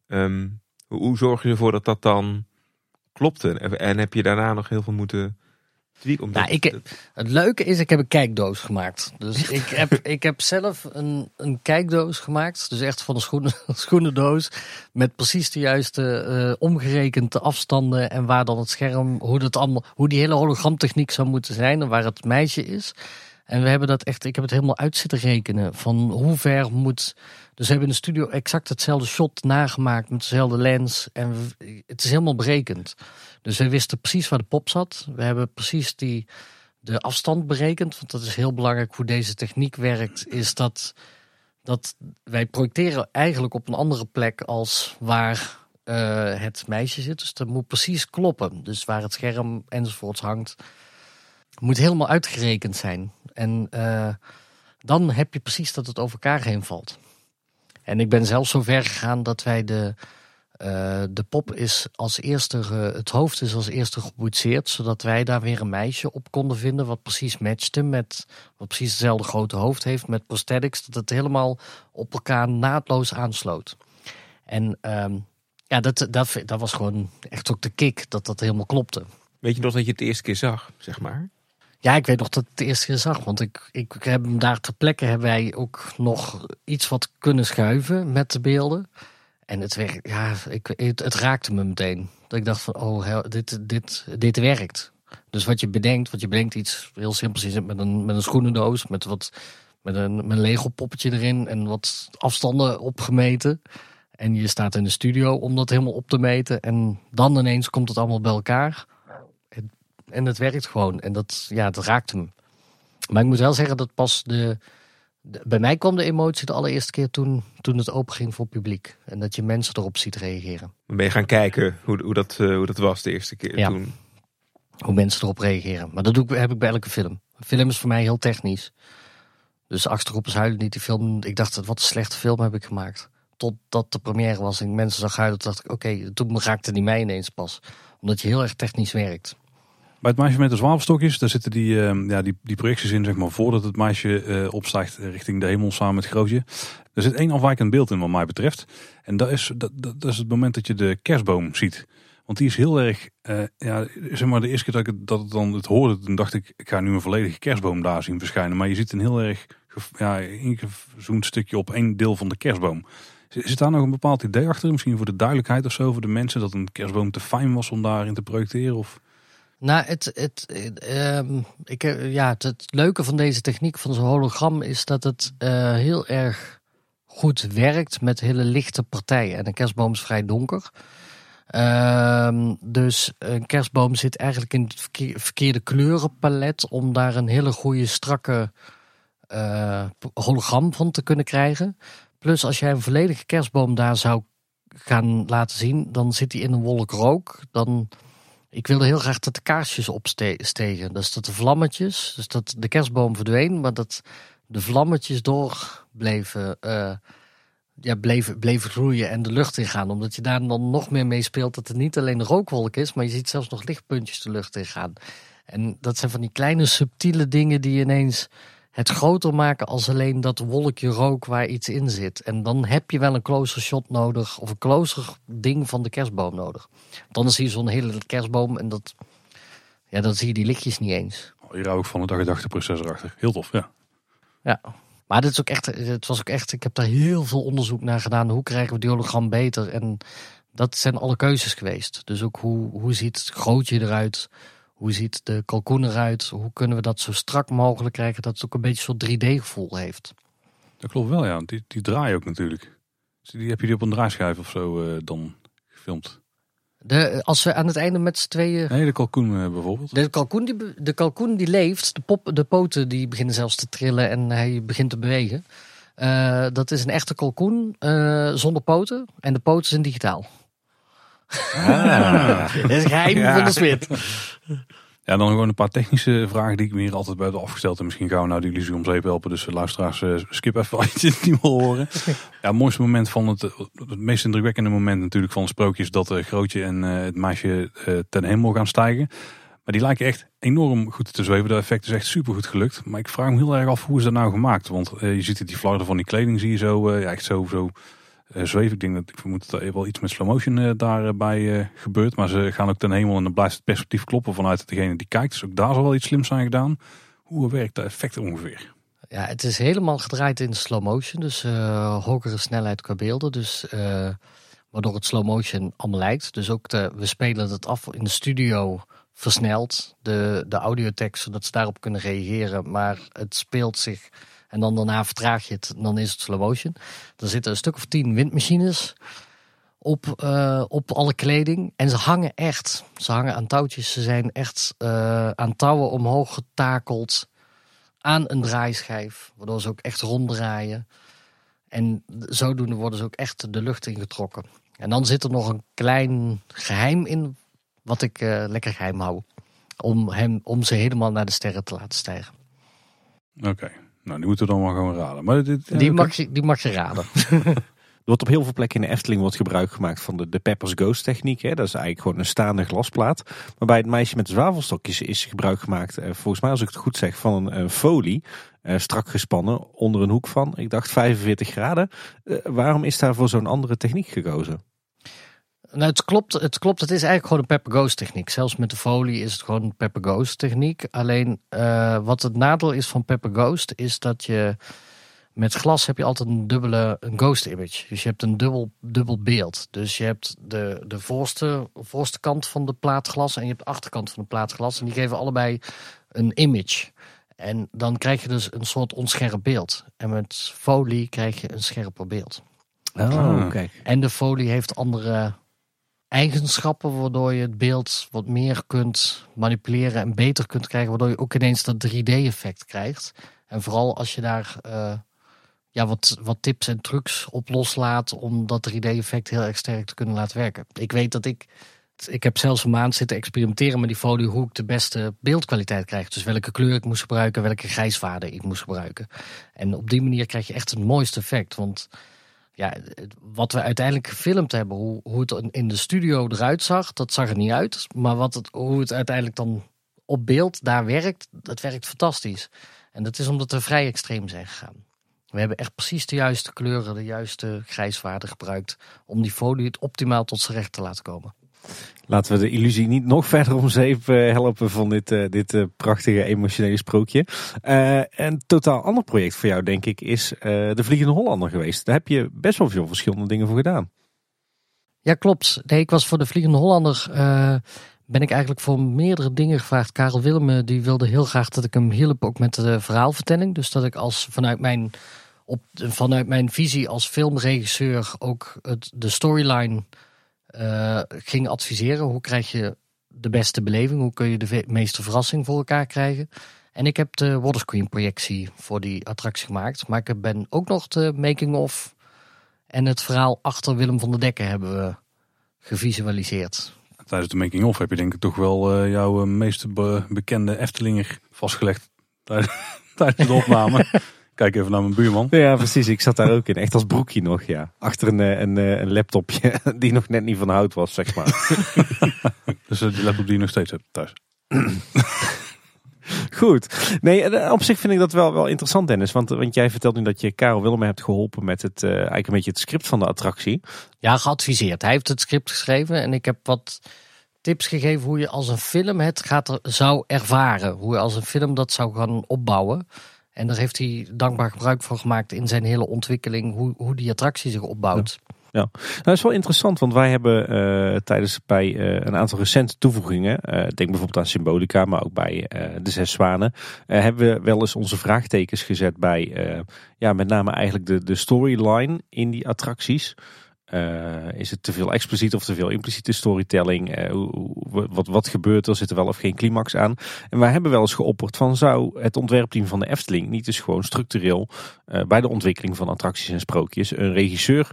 um, hoe zorg je ervoor dat dat dan klopte? En heb je daarna nog heel veel moeten tweaken? Nou, ik, het leuke is, ik heb een kijkdoos gemaakt. Dus ik heb, ik heb zelf een, een kijkdoos gemaakt. Dus echt van een schoenen, schoenendoos. Met precies de juiste uh, omgerekende afstanden. En waar dan het scherm, hoe, dat allemaal, hoe die hele hologramtechniek zou moeten zijn. En waar het meisje is. En we hebben dat echt, ik heb het helemaal uit zitten rekenen. Van hoe ver moet. Dus we hebben in de studio exact hetzelfde shot nagemaakt met dezelfde lens. En het is helemaal berekend. Dus we wisten precies waar de pop zat. We hebben precies die, de afstand berekend. Want dat is heel belangrijk hoe deze techniek werkt. Is dat, dat wij projecteren eigenlijk op een andere plek als waar uh, het meisje zit. Dus dat moet precies kloppen. Dus waar het scherm enzovoorts hangt moet helemaal uitgerekend zijn. En uh, dan heb je precies dat het over elkaar heen valt. En ik ben zelfs zo ver gegaan dat wij de, uh, de pop is als eerste, het hoofd is als eerste geboetseerd, zodat wij daar weer een meisje op konden vinden wat precies matchte met, wat precies hetzelfde grote hoofd heeft met prosthetics, dat het helemaal op elkaar naadloos aansloot. En um, ja, dat, dat, dat was gewoon echt ook de kick, dat dat helemaal klopte. Weet je nog dat je het de eerste keer zag, zeg maar? Ja, ik weet nog dat het eerste keer zag. Want ik, ik, heb hem daar ter plekke hebben wij ook nog iets wat kunnen schuiven met de beelden. En het, werkt, ja, ik, het, het raakte me meteen. Dat ik dacht van, oh, dit, dit, dit werkt. Dus wat je bedenkt, wat je bedenkt iets heel simpels. Je zit met een, met een schoenendoos, met, wat, met een, met een Lego poppetje erin en wat afstanden opgemeten. En je staat in de studio om dat helemaal op te meten. En dan ineens komt het allemaal bij elkaar. En, het werkt gewoon. En dat, ja, dat raakte me. Maar ik moet wel zeggen dat pas de, de- bij mij kwam de emotie de allereerste keer toen, toen het open ging voor publiek. En dat je mensen erop ziet reageren. Dan ben je gaan kijken hoe, hoe, dat, eh, hoe dat was de eerste keer Ja. toen. Hoe mensen erop reageren. Maar dat doe ik, heb ik bij elke film. Een film is voor mij heel technisch. Dus Achterop is huilen niet die film. Ik dacht, wat een slechte film heb ik gemaakt. Totdat de première was en ik mensen zag huilen. Dacht ik, oké, toen raakte die mij ineens pas. Omdat je heel erg technisch werkt. Bij het meisje met de zwavelstokjes, daar zitten die, eh, ja, die, die projecties in, zeg maar, voordat het meisje eh, opstijgt richting de hemel samen met Grootje. Er zit één afwijkend beeld in wat mij betreft. En dat is, dat, dat, is het moment dat je de kerstboom ziet. Want die is heel erg, eh, ja, zeg maar de eerste keer dat ik het, dat het dan het hoorde, toen dacht ik, ik ga nu een volledige kerstboom daar zien verschijnen. Maar je ziet een heel erg ja, ingezoomd stukje op één deel van de kerstboom. Zit daar nog een bepaald idee achter? Misschien voor de duidelijkheid of zo, voor de mensen, dat een kerstboom te fijn was om daarin te projecteren? Of... Nou, het, het, ehm, ik, ja, het, leuke van deze techniek van zo'n hologram is dat het eh, heel erg goed werkt met hele lichte partijen. En een kerstboom is vrij donker. Ehm, dus een kerstboom zit eigenlijk in het verkeer- verkeerde kleurenpalet om daar een hele goede strakke eh, hologram van te kunnen krijgen. Plus als jij een volledige kerstboom daar zou gaan laten zien, dan zit hij in een wolk rook. Dan ik wilde heel graag dat de kaarsjes opstegen. Dus dat de vlammetjes, dus dat de kerstboom verdween, maar dat de vlammetjes door bleven, eh, ja, bleven, bleven groeien en de lucht ingaan. Omdat je daar dan nog meer mee speelt dat het niet alleen een rookwolk is, maar je ziet zelfs nog lichtpuntjes de lucht ingaan. En dat zijn van die kleine subtiele dingen die ineens het groter maken als alleen dat wolkje rook waar iets in zit. En dan heb je wel een closer shot nodig of een closer ding van de kerstboom nodig. Dan zie je zo'n hele kerstboom en dat, ja, dan zie je die lichtjes niet eens. Oh, Hier hou ik van het gedachteproces erachter. Heel tof, ja. Ja. Maar dit is ook echt, het was ook echt, ik heb daar heel veel onderzoek naar gedaan. Hoe krijgen we die hologram beter? En dat zijn alle keuzes geweest. Dus ook hoe, hoe ziet het grootje eruit? Hoe ziet de kalkoen eruit? Hoe kunnen we dat zo strak mogelijk krijgen dat het ook een beetje zo'n 3D-gevoel heeft? Dat klopt wel, ja. Die, die draaien ook natuurlijk. Dus die heb je die op een draaischijf of zo eh, dan gefilmd? De, als we aan het einde met z'n tweeën Nee, de kalkoen eh, bijvoorbeeld. De kalkoen die, de kalkoen die leeft, de, pop, de poten die beginnen zelfs te trillen en hij begint te bewegen. Eh, dat is een echte kalkoen eh, zonder poten en de poten zijn digitaal. dat is geheim Ja. van de smid. Ja, dan gewoon een paar technische vragen die ik me hier altijd bij heb afgesteld. En misschien gaan we nou die illusie om zeep helpen. Dus luisteraars, eh, skip even als je het niet wil horen. Ja, het mooiste moment van het, het meest indrukwekkende moment natuurlijk van het sprookje is dat eh, Grootje en eh, het meisje ten hemel gaan stijgen. Maar die lijken echt enorm goed te zweven. Dat effect is echt super goed gelukt. Maar ik vraag me heel erg af hoe is dat nou gemaakt? Want je ziet het, die flarden van die kleding zie je zo, ja, echt zo, zo zweven. Ik denk dat ik vermoed dat er wel iets met slow motion eh, daarbij eh, gebeurt. Maar ze gaan ook ten hemel en dan blijft het perspectief kloppen vanuit degene die kijkt. Dus ook daar zal wel iets slims zijn gedaan. Hoe werkt dat effect ongeveer? Ja, het is helemaal gedraaid in slow motion, dus eh, hogere snelheid qua beelden. Dus, eh, waardoor het slow motion allemaal lijkt. Dus ook de, we spelen het af in de studio versneld, de, de audiotekst, zodat ze daarop kunnen reageren. Maar het speelt zich en dan daarna vertraag je het en dan is het slow motion. Er zitten een stuk of tien windmachines op, eh, op alle kleding. En ze hangen echt. Ze hangen aan touwtjes. Ze zijn echt eh, aan touwen omhoog getakeld aan een draaischijf, waardoor ze ook echt ronddraaien. En zodoende worden ze ook echt de lucht ingetrokken. En dan zit er nog een klein geheim in, wat ik eh, lekker geheim hou. Om, hem, om ze helemaal naar de sterren te laten stijgen. Oké, nou die moeten we dan maar gewoon raden. Maar dit, Die, mag je, die mag je raden. Er wordt op heel veel plekken in de Efteling wordt gebruik gemaakt van de, de Peppers Ghost techniek. Hè. Dat is eigenlijk gewoon een staande glasplaat. Maar bij het meisje met de zwavelstokjes is gebruik gemaakt, eh, volgens mij als ik het goed zeg, van een, een folie. eh, strak gespannen onder een hoek van, ik dacht 45 graden. Eh, waarom is daar voor zo'n andere techniek gekozen? Nou, het klopt, het klopt. Het is eigenlijk gewoon een Pepper Ghost techniek. Zelfs met de folie is het gewoon een Pepper Ghost techniek. Alleen eh, wat het nadeel is van Pepper Ghost is dat je met glas heb je altijd een dubbele een ghost image. Dus je hebt een dubbel, dubbel beeld. Dus je hebt de, de voorste, voorste kant van de plaat glas en je hebt de achterkant van de plaat glas. En die geven allebei een image. En dan krijg je dus een soort onscherp beeld. En met folie krijg je een scherper beeld. Oh, kijk. En de folie heeft andere eigenschappen, waardoor je het beeld wat meer kunt manipuleren en beter kunt krijgen, waardoor je ook ineens dat 3D-effect krijgt. En vooral als je daar uh, ja, wat, wat tips en trucs op loslaat om dat 3D-effect heel erg sterk te kunnen laten werken. Ik weet dat ik, ik heb zelfs een maand zitten experimenteren met die folie, hoe ik de beste beeldkwaliteit krijg. Dus welke kleur ik moest gebruiken, welke grijswaarde ik moest gebruiken. En op die manier krijg je echt het mooiste effect, want ja, wat we uiteindelijk gefilmd hebben, hoe, hoe het in de studio eruit zag, dat zag er niet uit. Maar wat het, hoe het uiteindelijk dan op beeld daar werkt, dat werkt fantastisch. En dat is omdat we vrij extreem zijn gegaan. We hebben echt precies de juiste kleuren, de juiste grijswaarde gebruikt om die folie het optimaal tot zijn recht te laten komen. Laten we de illusie niet nog verder om zeep eh, helpen van dit, uh, dit uh, prachtige emotionele sprookje. een totaal ander project voor jou, denk ik, is De Vliegende Hollander geweest. Daar heb je best wel veel verschillende dingen voor gedaan. Ja, klopt. Nee, ik was voor De Vliegende Hollander. ben ik eigenlijk voor meerdere dingen gevraagd. Karel Willem die wilde heel graag dat ik hem hielp ook met de verhaalvertelling. Dus dat ik als vanuit mijn, op, vanuit mijn visie als filmregisseur ook het, de storyline uh, ging adviseren. Hoe krijg je de beste beleving? Hoe kun je de meeste verrassing voor elkaar krijgen? En ik heb de waterscreen projectie voor die attractie gemaakt. Maar ik ben ook nog de making-of en het verhaal achter Willem van der Dekken hebben we gevisualiseerd. Tijdens de making-of heb je denk ik toch wel uh, jouw eh, meest bekende Eftelinger vastgelegd tijdens de opname. Kijk even naar mijn buurman. Ja, precies. Ik zat daar ook in. Echt als broekje nog, ja. Achter een, eh, een, eh, een laptopje die nog net niet van hout was, zeg maar. dus eh, die laptop die je nog steeds hebt thuis. Goed. Nee, op zich vind ik dat wel, wel interessant, Dennis. Want, want jij vertelt nu dat je Karel Willem hebt geholpen met het, uh, eigenlijk een beetje het script van de attractie. Ja, geadviseerd. Hij heeft het script geschreven en ik heb wat tips gegeven hoe je als een film het gaat, zou ervaren. Hoe je als een film dat zou gaan opbouwen. En daar heeft hij dankbaar gebruik van gemaakt in zijn hele ontwikkeling, hoe, hoe die attractie zich opbouwt. Ja. Nou, dat is wel interessant, want wij hebben uh, tijdens bij uh, een aantal recente toevoegingen, uh, denk bijvoorbeeld aan Symbolica, maar ook bij de Zes Zwanen, hebben we wel eens onze vraagtekens gezet bij, ja, met name eigenlijk de, de storyline in die attracties. Uh, is het te veel expliciet of te veel impliciete storytelling? Hoe, wat, wat gebeurt er? Zit er wel of geen climax aan? En wij hebben wel eens geopperd van zou het ontwerpteam van de Efteling niet eens gewoon structureel uh, bij de ontwikkeling van attracties en sprookjes een regisseur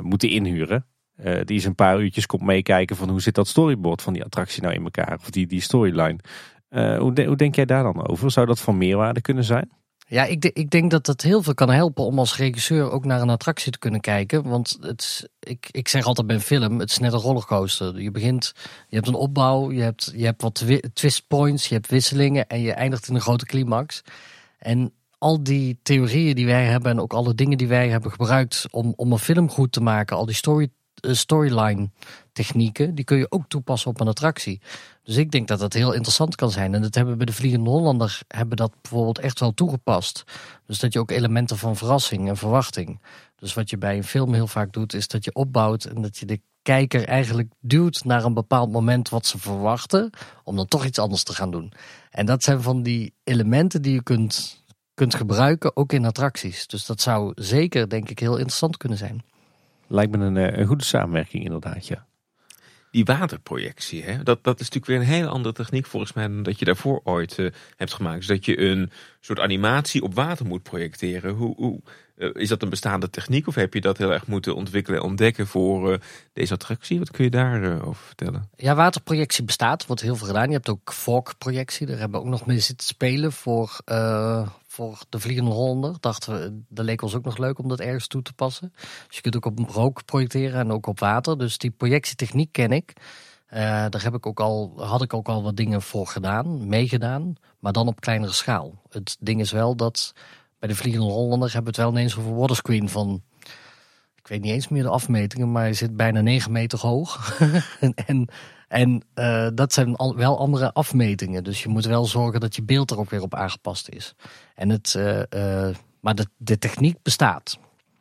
moeten inhuren. die eens een paar uurtjes komt meekijken van hoe zit dat storyboard van die attractie nou in elkaar? Of die, die storyline. hoe, hoe denk jij daar dan over? Zou dat van meerwaarde kunnen zijn? Ja, ik, ik denk dat dat heel veel kan helpen om als regisseur ook naar een attractie te kunnen kijken. Want het, ik, ik zeg altijd bij een film, het is net een rollercoaster. Je begint, je hebt een opbouw, je hebt, je hebt wat twist points, je hebt wisselingen en je eindigt in een grote climax. En al die theorieën die wij hebben en ook alle dingen die wij hebben gebruikt om, om een film goed te maken, al die story, uh, storyline technieken, die kun je ook toepassen op een attractie. Dus ik denk dat dat heel interessant kan zijn. En dat hebben we bij de Vliegende Hollander hebben dat bijvoorbeeld echt wel toegepast. Dus dat je ook elementen van verrassing en verwachting. Dus wat je bij een film heel vaak doet, is dat je opbouwt en dat je de kijker eigenlijk duwt naar een bepaald moment wat ze verwachten, om dan toch iets anders te gaan doen. En dat zijn van die elementen die je kunt, kunt gebruiken, ook in attracties. Dus dat zou zeker, denk ik, heel interessant kunnen zijn. Lijkt me een, eh, een goede samenwerking inderdaad, ja die waterprojectie, hè, dat, dat is natuurlijk weer een hele andere techniek volgens mij dan dat je daarvoor ooit uh, hebt gemaakt. Dus dat je een soort animatie op water moet projecteren. Hoe, hoe uh, is dat een bestaande techniek of heb je dat heel erg moeten ontwikkelen en ontdekken voor uh, deze attractie? Wat kun je daarover over vertellen? Ja, waterprojectie bestaat, wordt heel veel gedaan. Je hebt ook vorkprojectie, daar hebben we ook nog mee zitten spelen voor voor de Vliegende Hollander. Dachten we, dat leek ons ook nog leuk om dat ergens toe te passen. Dus je kunt ook op rook projecteren en ook op water. Dus die projectietechniek ken ik. Uh, daar heb ik ook al, had ik ook al wat dingen voor gedaan, meegedaan. Maar dan op kleinere schaal. Het ding is wel dat bij de Vliegende Hollander hebben we het wel ineens over waterscreen van... Ik weet niet eens meer de afmetingen, maar je zit bijna 9 meter hoog. en uh, dat zijn al, wel andere afmetingen. Dus je moet wel zorgen dat je beeld er ook weer op aangepast is. En het, uh, uh, Maar de techniek bestaat.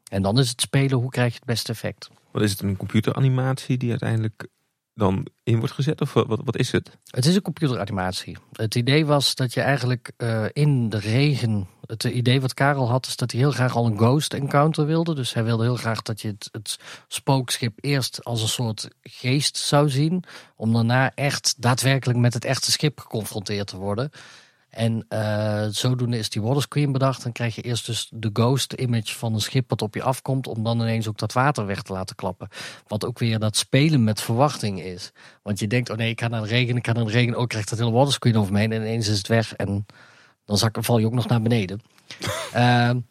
En dan is het spelen, hoe krijg je het beste effect? Wat is het, een computeranimatie die uiteindelijk dan in wordt gezet? Of wat, wat is het? Het is een computeranimatie. Het idee was dat je eigenlijk uh, in de regen. Het idee wat Karel had, is dat hij heel graag al een ghost encounter wilde. Dus hij wilde heel graag dat je het, het spookschip eerst als een soort geest zou zien. Om daarna echt daadwerkelijk met het echte schip geconfronteerd te worden. En uh, zodoende is die waterscreen bedacht. Dan krijg je eerst dus de ghost image van een schip wat op je afkomt. Om dan ineens ook dat water weg te laten klappen. Wat ook weer dat spelen met verwachting is. Want je denkt, oh nee, ik ga naar de regen, ik ga naar de regen. Ook oh, krijgt dat hele waterscreen over me heen. En ineens is het weg. En dan zak, val je ook nog naar beneden. uh,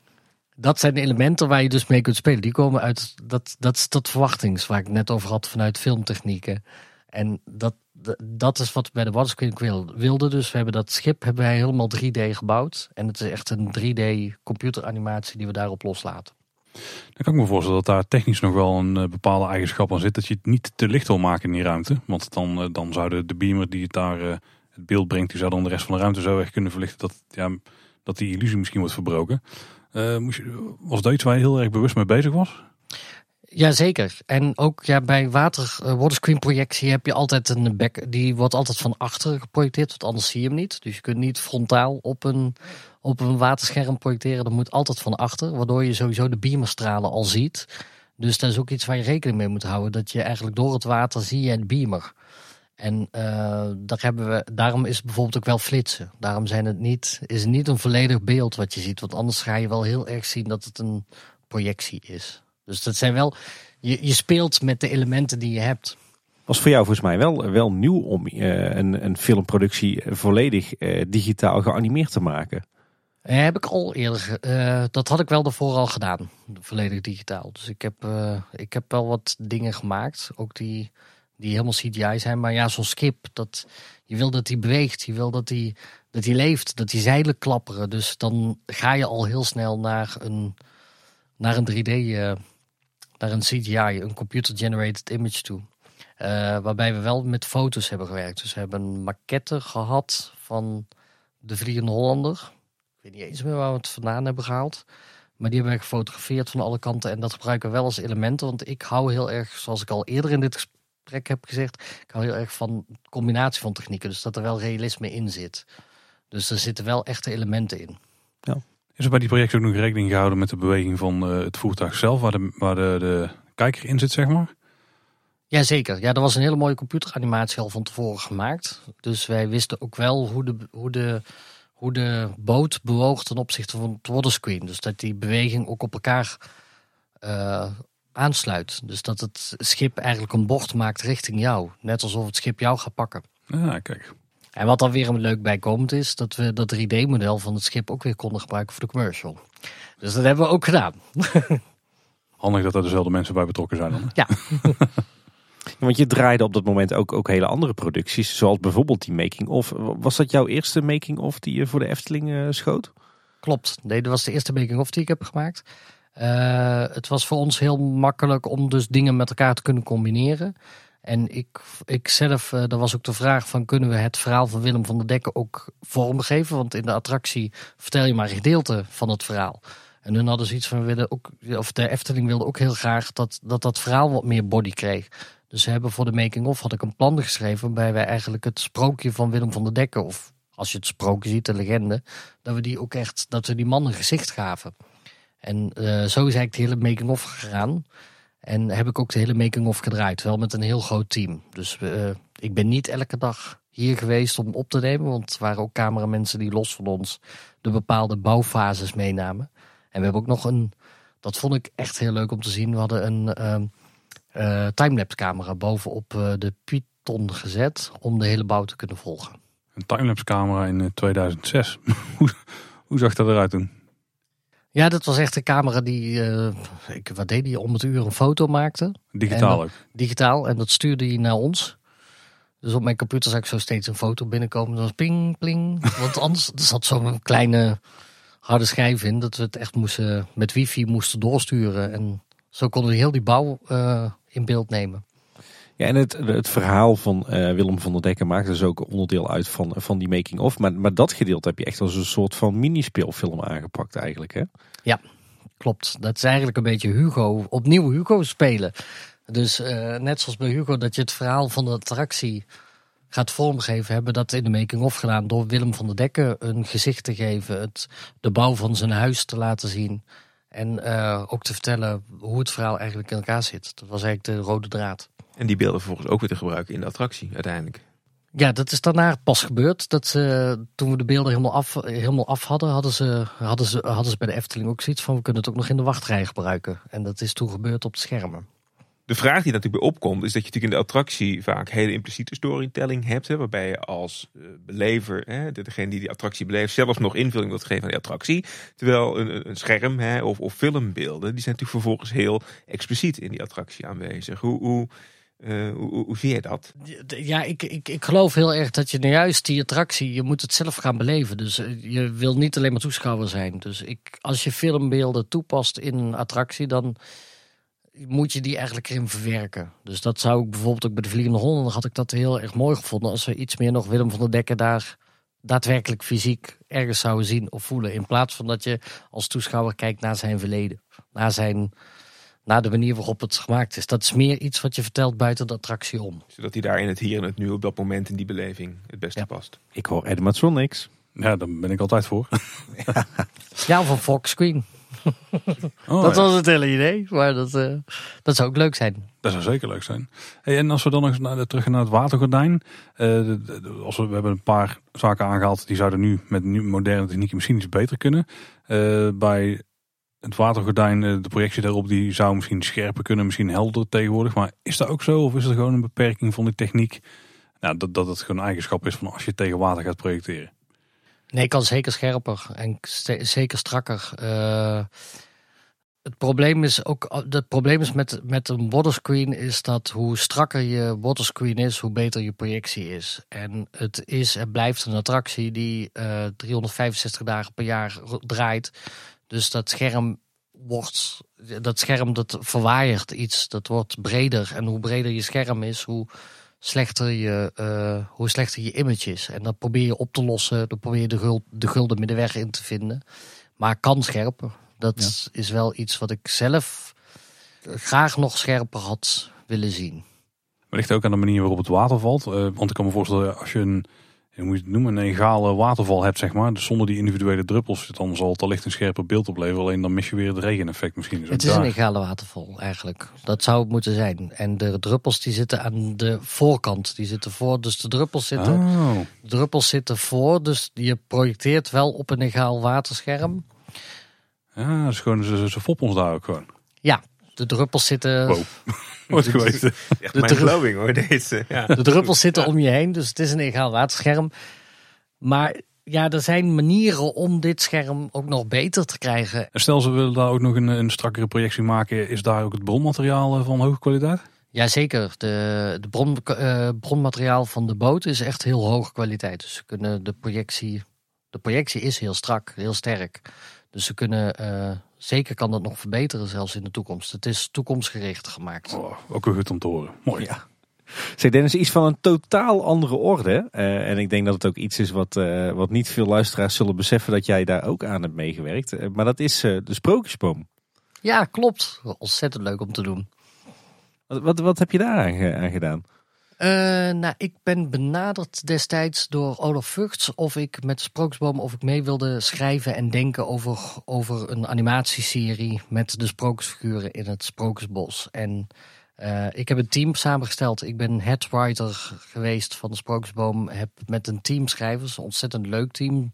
dat zijn de elementen waar je dus mee kunt spelen. Die komen uit dat, dat, dat verwachtings waar ik net over had vanuit filmtechnieken. En dat, dat is wat we bij de Waterscreen wilden. Dus we hebben dat schip hebben wij helemaal 3D gebouwd. En het is echt een 3D computeranimatie die we daarop loslaten. Dan kan ik me voorstellen dat daar technisch nog wel een eh, bepaalde eigenschap aan zit. Dat je het niet te licht wil maken in die ruimte. Want dan, uh, dan zou de, beamer die het daar uh, het beeld brengt, die zou dan de rest van de ruimte zo erg kunnen verlichten dat, ja, dat die illusie misschien wordt verbroken. moest je, was dat iets waar je heel erg bewust mee bezig was? Jazeker. En ook ja, bij water, uh, waterscreen projectie heb je altijd een back. Die wordt altijd van achter geprojecteerd, want anders zie je hem niet. Dus je kunt niet frontaal op een, op een waterscherm projecteren. Dat moet altijd van achter, waardoor je sowieso de beamerstralen al ziet. Dus dat is ook iets waar je rekening mee moet houden. Dat je eigenlijk door het water zie je een beamer. En uh, daar hebben we, daarom is het bijvoorbeeld ook wel flitsen. Daarom zijn het niet, is het niet een volledig beeld wat je ziet. Want anders ga je wel heel erg zien dat het een projectie is. Dus dat zijn wel, je, je speelt met de elementen die je hebt. Was voor jou volgens mij wel, wel nieuw om uh, een, een filmproductie volledig uh, digitaal geanimeerd te maken. Ja, heb ik al eerder. Uh, dat had ik wel daarvoor al gedaan. Volledig digitaal. Dus ik heb, ik heb wel wat dingen gemaakt. Ook die, die helemaal CGI zijn. Maar ja, zo'n skip. Dat, je wil dat hij beweegt. Je wil dat hij dat die leeft. Dat die zeilen klapperen. Dus dan ga je al heel snel naar een, naar een 3D naar een CGI, een computer-generated image toe. Uh, waarbij we wel met foto's hebben gewerkt. Dus we hebben een maquette gehad van de Vliegende Hollander. Ik weet niet eens meer waar we het vandaan hebben gehaald. Maar die hebben we gefotografeerd van alle kanten. En dat gebruiken we wel als elementen. Want ik hou heel erg, zoals ik al eerder in dit gesprek heb gezegd, ik hou heel erg van combinatie van technieken. Dus dat er wel realisme in zit. Dus er zitten wel echte elementen in. Ja. Is er bij die projecten ook nog rekening gehouden met de beweging van uh, het voertuig zelf, waar, de, waar de, de kijker in zit, zeg maar? Jazeker. Ja, er was een hele mooie computeranimatie al van tevoren gemaakt. Dus wij wisten ook wel hoe de, hoe de, hoe de boot bewoog ten opzichte van het waterscreen. Dus dat die beweging ook op elkaar uh, aansluit. Dus dat het schip eigenlijk een bocht maakt richting jou. Net alsof het schip jou gaat pakken. Ja, kijk. En wat dan weer een leuk bijkomend is, dat we dat 3D-model van het schip ook weer konden gebruiken voor de commercial. Dus dat hebben we ook gedaan. Handig dat er dezelfde mensen bij betrokken zijn dan. Ja. Want je draaide op dat moment ook, ook hele andere producties, zoals bijvoorbeeld die making-of. Was dat jouw eerste making-of die je voor de Efteling uh, schoot? Klopt, nee, dat was de eerste making-of die ik heb gemaakt. Uh, het was voor ons heel makkelijk om dus dingen met elkaar te kunnen combineren. En ik, ik zelf, uh, er was ook de vraag van kunnen we het verhaal van Willem van der Dekken ook vormgeven? Want in de attractie vertel je maar een gedeelte van het verhaal. En hun hadden zoiets van, willen ook, of de Efteling wilde ook heel graag dat, dat dat verhaal wat meer body kreeg. Dus ze hebben voor de making-of had ik een plan geschreven waarbij wij eigenlijk het sprookje van Willem van der Dekken, of als je het sprookje ziet, de legende, dat we die ook echt, dat we die man een gezicht gaven. En uh, zo is eigenlijk de hele making-of gegaan. En heb ik ook de hele making-of gedraaid. Wel met een heel groot team. Dus uh, ik ben niet elke dag hier geweest om op te nemen. Want er waren ook cameramensen die los van ons de bepaalde bouwfases meenamen. En we hebben ook nog een, dat vond ik echt heel leuk om te zien. We hadden een uh, uh, timelapse camera bovenop uh, de Python gezet. Om de hele bouw te kunnen volgen. Een timelapse camera in 2006. hoe, hoe zag dat eruit toen? Ja, dat was echt een camera die, uh, ik, wat deed hij, om het uur een foto maakte. Digitaal ook? Digitaal, en dat stuurde hij naar ons. Dus op mijn computer zag ik zo steeds een foto binnenkomen. Dat was ping, pling. Want anders er zat zo'n kleine harde schijf in. Dat we het echt moesten, met wifi moesten doorsturen. En zo konden we heel die bouw uh, in beeld nemen. Ja, en het, het verhaal van eh, Willem van der Dekken maakt dus ook onderdeel uit van, van die making-of. Maar, maar dat gedeelte heb je echt als een soort van minispeelfilm aangepakt eigenlijk, hè? Klopt, dat is eigenlijk een beetje Hugo, opnieuw Hugo spelen. Dus eh, net zoals bij Hugo, dat je het verhaal van de attractie gaat vormgeven, hebben dat in de making-of gedaan door Willem van der Dekken een gezicht te geven, het, de bouw van zijn huis te laten zien en eh, ook te vertellen hoe het verhaal eigenlijk in elkaar zit. Dat was eigenlijk de rode draad. En die beelden vervolgens ook weer te gebruiken in de attractie uiteindelijk. Ja, dat is daarna pas gebeurd. Dat ze, toen we de beelden helemaal af, helemaal af hadden, hadden ze, hadden, ze, hadden ze bij de Efteling ook zoiets van: we kunnen het ook nog in de wachtrij gebruiken. En dat is toen gebeurd op de schermen. De vraag die natuurlijk bij opkomt, is dat je natuurlijk in de attractie vaak hele impliciete storytelling hebt. Hè, waarbij je als uh, belever, hè, degene die die attractie beleeft, zelf nog invulling wilt geven aan die attractie. Terwijl een, een scherm hè, of, of filmbeelden, die zijn natuurlijk vervolgens heel expliciet in die attractie aanwezig. Hoe, hoe, uh, hoe, zie je dat? Ja, ik, ik, ik geloof heel erg dat je nou juist die attractie, je moet het zelf gaan beleven. Dus uh, je wil niet alleen maar toeschouwer zijn. Dus ik, als je filmbeelden toepast in een attractie, dan moet je die eigenlijk erin verwerken. Dus dat zou ik bijvoorbeeld ook bij de Vliegende Honden, had ik dat heel erg mooi gevonden. Als we iets meer nog Willem van der Dekken daar daadwerkelijk fysiek ergens zouden zien of voelen. In plaats van dat je als toeschouwer kijkt naar zijn verleden. Naar, zijn, naar de manier waarop het gemaakt is. Dat is meer iets wat je vertelt buiten de attractie om. Zodat hij daar in het hier en het nu op dat moment in die beleving het beste Ja. past. Ik hoor animation niks. Ja, daar ben ik altijd voor. Ja, van Fox. Oh, dat ja. was het hele idee. Maar dat, eh, dat zou ook leuk zijn. Dat zou zeker leuk zijn. Hey, en als we dan nog eens naar, terug gaan naar het watergordijn. eh, de- de- de- als we, we hebben een paar zaken aangehaald die zouden nu met nu moderne technieken misschien iets beter kunnen. Eh, bij het watergordijn, eh, de projectie daarop, die zou misschien scherper kunnen, misschien helderder tegenwoordig. Maar is dat ook zo? Of is er gewoon een beperking van die techniek? Nou, dat, dat het gewoon eigenschap is van als je tegen water gaat projecteren. Nee, kan zeker scherper en zeker strakker. Eh, het probleem is ook, het probleem is met, met een waterscreen is dat hoe strakker je waterscreen is, hoe beter je projectie is. En het is en blijft een attractie die eh 365 dagen per jaar draait. Dus dat scherm wordt, dat scherm dat verwaaiert iets, dat wordt breder. En hoe breder je scherm is, hoe slechter je, eh, hoe slechter je image is. En dat probeer je op te lossen. Dan probeer je de, gul, de gulden middenweg in te vinden. Maar kan scherper. Dat is wel iets wat ik zelf graag nog scherper had willen zien. Maar ligt ook aan de manier waarop het water valt. Eh, want ik kan me voorstellen, als je een, hoe moet je het noemen, een egale waterval hebt, zeg maar. Dus zonder die individuele druppels, dan zal het allicht een scherper beeld opleveren. Alleen dan mis je weer het regeneffect misschien. Dus Het is een egale waterval eigenlijk. Dat zou het moeten zijn. En de druppels die zitten aan de voorkant. Die zitten voor. Dus de druppels zitten, Oh, de druppels zitten voor. Dus je projecteert wel op een egaal waterscherm. ja, dus gewoon, ze, ze foppen ons daar ook gewoon. Ja, de druppels zitten. Wow. Echt De mijn hoor, deze. Ja. De druppels zitten om je heen, dus het is een egaal waterscherm. Maar ja, er zijn manieren om dit scherm ook nog beter te krijgen. En stel ze willen daar ook nog een, een strakkere projectie maken, is daar ook het bronmateriaal eh, van hoge kwaliteit? Jazeker, de, de bron, eh, bronmateriaal van de boot is echt heel hoge kwaliteit. Dus ze kunnen de projectie, de projectie is heel strak, heel sterk. Dus ze kunnen, eh, zeker kan dat nog verbeteren zelfs in de toekomst. Het is toekomstgericht gemaakt. Oh, ook weer goed om te horen. Mooi. Ja. Zeg Dennis, iets van een totaal andere orde. Eh, en ik denk dat het ook iets is wat, eh, wat niet veel luisteraars zullen beseffen dat jij daar ook aan hebt meegewerkt. Eh, maar dat is eh, de sprookjesboom. Ja, klopt. Ontzettend leuk om te doen. Wat, wat, wat heb je daar aan gedaan? Eh, nou, ik ben benaderd destijds door Olaf Vugts of ik met Sprookjesboom of ik mee wilde schrijven en denken over, over een animatieserie met de sprookjesfiguren in het Sprookjesbos. En eh, ik heb een team samengesteld. Ik ben headwriter geweest van de Sprookjesboom. Heb met een team schrijvers, een ontzettend leuk team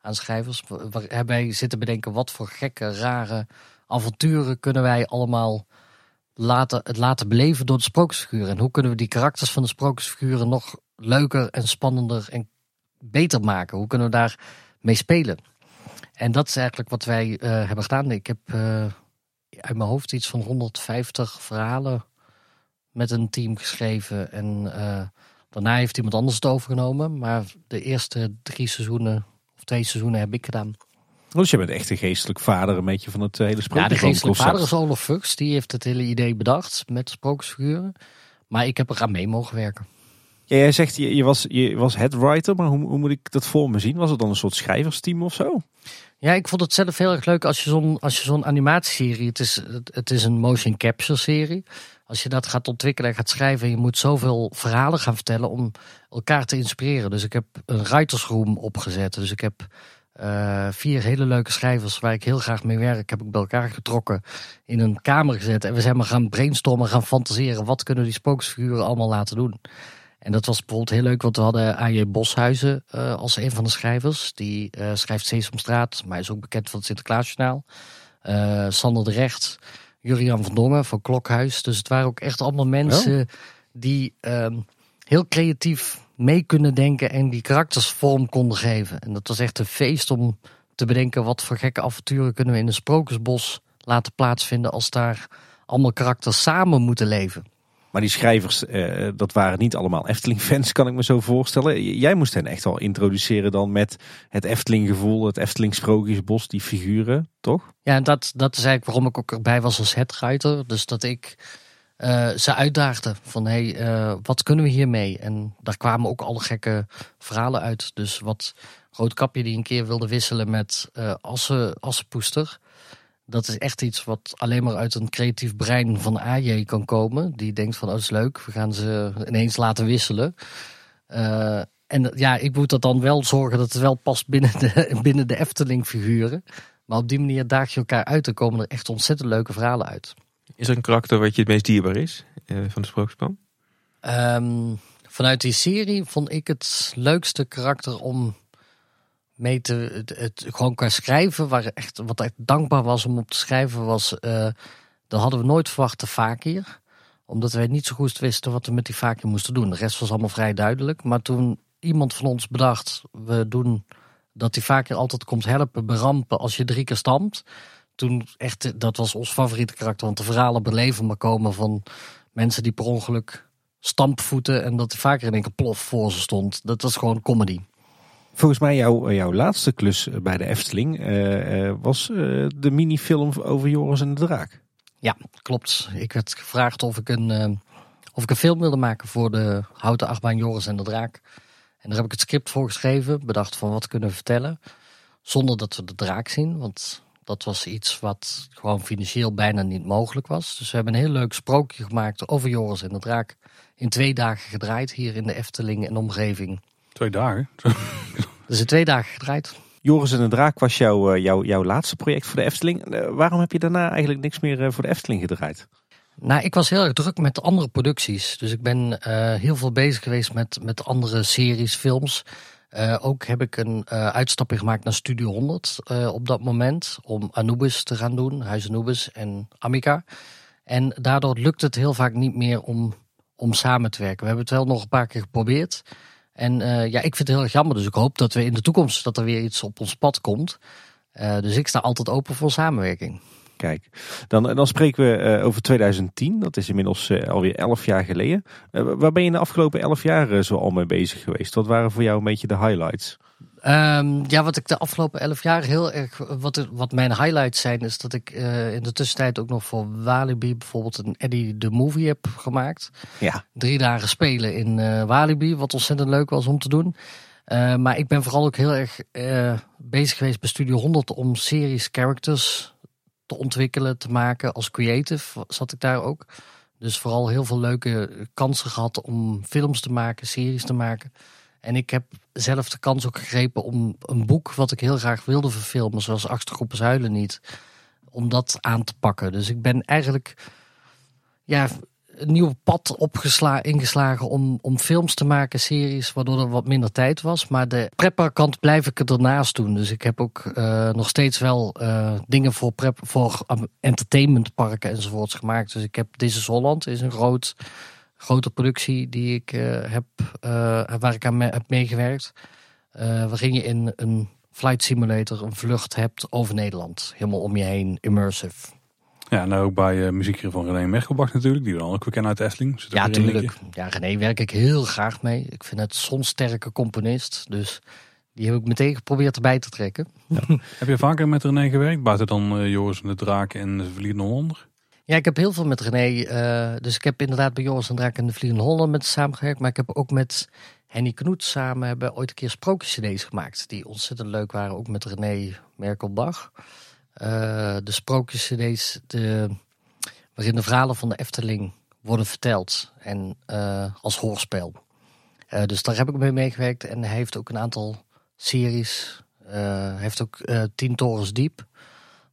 aan schrijvers, waar- waarbij zitten bedenken wat voor gekke, rare avonturen kunnen wij allemaal laten, het laten beleven door de sprookjesfiguren. En hoe kunnen we die karakters van de sprookjesfiguren nog leuker en spannender en beter maken? Hoe kunnen we daar mee spelen? En dat is eigenlijk wat wij eh, hebben gedaan. Ik heb eh, uit mijn hoofd iets van 150 verhalen met een team geschreven. En eh, daarna heeft iemand anders het overgenomen. Maar de eerste drie seizoenen of twee seizoenen heb ik gedaan. Dus je bent echt de geestelijk vader een beetje van het eh, hele Ja, de geestelijke vader is Olaf Fuchs. Die heeft het hele idee bedacht met sprookjesfiguren. Maar ik heb er aan mee mogen werken. Ja, jij zegt je, je, was, je was head writer, maar hoe, hoe moet ik dat voor me zien? Was het dan een soort schrijversteam of zo? Ja, ik vond het zelf heel erg leuk als je zo'n als je zo'n animatieserie. Het is, het, het is een motion capture serie. Als je dat gaat ontwikkelen en gaat schrijven, je moet zoveel verhalen gaan vertellen om elkaar te inspireren. Dus ik heb een writersroom opgezet. Dus ik heb eh, vier hele leuke schrijvers waar ik heel graag mee werk, heb ik bij elkaar getrokken, in een kamer gezet. En we zijn maar gaan brainstormen, gaan fantaseren. Wat kunnen die spooksfiguren allemaal laten doen? En dat was bijvoorbeeld heel leuk, want we hadden A.J. Boshuizen uh, als een van de schrijvers. Die uh, schrijft Sesamstraat, maar is ook bekend van het Sinterklaasjournaal. Uh, Sander de Recht, Jurian van Dongen van Klokhuis. Dus het waren ook echt allemaal mensen oh. die ehm, heel creatief mee kunnen denken en die karakters vorm konden geven. En dat was echt een feest om te bedenken wat voor gekke avonturen kunnen we in een sprookjesbos laten plaatsvinden als daar allemaal karakters samen moeten leven. Maar die schrijvers, eh, dat waren niet allemaal Efteling-fans, kan ik me zo voorstellen. Jij moest hen echt wel introduceren dan met het Efteling-gevoel, het Efteling-sprookjesbos, die figuren, toch? Ja, dat, dat is eigenlijk waarom ik ook erbij was als headwriter. Dus dat ik uh, ze uitdaagde van, hey, uh, wat kunnen we hiermee? En daar kwamen ook alle gekke verhalen uit. Dus wat Roodkapje die een keer wilde wisselen met uh, Assen, Assenpoester dat is echt iets wat alleen maar uit een creatief brein van AJ kan komen. Die denkt van, oh, dat is leuk, we gaan ze ineens laten wisselen. En ja, ik moet dat dan wel zorgen dat het wel past binnen de, binnen de Efteling-figuren. Maar op die manier daag je elkaar uit en komen er echt ontzettend leuke verhalen uit. Is er een karakter wat je het meest dierbaar is uh, van de Sprookjesboom? Um, vanuit die serie vond ik het leukste karakter om mee te, het, gewoon qua schrijven, waar echt, wat echt dankbaar was om op te schrijven, was, uh, dat hadden we nooit verwacht de fakir. Omdat wij niet zo goed wisten wat we met die fakir moesten doen. De rest was allemaal vrij duidelijk. Maar toen iemand van ons bedacht, we doen dat die fakir altijd komt helpen, berampen als je drie keer stampt. Toen echt, dat was ons favoriete karakter, want de verhalen beleven maar komen van mensen die per ongeluk stampvoeten en dat vaker in één keer plof voor ze stond. Dat was gewoon comedy. Volgens mij jouw, jouw laatste klus bij de Efteling uh, was uh, de minifilm over Joris en de Draak. Ja, klopt. Ik werd gevraagd of ik een, of ik een film wilde maken voor de houten achtbaan Joris en de Draak. En daar heb ik het script voor geschreven, bedacht van wat kunnen we vertellen. Zonder dat we de draak zien, want dat was iets wat gewoon financieel bijna niet mogelijk was. Dus we hebben een heel leuk sprookje gemaakt over Joris en de Draak. In twee dagen gedraaid hier in de Efteling en omgeving. Twee dagen? Dus in twee dagen gedraaid. Joris en de Draak was jouw, jouw, jouw laatste project voor de Efteling. Uh, waarom heb je daarna eigenlijk niks meer voor de Efteling gedraaid? Nou, ik was heel erg druk met andere producties. Dus ik ben uh, heel veel bezig geweest met, met andere series, films. Uh, ook heb ik een uitstapje gemaakt naar Studio 100 op dat moment. Om Anubis te gaan doen, Huis Anubis en Amica. En daardoor lukt het heel vaak niet meer om, om samen te werken. We hebben het wel nog een paar keer geprobeerd. En uh, ja, ik vind het heel erg jammer. Dus ik hoop dat we in de toekomst dat er weer iets op ons pad komt. Uh, dus ik sta altijd open voor samenwerking. Kijk, dan, dan spreken we uh, over 2010. Dat is inmiddels alweer 11 jaar geleden. waar ben je de afgelopen 11 jaar zo al mee bezig geweest? Wat waren voor jou een beetje de highlights? Um, ja, wat ik de afgelopen elf jaar heel erg. Wat, wat mijn highlights zijn, is dat ik uh, in de tussentijd ook nog voor Walibi bijvoorbeeld een Eddie the Movie heb gemaakt. Ja. Drie dagen spelen in uh, Walibi, wat ontzettend leuk was om te doen. Uh, maar ik ben vooral ook heel erg bezig geweest bij Studio 100 om series, characters te ontwikkelen, te maken. Als creative zat ik daar ook. Dus vooral heel veel leuke kansen gehad om films te maken, series te maken. En ik heb zelf de kans ook gegrepen om een boek wat ik heel graag wilde verfilmen, zoals Achtergroepen Zuilen niet, om dat aan te pakken. Dus ik ben eigenlijk ja, een nieuw pad opgesla ingeslagen om, om films te maken, series, waardoor er wat minder tijd was. Maar de prepperkant blijf ik er ernaast doen. Dus ik heb ook uh, nog steeds wel uh, dingen voor, prep, voor entertainmentparken enzovoorts gemaakt. Dus ik heb This is Holland, is een groot grote productie die ik uh, heb, waar ik aan me heb meegewerkt. Waarin je in een flight simulator een vlucht hebt over Nederland. Helemaal om je heen, immersive. Ja, nou ook bij muziek van René Merkelbach natuurlijk, die we dan ook weer kennen uit Essling. ja, natuurlijk. Ja, René werk ik heel graag mee. Ik vind het zo'n sterke componist, dus die heb ik meteen geprobeerd erbij te trekken. Ja. heb je vaker met René gewerkt, buiten dan Joris en de Draak en de Verlierde Hollander? Ja, ik heb heel veel met René. eh, dus ik heb inderdaad bij Joris en Draak en de Vliegende Hollander met samengewerkt. Maar ik heb ook met Henny Knoet samen hebben ooit een keer sprookjes-cd's gemaakt. Die ontzettend leuk waren, ook met René Merkelbach. Eh, de sprookjes-cd's de, waarin de verhalen van de Efteling worden verteld. En eh, als hoorspel. Eh, dus daar heb ik mee meegewerkt. En hij heeft ook een aantal series. Hij heeft ook Tien Torens Diep.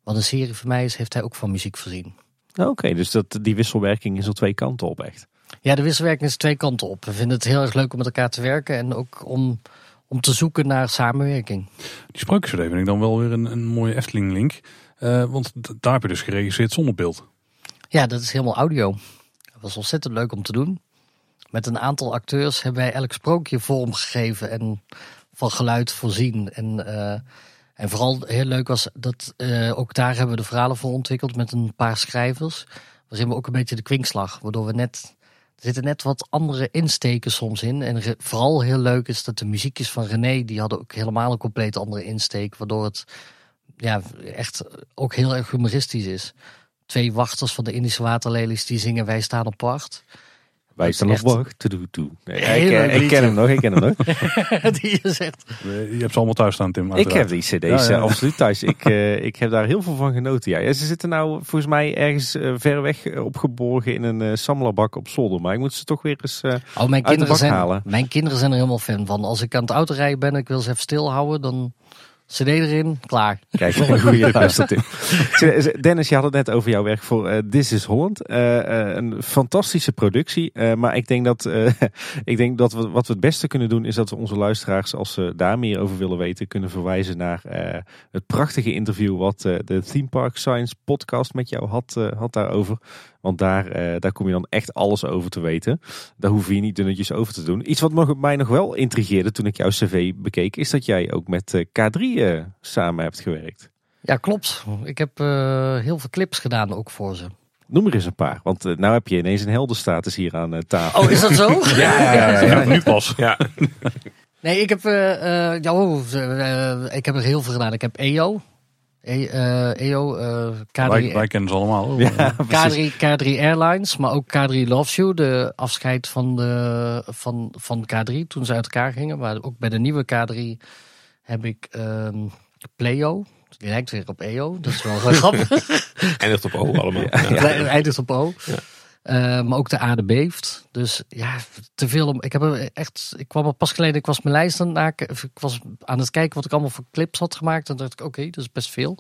Wat een serie voor mij is, heeft hij ook van muziek voorzien. Oké, dus dat, die wisselwerking is al twee kanten op echt. Ja, de wisselwerking is twee kanten op. We vinden het heel erg leuk om met elkaar te werken en ook om, om te zoeken naar samenwerking. Die sprookjes vind ik dan wel weer een, een mooie Efteling link. Eh, want daar heb je dus geregisseerd zonder beeld. Ja, dat is helemaal audio. Dat was ontzettend leuk om te doen. Met een aantal acteurs hebben wij elk sprookje vormgegeven en van geluid voorzien. En, eh, en vooral heel leuk was dat eh, ook daar hebben we de verhalen voor ontwikkeld met een paar schrijvers. Waarin we ook een beetje de kwinkslag, waardoor we net. Er zitten net wat andere insteken soms in. En vooral heel leuk is dat de muziekjes van René, die hadden ook helemaal een compleet andere insteek. Waardoor het ja, echt ook heel erg humoristisch is. Twee wachters van de Indische waterlelies die zingen Wij staan wacht. Wij op echt- wacht. Ik, eh, ken hem nog, ik ken hem nog. die is echt... Eh, je hebt ze allemaal thuis staan, Tim. Ik heb die cd's Ja, ja. eh, absoluut thuis. Ik, eh, ik heb daar heel veel van genoten. Ja. Ja, ze zitten nou volgens mij ergens ver weg opgeborgen in een eh sammelbak op zolder. Maar ik moet ze toch weer eens... eh, Oh, mijn, Uit de kinderen bak zijn, halen. mijn kinderen zijn er helemaal fan van. Als ik aan het autorijden ben en ik wil ze even stilhouden, dan cd erin, klaar. Kijk, een goede luistertip. Dennis, je had het net over jouw werk voor eh, This is Holland. Eh, eh, een fantastische productie. Maar ik denk dat, ik denk dat we, wat we het beste kunnen doen... is dat we onze luisteraars, als ze daar meer over willen weten... kunnen verwijzen naar het prachtige interview... wat de Theme Park Science podcast met jou had, had daarover. Want daar, eh, daar kom je dan echt alles over te weten. Daar hoef je niet dunnetjes over te doen. Iets wat nog- mij nog wel intrigeerde toen ik jouw cv bekeek... is dat jij ook met eh, K3 eh, samen hebt gewerkt. Ja, klopt. Ik heb eh, heel veel clips gedaan ook voor ze. Noem er eens een paar, want uh, nou heb je ineens een heldenstatus hier aan uh, tafel. Oh, is dat zo? ja, ja, ja, ja, nu pas. Ja. Nee, ik heb, ja, oh, uh, ik heb er heel veel gedaan. Ik heb EO. E, EO, K3, wij, wij kennen ze allemaal. Hoor. Ja, K3, K3 Airlines, maar ook K3 Loves You. De afscheid van, de, van, van K3 toen ze uit elkaar gingen. Maar ook bij de nieuwe K3 heb ik um, Playo. Die lijkt weer op EO. Dat is wel grappig. Eindigt op O allemaal. Ja. Ja. Eindigt op O. Ja. Uh, maar ook de aarde beeft. Dus ja, te veel om. Ik heb echt. Ik kwam er pas geleden. Ik was mijn lijst aan het, ik was aan het kijken wat ik allemaal voor clips had gemaakt. En dacht ik, oké, dat is best veel.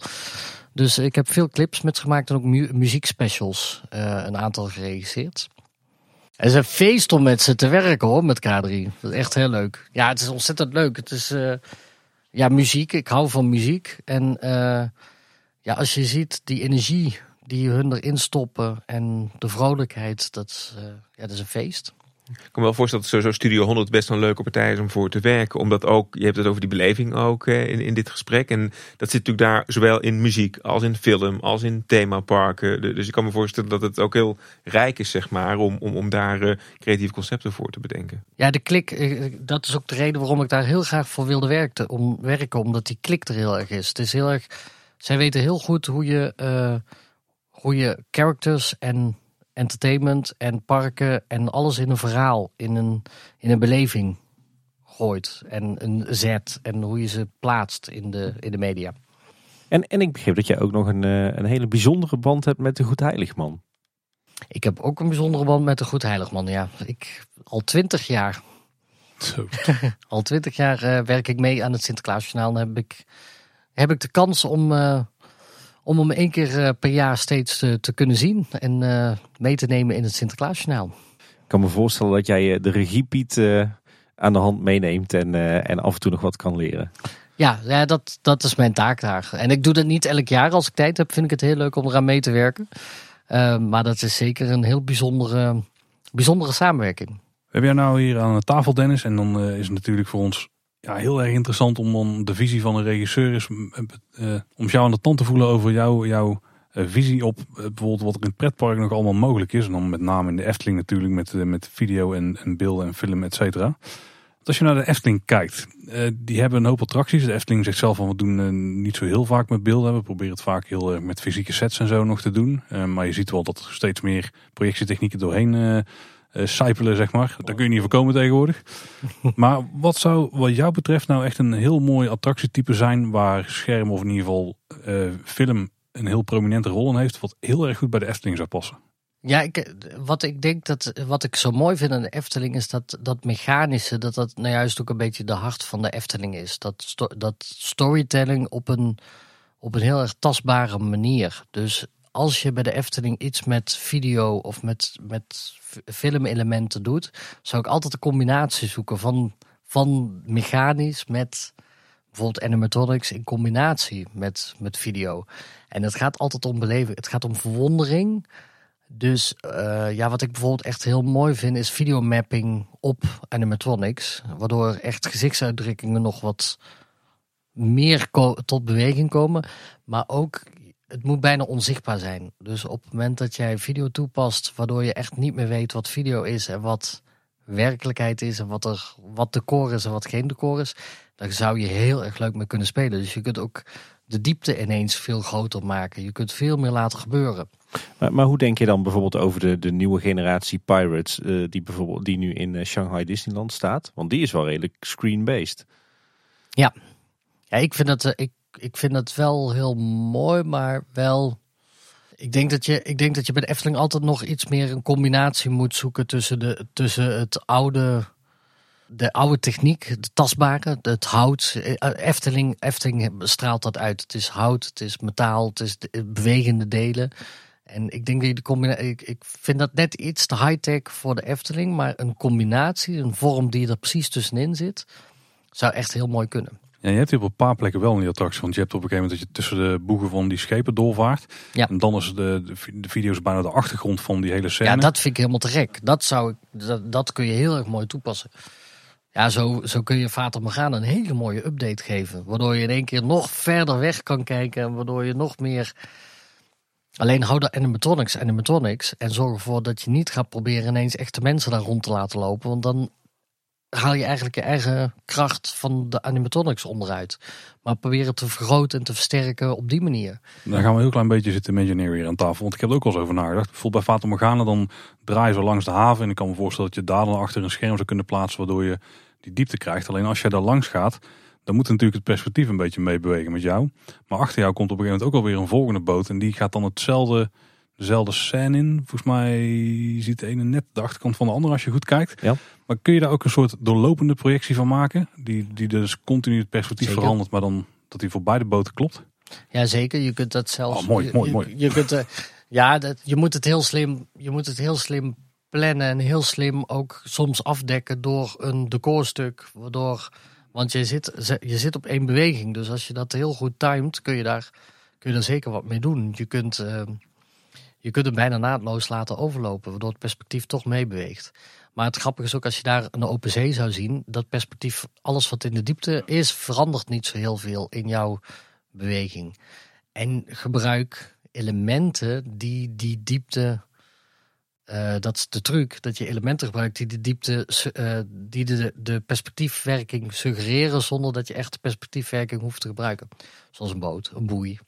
Dus ik heb veel clips met gemaakt en ook mu muziekspecials. Uh, een aantal geregisseerd. Het is een feest om met ze te werken hoor, met K3. Dat is echt heel leuk. Ja, het is ontzettend leuk. Het is uh, ja, muziek. Ik hou van muziek. En ja, als je ziet die energie die hun erin stoppen en de vrolijkheid, dat, uh, ja, dat is een feest. Ik kan me wel voorstellen dat sowieso Studio 100 best een leuke partij is om voor te werken. Omdat ook, je hebt het over die beleving ook in, in dit gesprek. En dat zit natuurlijk daar zowel in muziek als in film, als in themaparken. Dus ik kan me voorstellen dat het ook heel rijk is, zeg maar, om, om, om daar uh, creatieve concepten voor te bedenken. Ja, de klik, eh, dat is ook de reden waarom ik daar heel graag voor wilde werken. Om, werken omdat die klik er heel erg is. Het is heel erg, zij weten heel goed hoe je, uh, hoe je characters en entertainment en parken en alles in een verhaal, in een, in een beleving gooit. En een zet en hoe je ze plaatst in de, in de media. En, en ik begreep dat jij ook nog een, een hele bijzondere band hebt met de Goed Heiligman. Ik heb ook een bijzondere band met de Goed Heiligman, ja. Ik, al twintig jaar. Al twintig jaar uh, werk ik mee aan het Sinterklaasjournaal. En heb ik, heb ik de kans om... Uh, om hem één keer uh, per jaar steeds te, te kunnen zien en uh, mee te nemen in het Sinterklaasjournaal. Ik kan me voorstellen dat jij uh, de regiepiet aan de hand meeneemt en, en af en toe nog wat kan leren. Ja, ja dat, dat is mijn taak daar. En ik doe dat niet elk jaar. Als ik tijd heb, vind ik het heel leuk om eraan mee te werken. maar dat is zeker een heel bijzondere, bijzondere samenwerking. We hebben jou nou hier aan de tafel, Dennis. En dan is het natuurlijk voor ons ja, heel erg interessant om dan de visie van een regisseur is. Uh, om jou aan de tand te voelen over jou, jouw uh, visie op bijvoorbeeld wat er in het pretpark nog allemaal mogelijk is. En dan met name in de Efteling natuurlijk met, met video en, en beelden en film, et cetera. Als je naar de Efteling kijkt, die hebben een hoop attracties. De Efteling zegt zelf van we doen niet zo heel vaak met beelden. We proberen het vaak heel met fysieke sets en zo nog te doen. maar je ziet wel dat er steeds meer projectietechnieken doorheen sijpelen, zeg maar. Daar kun je niet voorkomen tegenwoordig. maar wat zou wat jou betreft nou echt een heel mooi attractietype zijn... waar scherm of in ieder geval film een heel prominente rol in heeft... wat heel erg goed bij de Efteling zou passen? Ja, ik, wat ik denk dat wat ik zo mooi vind aan de Efteling is dat dat mechanische, dat dat nou juist ook een beetje de hart van de Efteling is. Dat, dat storytelling op een, op een heel erg tastbare manier. Dus als je bij de Efteling iets met video of met, met filmelementen doet, zou ik altijd een combinatie zoeken van, van mechanisch met bijvoorbeeld animatronics in combinatie met, met video. En het gaat altijd om beleving, het gaat om verwondering. Dus uh, ja, wat ik bijvoorbeeld echt heel mooi vind is videomapping op animatronics. Waardoor echt gezichtsuitdrukkingen nog wat meer tot beweging komen. Maar ook, het moet bijna onzichtbaar zijn. Dus op het moment dat jij video toepast, waardoor je echt niet meer weet wat video is en wat werkelijkheid is en wat, er, wat decor is en wat geen decor is, dan zou je heel erg leuk mee kunnen spelen. Dus je kunt ook de diepte ineens veel groter maken. Je kunt veel meer laten gebeuren. Maar, maar hoe denk je dan bijvoorbeeld over de, de nieuwe generatie Pirates uh, die, bijvoorbeeld, die nu in uh, Shanghai Disneyland staat? Want die is wel redelijk screen-based. Ja. ja, ik vind het, uh, ik, ik vind het wel heel mooi, maar wel... Ik denk, dat je, ik denk dat je bij de Efteling altijd nog iets meer een combinatie moet zoeken tussen, de, tussen het oude de oude techniek, de tastbare, het hout. Efteling, Efteling straalt dat uit. Het is hout, het is metaal, het is bewegende delen. En ik denk dat je de combinatie. Ik, ik vind dat net iets te high-tech voor de Efteling. Maar een combinatie, een vorm die er precies tussenin zit, zou echt heel mooi kunnen. Ja, je hebt hier op een paar plekken wel in die attractie. Want je hebt op een gegeven moment dat je tussen de boegen van die schepen doorvaart. Ja. En dan is de, de, video's bijna de achtergrond van die hele scène. Ja, dat vind ik helemaal te gek. Dat, zou ik, dat, dat kun je heel erg mooi toepassen. Ja, zo, zo kun je Vater Morgana een hele mooie update geven. Waardoor je in één keer nog verder weg kan kijken. En waardoor je nog meer Alleen hou de animatronics animatronics en zorg ervoor dat je niet gaat proberen ineens echte mensen daar rond te laten lopen. Want dan haal je eigenlijk je eigen kracht van de animatronics onderuit. Maar probeer het te vergroten en te versterken op die manier. Dan gaan we een heel klein beetje zitten imagineeren hier aan tafel. Want ik heb er ook wel eens over nagedacht. Bijvoorbeeld bij Fata Morgana dan draai je zo langs de haven. En ik kan me voorstellen dat je daar dan achter een scherm zou kunnen plaatsen. Waardoor je die diepte krijgt. Alleen als je daar langs gaat dan moet natuurlijk het perspectief een beetje meebewegen met jou. Maar achter jou komt op een gegeven moment ook alweer een volgende boot. En die gaat dan hetzelfde, dezelfde scène in. Volgens mij ziet de ene net de achterkant van de andere als je goed kijkt. Ja. Maar kun je daar ook een soort doorlopende projectie van maken? Die, die dus continu het perspectief verandert, maar dan dat die voor beide boten klopt? Ja, zeker. Je kunt dat zelfs. Oh, mooi, mooi, mooi. Je, je kunt, uh, ja, dat, je moet het heel slim. Je moet het heel slim plannen en heel slim ook soms afdekken door een decorstuk, waardoor want je zit, je zit op één beweging. Dus als je dat heel goed timed, kun je daar, kun je daar zeker wat mee doen. Je kunt, uh, je kunt hem bijna naadloos laten overlopen, waardoor het perspectief toch meebeweegt. Maar het grappige is ook als je daar een open zee zou zien, dat perspectief, alles wat in de diepte is, verandert niet zo heel veel in jouw beweging. En gebruik elementen die die diepte uh, dat is de truc, dat je elementen gebruikt die de diepte, uh, die de, de perspectiefwerking suggereren zonder dat je echt de perspectiefwerking hoeft te gebruiken. Zoals een boot, een boei,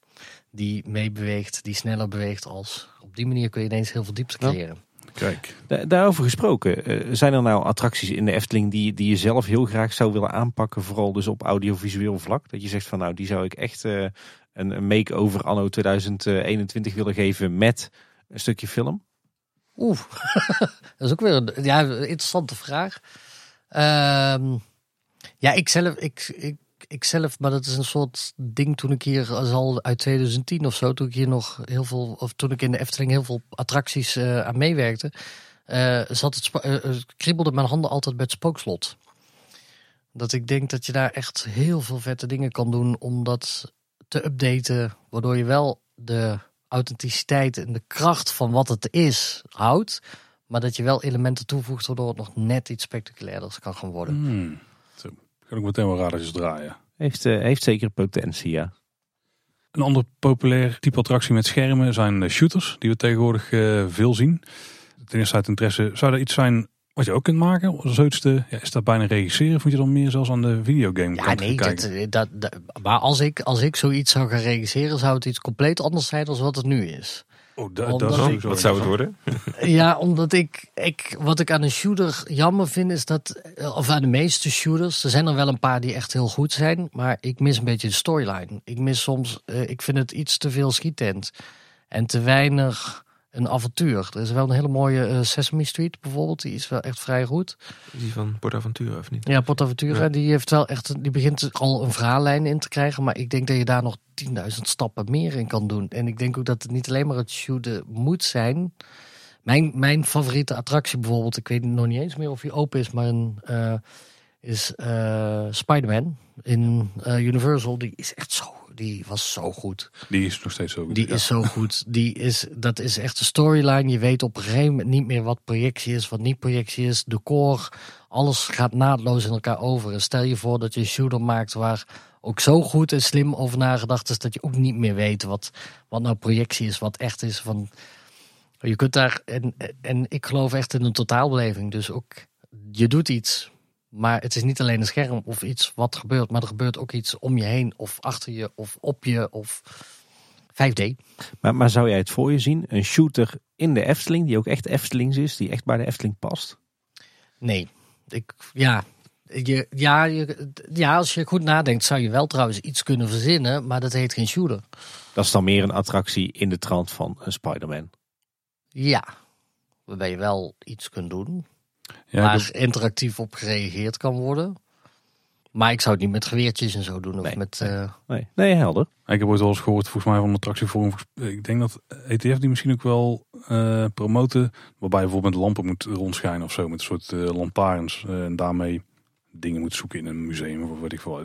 die meebeweegt, die sneller beweegt als. Op die manier kun je ineens heel veel diepte creëren. Kijk. daarover gesproken, uh, zijn er nou attracties in de Efteling die, die je zelf heel graag zou willen aanpakken, vooral dus op audiovisueel vlak? Dat je zegt van nou, die zou ik echt een, een make-over anno 2021 willen geven met een stukje film? Oeh, dat is ook weer een ja, interessante vraag. Uh, ja, ik zelf, ik, ik, ik zelf, maar dat is een soort ding toen ik hier al uit 2010 of zo, toen ik hier nog heel veel, of toen ik in de Efteling heel veel attracties uh, aan meewerkte, uh, zat het, kriebelde mijn handen altijd bij het spookslot. Dat ik denk dat je daar echt heel veel vette dingen kan doen om dat te updaten, waardoor je wel de authenticiteit en de kracht van wat het is houdt. Maar dat je wel elementen toevoegt waardoor het nog net iets spectaculairders kan gaan worden. Hmm. Kan ik meteen wel radertjes draaien. Heeft, uh, heeft zeker potentie, ja. Een ander populair type attractie met schermen zijn shooters, die we tegenwoordig uh, veel zien. Ten eerste uit interesse, zou er iets zijn Wat je ook kunt maken, zoiets te, ja, is dat bijna regisseren? Of moet je dan meer zelfs aan de videogame Ja, kant nee, dat, kijken? dat, dat- maar als ik, als ik zoiets zou gaan regisseren, zou het iets compleet anders zijn dan wat het nu is. Oh, dat is ik- sowieso Wat zou het worden? Ja, omdat ik, ik, wat ik aan een shooter jammer vind, is dat, of aan de meeste shooters, er zijn er wel een paar die echt heel goed zijn, maar ik mis een beetje de storyline. Ik mis soms, eh, ik vind het iets te veel schietend en te weinig een avontuur. Er is wel een hele mooie eh, Sesame Street bijvoorbeeld, die is wel echt vrij goed. Is die van Portaventura of niet? Ja, Portaventura, Ja. die heeft wel echt, die begint al een verhaallijn in te krijgen, maar ik denk dat je daar nog 10.000 stappen meer in kan doen. En ik denk ook dat het niet alleen maar het shooten moet zijn. Mijn, mijn favoriete attractie bijvoorbeeld, ik weet nog niet eens meer of die open is, maar een, eh, is eh Spider-Man in Universal. Die is echt zo, die was zo goed. Die is nog steeds zo goed. Die ja. is zo goed. Die is, dat is echt de storyline. Je weet op een gegeven moment niet meer wat projectie is, wat niet projectie is. De core, alles gaat naadloos in elkaar over. En stel je voor dat je een shooter maakt waar ook zo goed en slim over nagedacht is dat je ook niet meer weet wat, wat nou projectie is, wat echt is. Van, je kunt daar, en, en ik geloof echt in een totaalbeleving. Dus ook, je doet iets. Maar het is niet alleen een scherm of iets wat gebeurt, maar er gebeurt ook iets om je heen of achter je of op je of 5D. Maar, maar zou jij het voor je zien? Een shooter in de Efteling, die ook echt Eftelings is, die echt bij de Efteling past? Nee. Ik, ja, je, ja, je, ja, als je goed nadenkt zou je wel trouwens iets kunnen verzinnen, maar dat heet geen shooter. Dat is dan meer een attractie in de trant van een Spider-Man. Ja, waarbij je wel iets kunt doen, Ja, waar interactief op gereageerd kan worden. Maar ik zou het niet met geweertjes en zo doen. Of Nee, met, nee. eh, Nee, nee helder. Ik heb ooit wel eens gehoord, volgens mij van een attractieforum. Ik denk dat ETF die misschien ook wel eh, promoten. Waarbij je bijvoorbeeld met lampen moet rondschijnen of zo. Met een soort eh, lantaarns. en daarmee dingen moet zoeken in een museum of weet ik veel.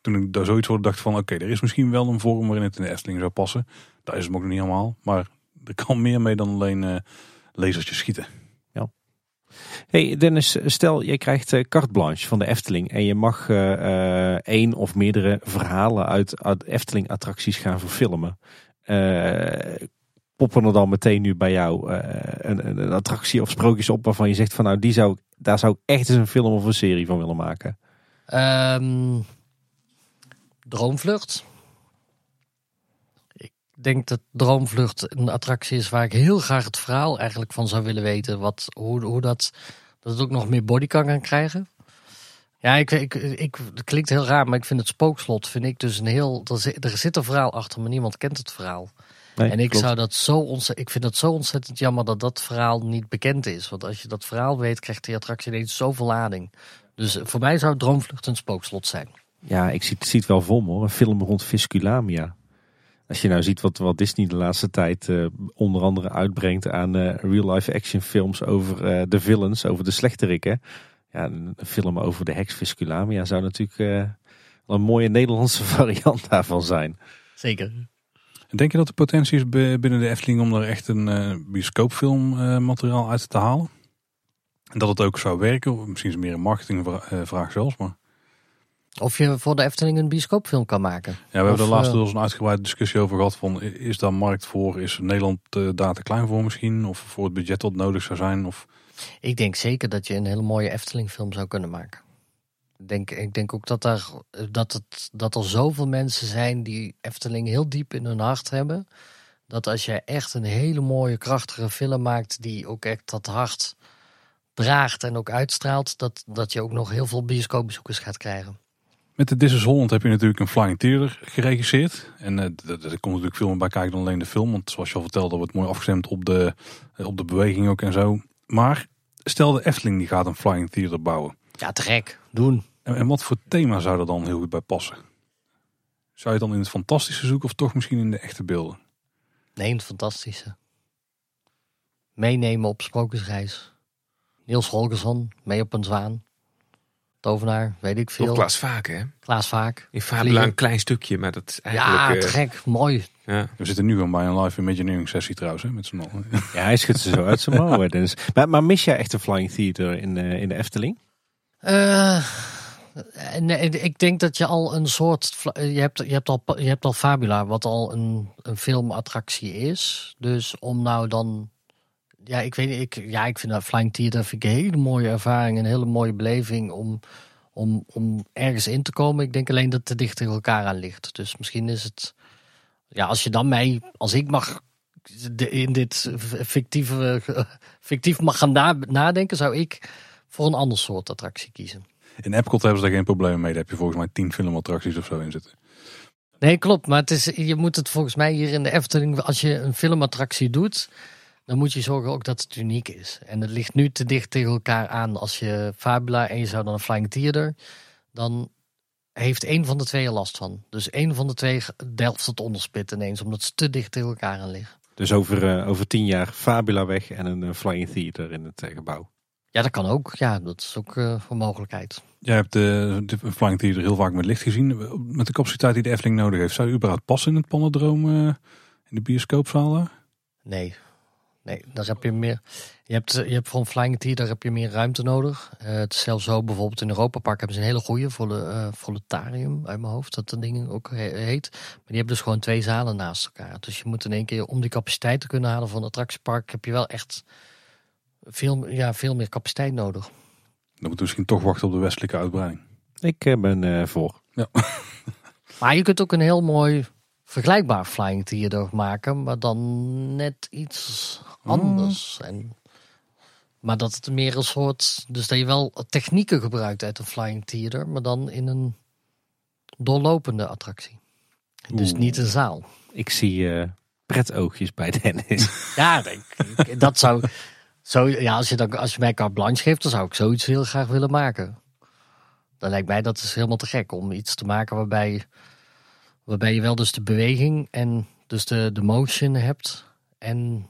Toen ik daar zoiets hoorde, dacht ik van oké, er is misschien wel een vorm waarin het in de Efteling zou passen. Daar is hem ook nog niet helemaal. Maar er kan meer mee dan alleen eh lasertjes schieten. Hey Dennis, stel jij krijgt eh, carte blanche van de Efteling en je mag eh, eh, één of meerdere verhalen uit, uit Efteling attracties gaan verfilmen. Poppen er dan meteen nu bij jou een, een, attractie of sprookjes op waarvan je zegt van nou die zou, daar zou ik echt eens een film of een serie van willen maken. Ehm, Droomvlucht. Denk dat Droomvlucht een attractie is waar ik heel graag het verhaal eigenlijk van zou willen weten. Wat, hoe, hoe dat, dat het ook nog meer body kan gaan krijgen. Ja, ik, ik, ik, het klinkt heel raar, maar ik vind het spookslot vind ik dus een heel. Er zit, er zit een verhaal achter, maar niemand kent het verhaal. Nee, en ik, klopt. zou dat zo ontzettend, ik vind het zo ontzettend jammer dat dat verhaal niet bekend is. Want als je dat verhaal weet, krijgt die attractie ineens zoveel lading. Dus voor mij zou Droomvlucht een spookslot zijn. Ja, ik zie, zie het wel voor me hoor. Een film rond Visculamia. Als je nou ziet wat, wat Disney de laatste tijd eh, onder andere uitbrengt aan eh, real-life action films over eh, de villains, over de slechterikken. Ja, een film over de heks Visculamia zou natuurlijk eh, wel een mooie Nederlandse variant daarvan zijn. Zeker. En denk je dat de potentie is bi- binnen de Efteling om er echt een eh bioscoopfilm eh, materiaal uit te halen? En dat het ook zou werken? Of misschien is het meer een marketingvraag zelfs. Maar Of je voor de Efteling een bioscoopfilm kan maken. ja, we hebben Of, laatst eh, wel eens een uitgebreide discussie over gehad. Van, is daar markt voor? Is Nederland eh, daar te klein voor misschien? Of voor het budget dat nodig zou zijn? Of, Ik denk zeker dat je een hele mooie Efteling film zou kunnen maken. Ik denk, ik denk ook dat, daar, dat, het, dat er zoveel mensen zijn die Efteling heel diep in hun hart hebben. Dat als je echt een hele mooie, krachtige film maakt die ook echt dat hart draagt en ook uitstraalt, dat, dat je ook nog heel veel bioscoopbezoekers gaat krijgen. Met de This is Holland heb je natuurlijk een Flying Theater geregisseerd. En d- er komt natuurlijk veel meer bij kijken dan alleen de film. Want zoals je al vertelde, wordt mooi afgestemd op de, eh, op de beweging ook en zo. Maar stel de Efteling die gaat een Flying Theater bouwen. Ja, te gek. Doen. En, en wat voor thema zou er dan heel goed bij passen? Zou je dan in het fantastische zoeken of toch misschien in de echte beelden? Nee, een fantastische. Meenemen op sprookjesreis. Niels Holgersson, mee op een zwaan. Tovenaar, weet ik veel. Klaas Vaak, hè? Klaas Vaak. In Fabula een klein stukje, maar dat is Ja, eigenlijk... te eh, gek. Mooi. ja. We zitten nu gewoon bij een live imagineering sessie trouwens, hè, met z'n allen. Ja, hij schudt ze zo uit zijn mouwen. Dennis. Maar, maar mis jij echt een Flying Theater in, de in de Efteling? Eh, nee, ik denk dat je al een soort. Je hebt, je hebt, al, je hebt al Fabula, wat al een, een filmattractie is. Dus om nou dan ja, ik weet niet. Ik, ja, ik vind dat Flying Theater vind ik een hele mooie ervaring. Een hele mooie beleving om, om, om ergens in te komen. Ik denk alleen dat het te dicht tegen elkaar aan ligt. Dus misschien is het. Ja, als je dan mij, als ik mag in dit fictieve, fictief mag gaan na- nadenken, zou ik voor een ander soort attractie kiezen. In Epcot hebben ze daar geen probleem mee. Daar heb je volgens mij tien filmattracties of zo in zitten. Nee, klopt. Maar het is, je moet het volgens mij hier in de Efteling, als je een filmattractie doet, dan moet je zorgen ook dat het uniek is. En het ligt nu te dicht tegen elkaar aan. Als je Fabula en je zou dan een Flying Theater, dan heeft één van de twee er last van. Dus één van de twee delft het onderspit ineens, omdat ze te dicht tegen elkaar aan liggen. Dus over, eh, over tien jaar Fabula weg en een Flying Theater in het eh, gebouw. Ja, dat kan ook. Ja, dat is ook eh, een mogelijkheid. Jij hebt de, de Flying Theater heel vaak met licht gezien. Met de capaciteit die de Efteling nodig heeft. Zou je überhaupt passen in het Panodroom eh, in de bioscoopzaal daar? Nee. Nee, daar heb je meer. Je hebt, je hebt voor een Flying Theater heb je meer ruimte nodig. Eh, het is zelfs zo, bijvoorbeeld in Europa Park hebben ze een hele goede voor de eh Voletarium uit mijn hoofd, dat de ding ook he- heet. Maar die hebben dus gewoon twee zalen naast elkaar. Dus je moet in één keer, om die capaciteit te kunnen halen van een attractiepark, heb je wel echt veel, ja, veel meer capaciteit nodig. Dan moeten we misschien toch wachten op de westelijke uitbreiding. Ik eh, ben eh, voor. Maar je kunt ook een heel mooi vergelijkbaar Flying Theater maken, maar dan net iets anders. En, maar dat het meer een soort, dus dat je wel technieken gebruikt uit een Flying Theater, maar dan in een doorlopende attractie. Dus Oeh. niet een zaal. Ik zie eh pretoogjes bij Dennis. Ja, denk ik. Dat zou, zo, ja, als je, dan, als je mij carte blanche geeft, dan zou ik zoiets heel graag willen maken. Dan lijkt mij dat is helemaal te gek om iets te maken waarbij, waarbij je wel dus de beweging en dus de, de motion hebt en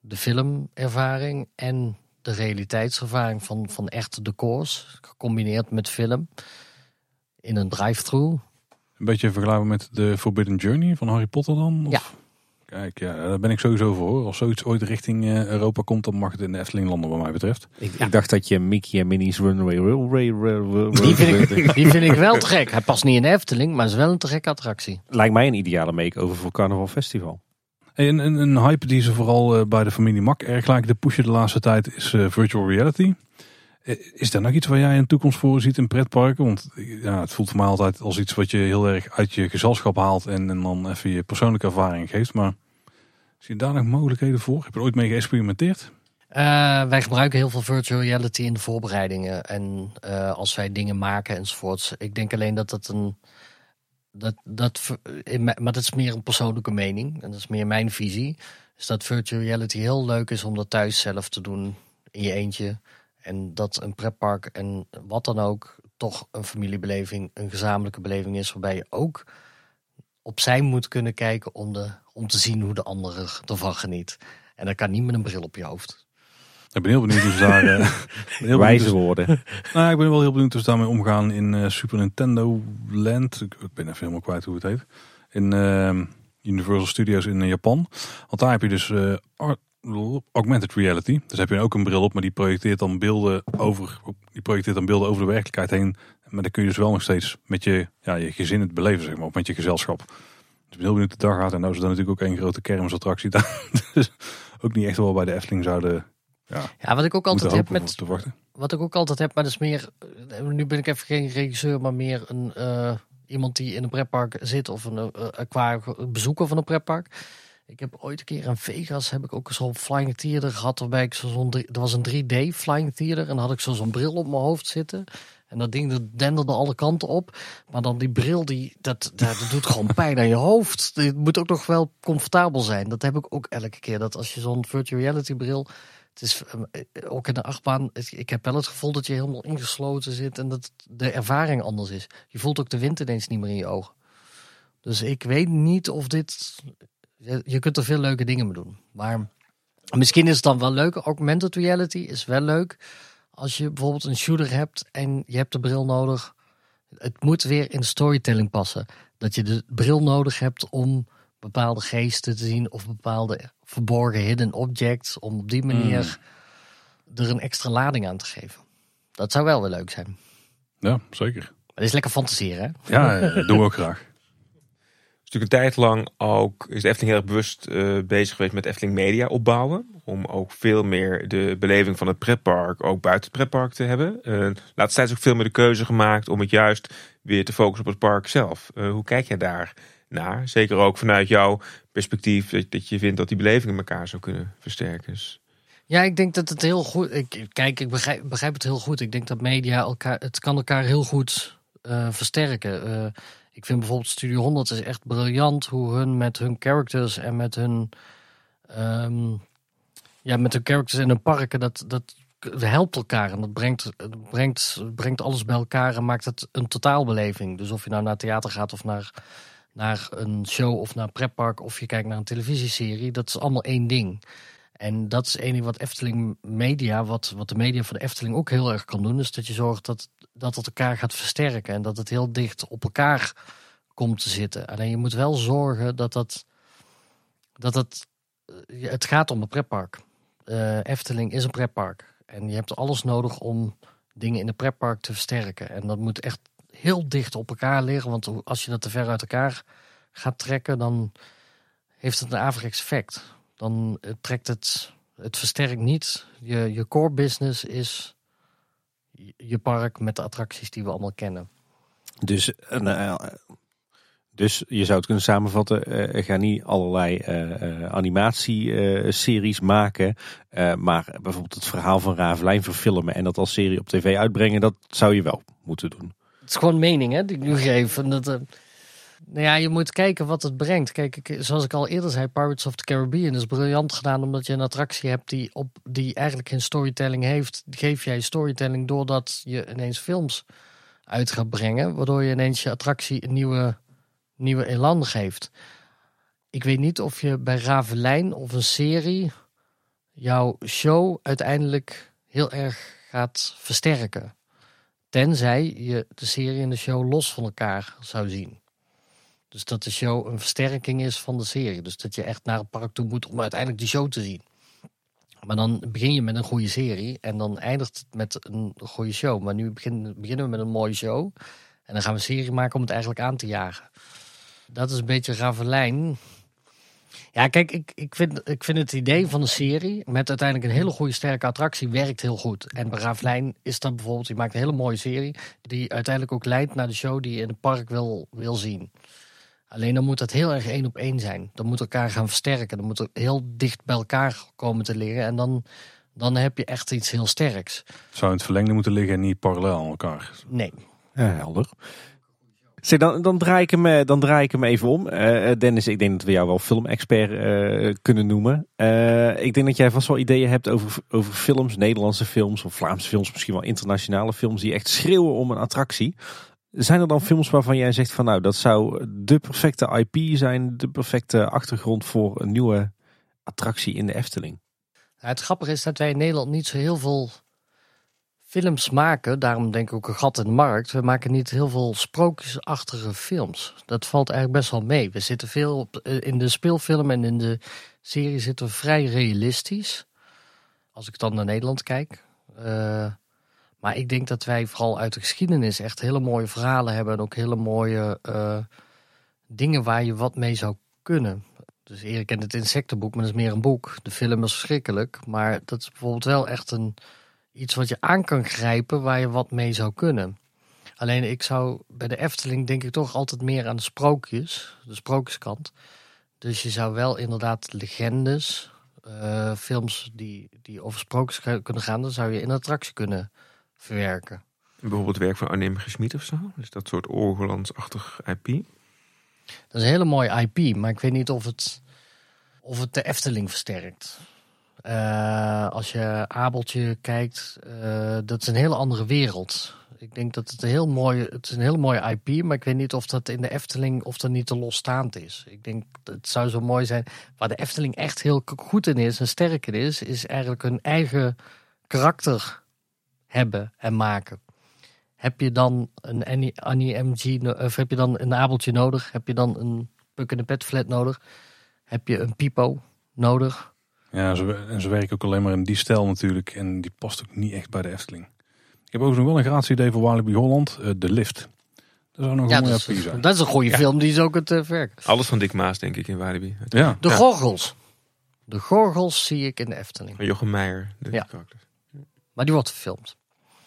de filmervaring en de realiteitservaring van, van echte decors, gecombineerd met film in een drive-thru. Een beetje vergelijkbaar met de Forbidden Journey van Harry Potter dan? Of- Ja. Kijk, ja, daar ben ik sowieso voor. hoor. Als zoiets ooit richting eh, Europa komt, dan mag het in de Efteling landen wat mij betreft. ik, ik dacht dat je Mickey en Minnie's Runaway Railway... Railway- Die vind, ik, die vind ik wel te gek. Hij past niet in de Efteling, maar is wel een te gekke attractie. Lijkt mij een ideale make-over voor Carnaval Festival. Hey, een, een, een hype die ze vooral eh, bij de familie Mak erg lijken te pushen de laatste tijd is eh, virtual reality. Eh, Is daar nog iets waar jij een toekomst voor ziet in pretparken? Want eh, ja, het voelt voor mij altijd als iets wat je heel erg uit je gezelschap haalt en, en dan even je persoonlijke ervaring geeft. Maar zie je daar nog mogelijkheden voor? Heb je er ooit mee geëxperimenteerd? Eh, wij gebruiken heel veel virtual reality in de voorbereidingen. En eh, als wij dingen maken enzovoorts. Ik denk alleen dat dat een. Dat, dat, in mijn- maar dat is meer een persoonlijke mening. En dat is meer mijn visie. Is dat virtual reality heel leuk is om dat thuis zelf te doen. In je eentje. En dat een pretpark en wat dan ook. Toch een familiebeleving, een gezamenlijke beleving is. Waarbij je ook opzij moet kunnen kijken om, de, om te zien hoe de ander ervan geniet. En dat kan niet met een bril op je hoofd. Ik ben heel benieuwd hoe ze daar... eh, ben heel Wijze woorden. Nou, ik ben wel heel benieuwd hoe ze daarmee omgaan in eh, Super Nintendo Land. Ik, ik ben even helemaal kwijt hoe het heet. In ehm, Universal Studios in Japan. Want daar heb je dus eh, augmented reality. Dus heb je ook een bril op, maar die projecteert dan beelden over, die projecteert dan beelden over de werkelijkheid heen. Maar dan kun je dus wel nog steeds met je, ja, je gezin het beleven, zeg maar, of met je gezelschap. Dus ik ben heel benieuwd de dag gaat. En nou is er dan natuurlijk ook één grote kermisattractie daar. dus ook niet echt wel bij de Efteling zouden ja, Ja, wat ik ook altijd heb met. of te wachten. Wat ik ook altijd heb, maar dat is meer. Nu ben ik even geen regisseur, maar meer een. eh, iemand die in een pretpark zit of een eh, aquarium, bezoeker van een pretpark. Ik heb ooit een keer in Vegas heb ik ook zo'n flying theater gehad waarbij ik zo- zo'n er was een 3D flying theater en dan had ik zo zo'n bril op mijn hoofd zitten en dat ding dat denderde alle kanten op, maar dan die bril die dat, dat, dat doet gewoon pijn aan je hoofd. Het moet ook nog wel comfortabel zijn. Dat heb ik ook elke keer dat als je zo'n virtual reality bril het is eh, ook in de achtbaan. Ik heb wel het gevoel dat je helemaal ingesloten zit en dat de ervaring anders is. Je voelt ook de wind ineens niet meer in je ogen. Dus ik weet niet of dit. Je- kunt er veel leuke dingen mee doen. Maar misschien is het dan wel leuk. Augmented reality is wel leuk. Als je bijvoorbeeld een shooter hebt en je hebt de bril nodig. Het moet weer in storytelling passen. Dat je de bril nodig hebt om bepaalde geesten te zien of bepaalde verborgen hidden objects. Om op die manier er een extra lading aan te geven. Dat zou wel weer leuk zijn. Ja, zeker. het is lekker fantaseren, hè? Ja, dat doen we ook graag. Natuurlijk een tijd lang ook is de Efteling heel erg bewust uh, bezig geweest met Efteling Media opbouwen. Om ook veel meer de beleving van het pretpark ook buiten het pretpark te hebben. Uh, laatst tijd ook veel meer de keuze gemaakt om het juist weer te focussen op het park zelf. Uh, hoe kijk jij daar naar? Zeker ook vanuit jouw perspectief dat, dat je vindt dat die belevingen elkaar zou kunnen versterken. Dus... Ja, ik denk dat het heel goed. Ik, kijk, ik begrijp, begrijp het heel goed. Ik denk dat media elkaar, het kan elkaar heel goed versterken. Ik vind bijvoorbeeld Studio 100 is echt briljant hoe hun met hun characters en met hun, um, ja, met hun characters in hun parken, dat, dat helpt elkaar en dat brengt, brengt, brengt alles bij elkaar en maakt het een totaalbeleving. Dus of je nou naar theater gaat of naar, naar een show of naar een pretpark of je kijkt naar een televisieserie, dat is allemaal één ding. En dat is één wat Efteling Media, wat, wat de media van de Efteling ook heel erg kan doen, is dat je zorgt dat dat het elkaar gaat versterken en dat het heel dicht op elkaar komt te zitten. Alleen je moet wel zorgen dat dat, dat het, eh, gaat om een pretpark. Uh, Efteling is een pretpark en je hebt alles nodig om dingen in de pretpark te versterken. En dat moet echt heel dicht op elkaar liggen, want als je dat te ver uit elkaar gaat trekken, dan heeft het een averechts effect. Dan eh, trekt het, het versterkt niet. Je, je core business is je park met de attracties die we allemaal kennen. Dus, uh, dus je zou het kunnen samenvatten, uh, ga niet allerlei uh, animatieseries maken, maar bijvoorbeeld het verhaal van Ravelijn verfilmen en dat als serie op tv uitbrengen, dat zou je wel moeten doen. Het is gewoon mening hè, die ik nu geef. En dat, nou ja, je moet kijken wat het brengt. Kijk, zoals ik al eerder zei, Pirates of the Caribbean is briljant gedaan omdat je een attractie hebt die, op, die eigenlijk geen storytelling heeft. Geef jij storytelling doordat je ineens films uit gaat brengen, waardoor je ineens je attractie een nieuwe, nieuwe elan geeft. Ik weet niet of je bij Ravelijn of een serie jouw show uiteindelijk heel erg gaat versterken. Tenzij je de serie en de show los van elkaar zou zien. Dus dat de show een versterking is van de serie. Dus dat je echt naar het park toe moet om uiteindelijk die show te zien. Maar dan begin je met een goede serie en dan eindigt het met een goede show. Maar nu beginnen, we met een mooie show. En dan gaan we een serie maken om het eigenlijk aan te jagen. Dat is een beetje Ravelijn. Ja, kijk, ik, ik, vind, ik vind het idee van een serie met uiteindelijk een hele goede sterke attractie werkt heel goed. En Ravelijn is dat bijvoorbeeld, je maakt een hele mooie serie die uiteindelijk ook leidt naar de show die je in het park wil, wil zien. Alleen dan moet dat heel erg één op één zijn. Dan moet elkaar gaan versterken. Dan moet er heel dicht bij elkaar komen te liggen. En dan, dan heb je echt iets heel sterks. Zou in het verlengde moeten liggen en niet parallel aan elkaar? Nee. Ja, helder. Zeg, dan, dan, draai ik hem, eh, dan draai ik hem even om. Uh, Dennis, ik denk dat we jou wel filmexpert uh, kunnen noemen. Uh, ik denk dat jij vast wel ideeën hebt over, over films, Nederlandse films of Vlaamse films, misschien wel internationale films, die echt schreeuwen om een attractie. Zijn er dan films waarvan jij zegt van nou dat zou de perfecte IP zijn, de perfecte achtergrond voor een nieuwe attractie in de Efteling? het grappige is dat wij in Nederland niet zo heel veel films maken. Daarom denk ik ook een gat in de markt. We maken niet heel veel sprookjesachtige films. Dat valt eigenlijk best wel mee. We zitten veel eh, in de speelfilm en in de serie zitten we vrij realistisch. Als ik dan naar Nederland kijk. Uh, maar ik denk dat wij vooral uit de geschiedenis echt hele mooie verhalen hebben. En ook hele mooie uh, dingen waar je wat mee zou kunnen. Dus Erik kent het insectenboek, maar dat is meer een boek. De film is verschrikkelijk. Maar dat is bijvoorbeeld wel echt een, iets wat je aan kan grijpen waar je wat mee zou kunnen. Alleen ik zou bij de Efteling denk ik toch altijd meer aan de sprookjes. De sprookjeskant. Dus je zou wel inderdaad legendes, uh, films die, die over sprookjes kunnen gaan, dan zou je in attractie kunnen verwerken. Bijvoorbeeld werk van Arnhem Gesmied of zo? Is dat soort Orgelandsachtig IP? Dat is een hele mooie IP, maar ik weet niet of het, of het de Efteling versterkt. Uh, als je Abeltje kijkt, uh, dat is een hele andere wereld. Ik denk dat het een heel mooi, het is een hele mooie IP, maar ik weet niet of dat in de Efteling of dat niet te losstaand is. Ik denk dat het zou zo mooi zijn. Waar de Efteling echt heel goed in is en sterk in is, is eigenlijk hun eigen karakter hebben en maken. Heb je dan een Annie, MG, of heb je dan een abeltje nodig? Heb je dan een Puk in de Pet flat nodig? Heb je een Pipo nodig? Ja, ze, en ze werken ook alleen maar in die stijl natuurlijk. En die past ook niet echt bij de Efteling. Ik heb ook nog wel een gratis idee voor Walibi Holland. Uh, de lift. Dat zou nog Ja, een mooie dat appie is, zijn. dat is een goede film die is ook het uh, werken. Alles van Dick Maas, denk ik, in Walibi. Ja. De Ja. Gorgels. De Gorgels zie ik in de Efteling. Van Jochem Meijer. De Ja. karakter. Maar die wordt verfilmd.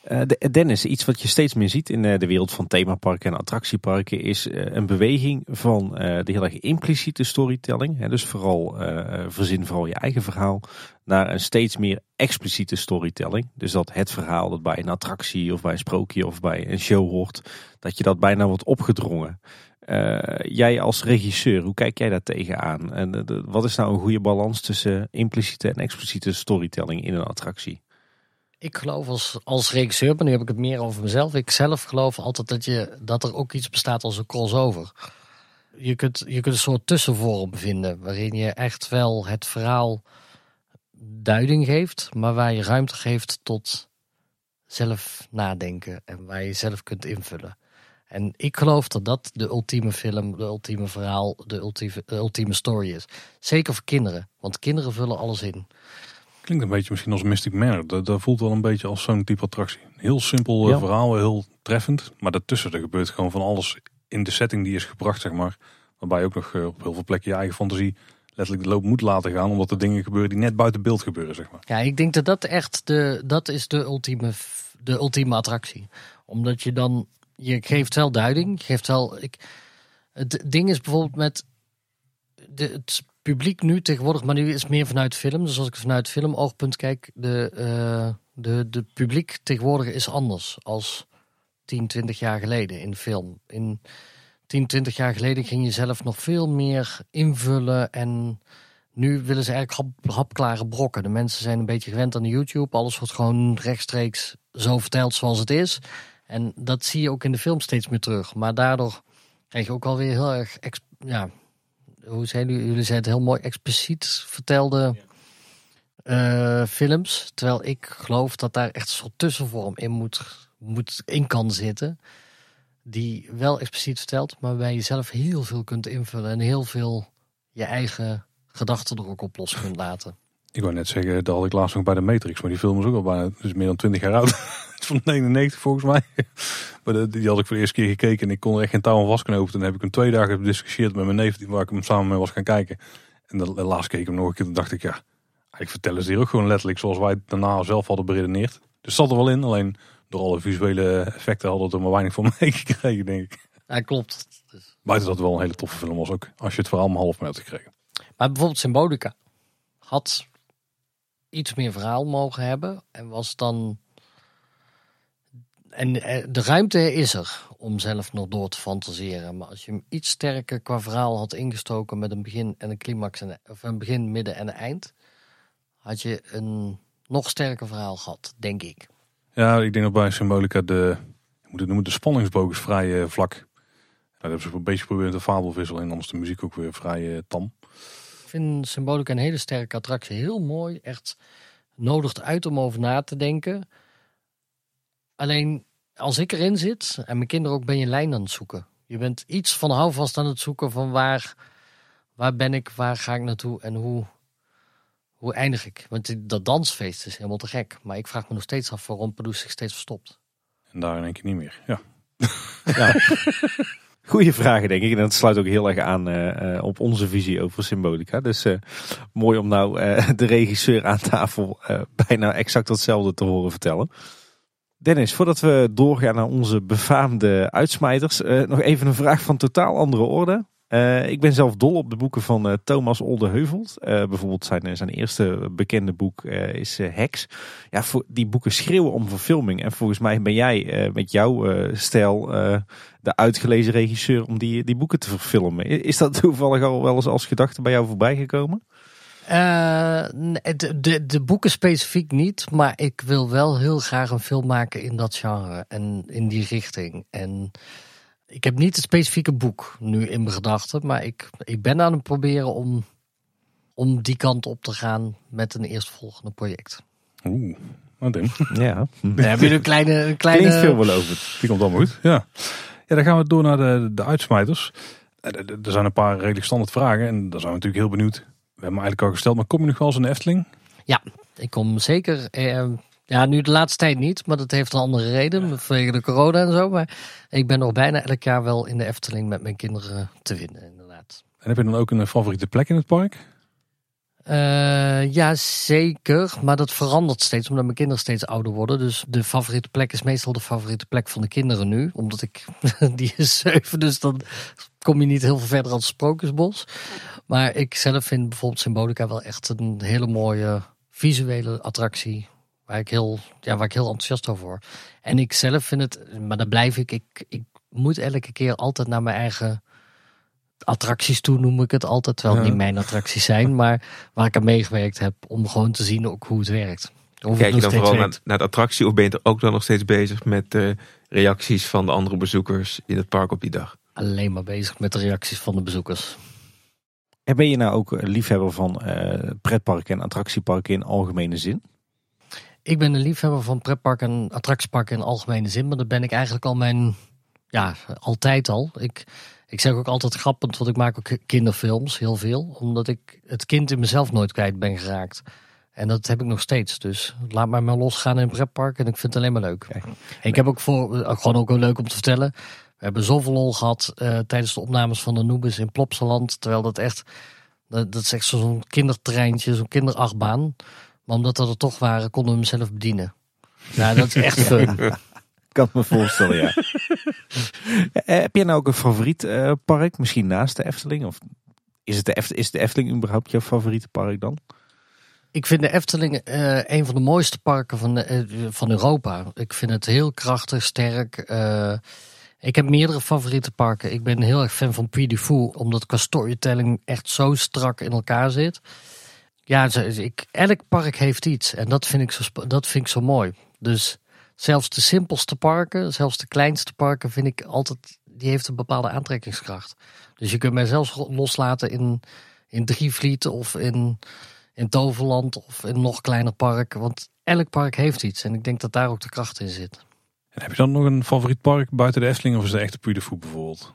Eh, de- Dennis, iets wat je steeds meer ziet in eh, de wereld van themaparken en attractieparken is eh, een beweging van de heel erg impliciete storytelling. Hè, dus vooral verzin vooral je eigen verhaal naar een steeds meer expliciete storytelling. Dus dat het verhaal dat bij een attractie of bij een sprookje of bij een show hoort, dat je dat bijna wordt opgedrongen. Jij als regisseur, hoe kijk jij daar tegenaan? En wat is nou een goede balans tussen impliciete en expliciete storytelling in een attractie? Ik geloof als, als regisseur, maar nu heb ik het meer over mezelf. Ik zelf geloof altijd dat, je, dat er ook iets bestaat als een crossover. Je kunt, je kunt een soort tussenvorm vinden waarin je echt wel het verhaal duiding geeft, maar waar je ruimte geeft tot zelf nadenken en waar je zelf kunt invullen. En ik geloof dat dat de ultieme film, de ultieme verhaal, de ultieme, de ultieme story is. Zeker voor kinderen, want kinderen vullen alles in. Klinkt een beetje misschien als Mystic Manor. Dat, dat voelt wel een beetje als zo'n type attractie. Heel simpel eh, Ja. verhaal, heel treffend. Maar daartussen er gebeurt gewoon van alles in de setting die is gebracht, zeg maar. Waarbij je ook nog eh, op heel veel plekken je eigen fantasie letterlijk de loop moet laten gaan. Omdat er dingen gebeuren die net buiten beeld gebeuren, zeg maar. Ja, ik denk dat dat echt de, dat is de ultieme, de ultieme attractie. Omdat je dan, je geeft wel duiding, je geeft wel, ik, het ding is bijvoorbeeld met de, het publiek nu tegenwoordig, maar nu is het meer vanuit film. Dus als ik vanuit filmoogpunt kijk, de, eh, de, de publiek tegenwoordig is anders als 10, 20 jaar geleden in film. In 10, 20 jaar geleden ging je zelf nog veel meer invullen en nu willen ze eigenlijk hap, hapklare brokken. De mensen zijn een beetje gewend aan YouTube. Alles wordt gewoon rechtstreeks zo verteld zoals het is. En dat zie je ook in de film steeds meer terug. Maar daardoor krijg je ook alweer heel erg, ja, hoe zijn jullie, jullie zeiden het heel mooi, expliciet vertelde eh, films. Terwijl ik geloof dat daar echt een soort tussenvorm in moet, moet in kan zitten. Die wel expliciet vertelt, maar waarbij je zelf heel veel kunt invullen. En heel veel je eigen gedachten er ook op los kunt laten. Ik wou net zeggen, dat had ik laatst nog bij de Matrix. Maar die film is ook al bijna dus meer dan 20 jaar oud. Van 99 volgens mij. Maar de- die had ik voor de eerste keer gekeken. En ik kon er echt geen touw aan vastknopen. Toen heb ik hem twee dagen gediscussieerd met mijn neef. Waar ik hem samen mee was gaan kijken. En de, de laatst keek ik hem nog een keer. Toen dacht ik, ja, eigenlijk vertellen ze hier ook gewoon letterlijk zoals wij daarna zelf hadden beredeneerd. Dus zat er wel in. Alleen door alle visuele effecten hadden we er maar weinig van meegekregen, denk ik. Ja, klopt. Dus- Buiten dat wel een hele toffe film was ook. Als je het verhaal maar half mee had gekregen. Maar bijvoorbeeld Symbolica had iets meer verhaal mogen hebben. En was dan. En eh, de ruimte is er om zelf nog door te fantaseren. Maar als je hem iets sterker qua verhaal had ingestoken met een begin en een climax, en, of een begin, midden en een eind, had je een nog sterker verhaal gehad, denk ik. Ja, ik denk dat bij Symbolica de, moet het noemen, de spanningsboog is vrij eh, vlak. Daar hebben ze een beetje geprobeerd een fabelwissel in. Anders de muziek ook weer vrij eh, tam. Ik vind Symbolica een hele sterke attractie. Heel mooi. Echt nodigt uit om over na te denken. Alleen als ik erin zit en mijn kinderen ook ben je een lijn aan het zoeken. Je bent iets van houvast aan het zoeken van waar, waar ben ik, waar ga ik naartoe en hoe, hoe eindig ik. Want dat dansfeest is helemaal te gek. Maar ik vraag me nog steeds af waarom Pardoes zich steeds verstopt. En daar in één keer niet meer. Ja. Goeie vragen, denk ik. En dat sluit ook heel erg aan eh, eh, op onze visie over symbolica. Dus eh, mooi om nou de regisseur aan tafel bijna exact hetzelfde te horen vertellen. Dennis, voordat we doorgaan naar onze befaamde uitsmijters, nog even een vraag van totaal andere orde. Eh, ik ben zelf dol op de boeken van eh, Thomas Oldeheuvelt. Eh bijvoorbeeld zijn, zijn eerste bekende boek is Hex. Ja, voor, die boeken schreeuwen om verfilming. En volgens mij ben jij met jouw stijl de uitgelezen regisseur om die, die boeken te verfilmen. Is dat toevallig al wel eens als gedachte bij jou voorbij gekomen? De, de, de boeken specifiek niet, maar ik wil wel heel graag een film maken in dat genre en in die richting. En ik heb niet het specifieke boek nu in mijn gedachten, maar ik, ik ben aan het proberen om, om die kant op te gaan met een eerstvolgende project. Oeh, wat. Ja, Dan heb je een kleine, een klinkt kleine veelbelovend. Die komt allemaal goed. Ja. ja, dan gaan we door naar de, de uitsmijters. Eh, Er zijn een paar redelijk standaard vragen. En daar zijn we natuurlijk heel benieuwd. We hebben hem eigenlijk al gesteld. Maar kom je nog wel eens in de Efteling? Ik kom zeker eh, Ja, nu de laatste tijd niet, maar dat heeft een andere reden. Vanwege de corona en zo. Maar ik ben nog bijna elk jaar wel in de Efteling met mijn kinderen te vinden, inderdaad. En heb je dan ook een favoriete plek in het park? Uh, ja, zeker. Maar dat verandert steeds, omdat mijn kinderen steeds ouder worden. Dus de favoriete plek is meestal de favoriete plek van de kinderen nu. Omdat ik, die is zeven, dus dan kom je niet heel veel verder als het Sprookjesbos. Maar ik zelf vind bijvoorbeeld Symbolica wel echt een hele mooie visuele attractie. Waar ik heel, ja, waar ik heel enthousiast over word. En ik zelf vind het, maar daar blijf ik, ik, ik moet elke keer altijd naar mijn eigen attracties toe, noem ik het altijd. Terwijl het niet mijn attracties zijn, maar waar ik aan meegewerkt heb om gewoon te zien ook hoe het werkt. Of Kijk je dan vooral naar, naar, de attractie of ben je er ook dan nog steeds bezig met de reacties van de andere bezoekers in het park op die dag? Alleen maar bezig met de reacties van de bezoekers. En ben je nou ook liefhebber van uh, pretparken en attractieparken in algemene zin? Ik ben een liefhebber van pretparken en attractieparken in algemene zin, maar dat ben ik eigenlijk al mijn, ja, altijd al. Ik, ik zeg ook altijd grappend, want ik maak ook kinderfilms, heel veel. Omdat ik het kind in mezelf nooit kwijt ben geraakt. En dat heb ik nog steeds. Dus laat mij maar losgaan in een pretpark en ik vind het alleen maar leuk. Ik heb ook voor, eh, gewoon ook wel leuk om te vertellen. We hebben zoveel lol gehad uh, tijdens de opnames van de Noobis in Plopsaland. Terwijl dat echt, dat, dat is echt zo'n kindertreintje, zo'n kinderachtbaan. Maar omdat we er toch waren, konden we hem zelf bedienen. Ja, dat is echt fun. kan me voorstellen, ja. Eh, heb je nou ook een favoriet uh, park? Misschien naast de Efteling? Of is, het de Efteling, is de Efteling überhaupt jouw favoriete park dan? Ik vind de Efteling uh, een van de mooiste parken van, van Europa. Ik vind het heel krachtig, sterk. ik heb meerdere favoriete parken. Ik ben heel erg fan van Puy du Fou, omdat qua storytelling echt zo strak in elkaar zit. Ja, ik, elk park heeft iets en dat vind ik zo, dat vind ik zo mooi. Dus zelfs de simpelste parken, zelfs de kleinste parken, vind ik altijd, die heeft een bepaalde aantrekkingskracht. Dus je kunt mij zelfs loslaten in, in Drievliet of in, in Toverland of in nog kleiner park. Want elk park heeft iets en ik denk dat daar ook de kracht in zit. En heb je dan nog een favoriet park buiten de Efteling of is het echt Puy de bijvoorbeeld?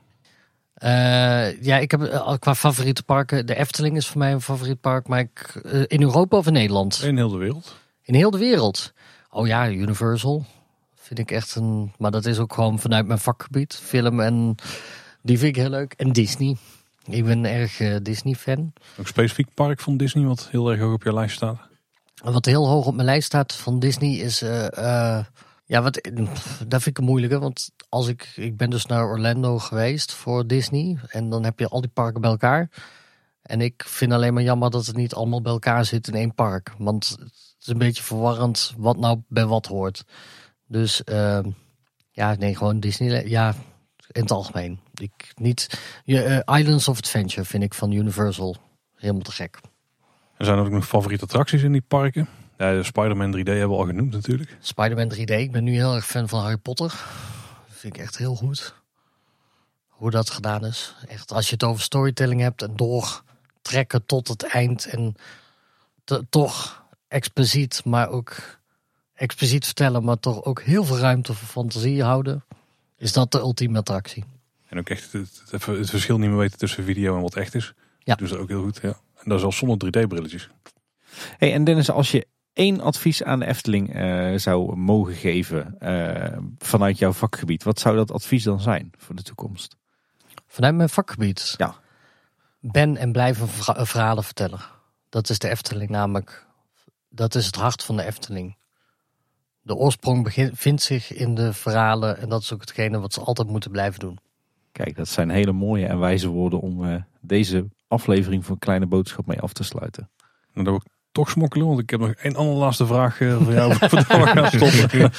Uh, ja, ik heb uh, qua favoriete parken. De Efteling is voor mij een favoriet park. Maar ik, uh, in Europa of in Nederland? In heel de wereld. In heel de wereld. Oh ja, Universal. Vind ik echt een. Maar dat is ook gewoon vanuit mijn vakgebied. Film en. Die vind ik heel leuk. En Disney. Ik ben erg uh, Disney-fan. Ook specifiek park van Disney wat heel erg hoog op je lijst staat? Wat heel hoog op mijn lijst staat van Disney is. Ja, wat, dat vind ik een moeilijke. Want als ik. Ik ben dus naar Orlando geweest voor Disney. En dan heb je al die parken bij elkaar. En ik vind alleen maar jammer dat het niet allemaal bij elkaar zit in één park. Want het is een beetje verwarrend wat nou bij wat hoort. Dus uh, ja, nee, gewoon Disney. Ja, in het algemeen. Ik, niet, uh, Islands of Adventure vind ik van Universal helemaal te gek. Er zijn ook nog favoriete attracties in die parken. Ja, Spider-Man 3D hebben we al genoemd natuurlijk. Spider-Man 3D. Ik ben nu heel erg fan van Harry Potter. Dat vind ik echt heel goed. Hoe dat gedaan is. Echt, als je het over storytelling hebt en doortrekken tot het eind. En toch expliciet, maar ook expliciet vertellen, maar toch ook heel veel ruimte voor fantasie houden, is dat de ultieme attractie. En ook echt het, het, het verschil niet meer weten tussen video en wat echt is. Ja. Dus dat ook heel goed. Ja. En dat is al zonder 3D-brilletjes. Hey, en Dennis, als je één advies aan de Efteling uh, zou mogen geven uh, vanuit jouw vakgebied, wat zou dat advies dan zijn voor de toekomst? Vanuit mijn vakgebied? Ja. Ben en blijf een verhalen vertellen. Dat is de Efteling namelijk dat is het hart van de Efteling. De oorsprong begint, vindt zich in de verhalen en dat is ook hetgene wat ze altijd moeten blijven doen. Kijk, dat zijn hele mooie en wijze woorden om uh, deze aflevering van Kleine Boodschap mee af te sluiten. Nou, dan wil ik toch smokkelen, want ik heb nog één andere laatste vraag uh, voor jou. voor.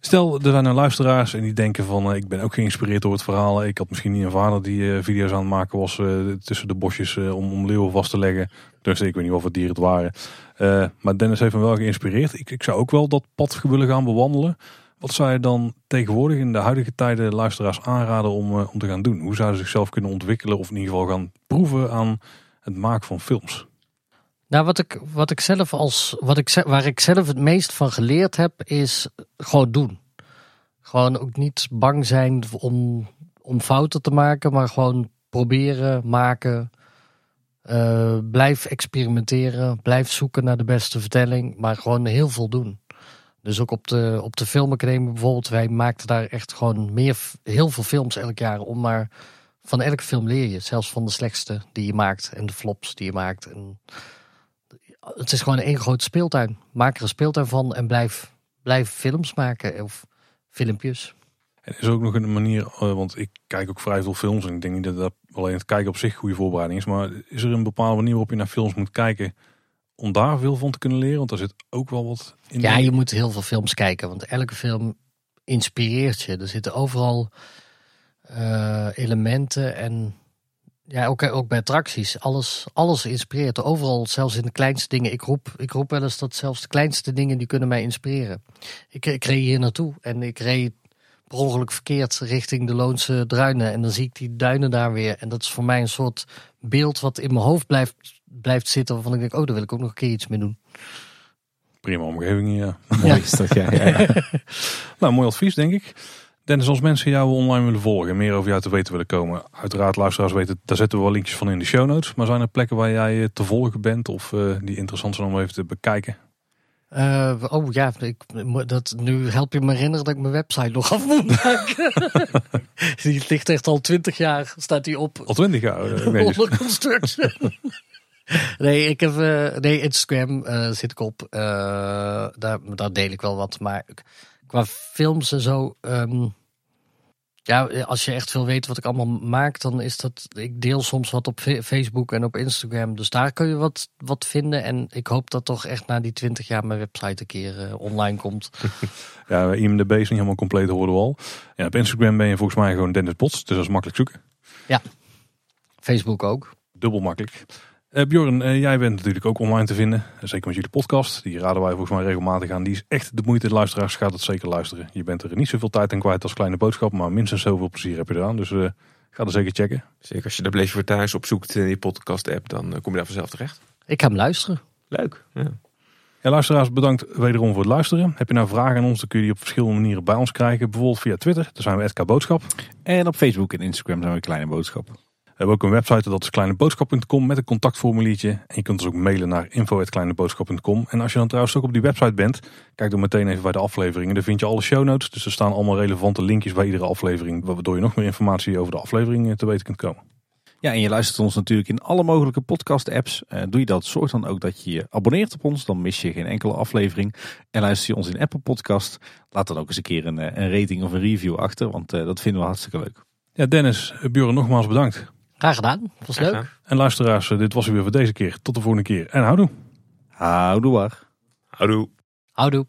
Stel, er zijn nou luisteraars en die denken van uh, ik ben ook geïnspireerd door het verhaal. Ik had misschien niet een vader die uh, video's aan het maken was tussen de bosjes om, om leeuwen vast te leggen. Dus ik weet niet of het dieren het waren. Uh, maar Dennis heeft me wel geïnspireerd. Ik, ik zou ook wel dat pad willen gaan bewandelen. Wat zou je dan tegenwoordig in de huidige tijden luisteraars aanraden om, uh, om te gaan doen? Hoe zouden ze zichzelf kunnen ontwikkelen of in ieder geval gaan proeven aan het maken van films? Nou, wat ik, wat ik zelf als, wat ik, waar ik zelf het meest van geleerd heb, is gewoon doen. Gewoon ook niet bang zijn om, om fouten te maken, maar gewoon proberen, maken. Uh, blijf experimenteren, blijf zoeken naar de beste vertelling, maar gewoon heel veel doen. Dus ook op de, op de filmacademie bijvoorbeeld. Wij maakten daar echt gewoon meer, heel veel films elk jaar. Om maar van elke film leer je. Zelfs van de slechtste die je maakt. En de flops die je maakt. En het is gewoon één grote speeltuin. Maak er een speeltuin van en blijf, blijf films maken. Of filmpjes. En is ook nog een manier, eh, want ik kijk ook vrij veel films en ik denk niet dat dat alleen het kijken op zich goede voorbereiding is. Maar is er een bepaalde manier waarop je naar films moet kijken om daar veel van te kunnen leren? Want daar zit ook wel wat in. Ja, je moet heel veel films kijken, want elke film inspireert je. Er zitten overal eh, elementen en ja, ook, ook bij attracties. Alles, alles inspireert. Overal, zelfs in de kleinste dingen. Ik roep, ik roep wel eens dat zelfs de kleinste dingen die kunnen mij inspireren. Ik, ik reed hier naartoe en ik reed per ongeluk verkeerd richting de Loonse Druinen. En dan zie ik die duinen daar weer. En dat is voor mij een soort beeld wat in mijn hoofd blijft, blijft zitten. Waarvan ik denk, oh, daar wil ik ook nog een keer iets mee doen. Prima omgeving, ja. Mooi is dat, ja. ja, ja. Nou, mooi advies, denk ik. Dennis, als mensen jou online willen volgen, meer over jou te weten willen komen. Uiteraard, luisteraars weten, daar zetten we wel linkjes van in de show notes. Maar zijn er plekken waar jij eh, te volgen bent of uh, die interessant zijn om even te bekijken? Uh, oh ja, ik, dat, nu help je me herinneren dat ik mijn website nog af moet maken. die ligt echt al twintig jaar, staat die op. Al twintig jaar? Uh, onder constructie. nee, ik heb, nee, Instagram zit ik op. daar, daar deel ik wel wat. Maar qua films en zo. Um, ja, als je echt wil weten wat ik allemaal maak, dan is dat. Ik deel soms wat op Facebook en op Instagram. Dus daar kun je wat, wat vinden. En ik hoop dat toch echt na die 20 jaar mijn website een keer uh, online komt. ja, IMDb is niet helemaal compleet, hoorden we al. Ja, op Instagram ben je volgens mij gewoon Dennis Bots. Dus dat is makkelijk zoeken. Ja, Facebook ook. Dubbel makkelijk. Uh, Bjorn, uh, jij bent natuurlijk ook online te vinden. Zeker met jullie podcast. Die raden wij volgens mij regelmatig aan. Die is echt de moeite. De luisteraars gaat het zeker luisteren. Je bent er niet zoveel tijd aan kwijt als kleine boodschap. Maar minstens zoveel plezier heb je eraan. Dus uh, ga er zeker checken. Zeker als je de Bleef voor thuis opzoekt in je podcast app. Dan kom je daar vanzelf terecht. Ik ga hem luisteren. Leuk. Ja. Ja, luisteraars, bedankt wederom voor het luisteren. Heb je nou vragen aan ons, dan kun je die op verschillende manieren bij ons krijgen. Bijvoorbeeld via Twitter, daar zijn we SK Boodschap. En op Facebook en Instagram zijn we Kleine Boodschap. We hebben ook een website, dat is kleineboodschap.com met een contactformuliertje. En je kunt ons ook mailen naar info.kleineboodschap.com. En als je dan trouwens ook op die website bent, kijk dan meteen even bij de afleveringen. Daar vind je alle show notes, dus er staan allemaal relevante linkjes bij iedere aflevering. Waardoor je nog meer informatie over de aflevering te weten kunt komen. Ja, en je luistert ons natuurlijk in alle mogelijke podcast-apps. Uh, doe je dat, zorg dan ook dat je je abonneert op ons. Dan mis je geen enkele aflevering. En luister je ons in Apple Podcast, laat dan ook eens een keer een, een rating of een review achter. Want uh, dat vinden we hartstikke leuk. Ja, Dennis, Björn, nogmaals bedankt. Graag gedaan, was leuk. En luisteraars, dit was weer voor deze keer. Tot de volgende keer en houdoe. Houdoe waar. Houdoe. Houdoe.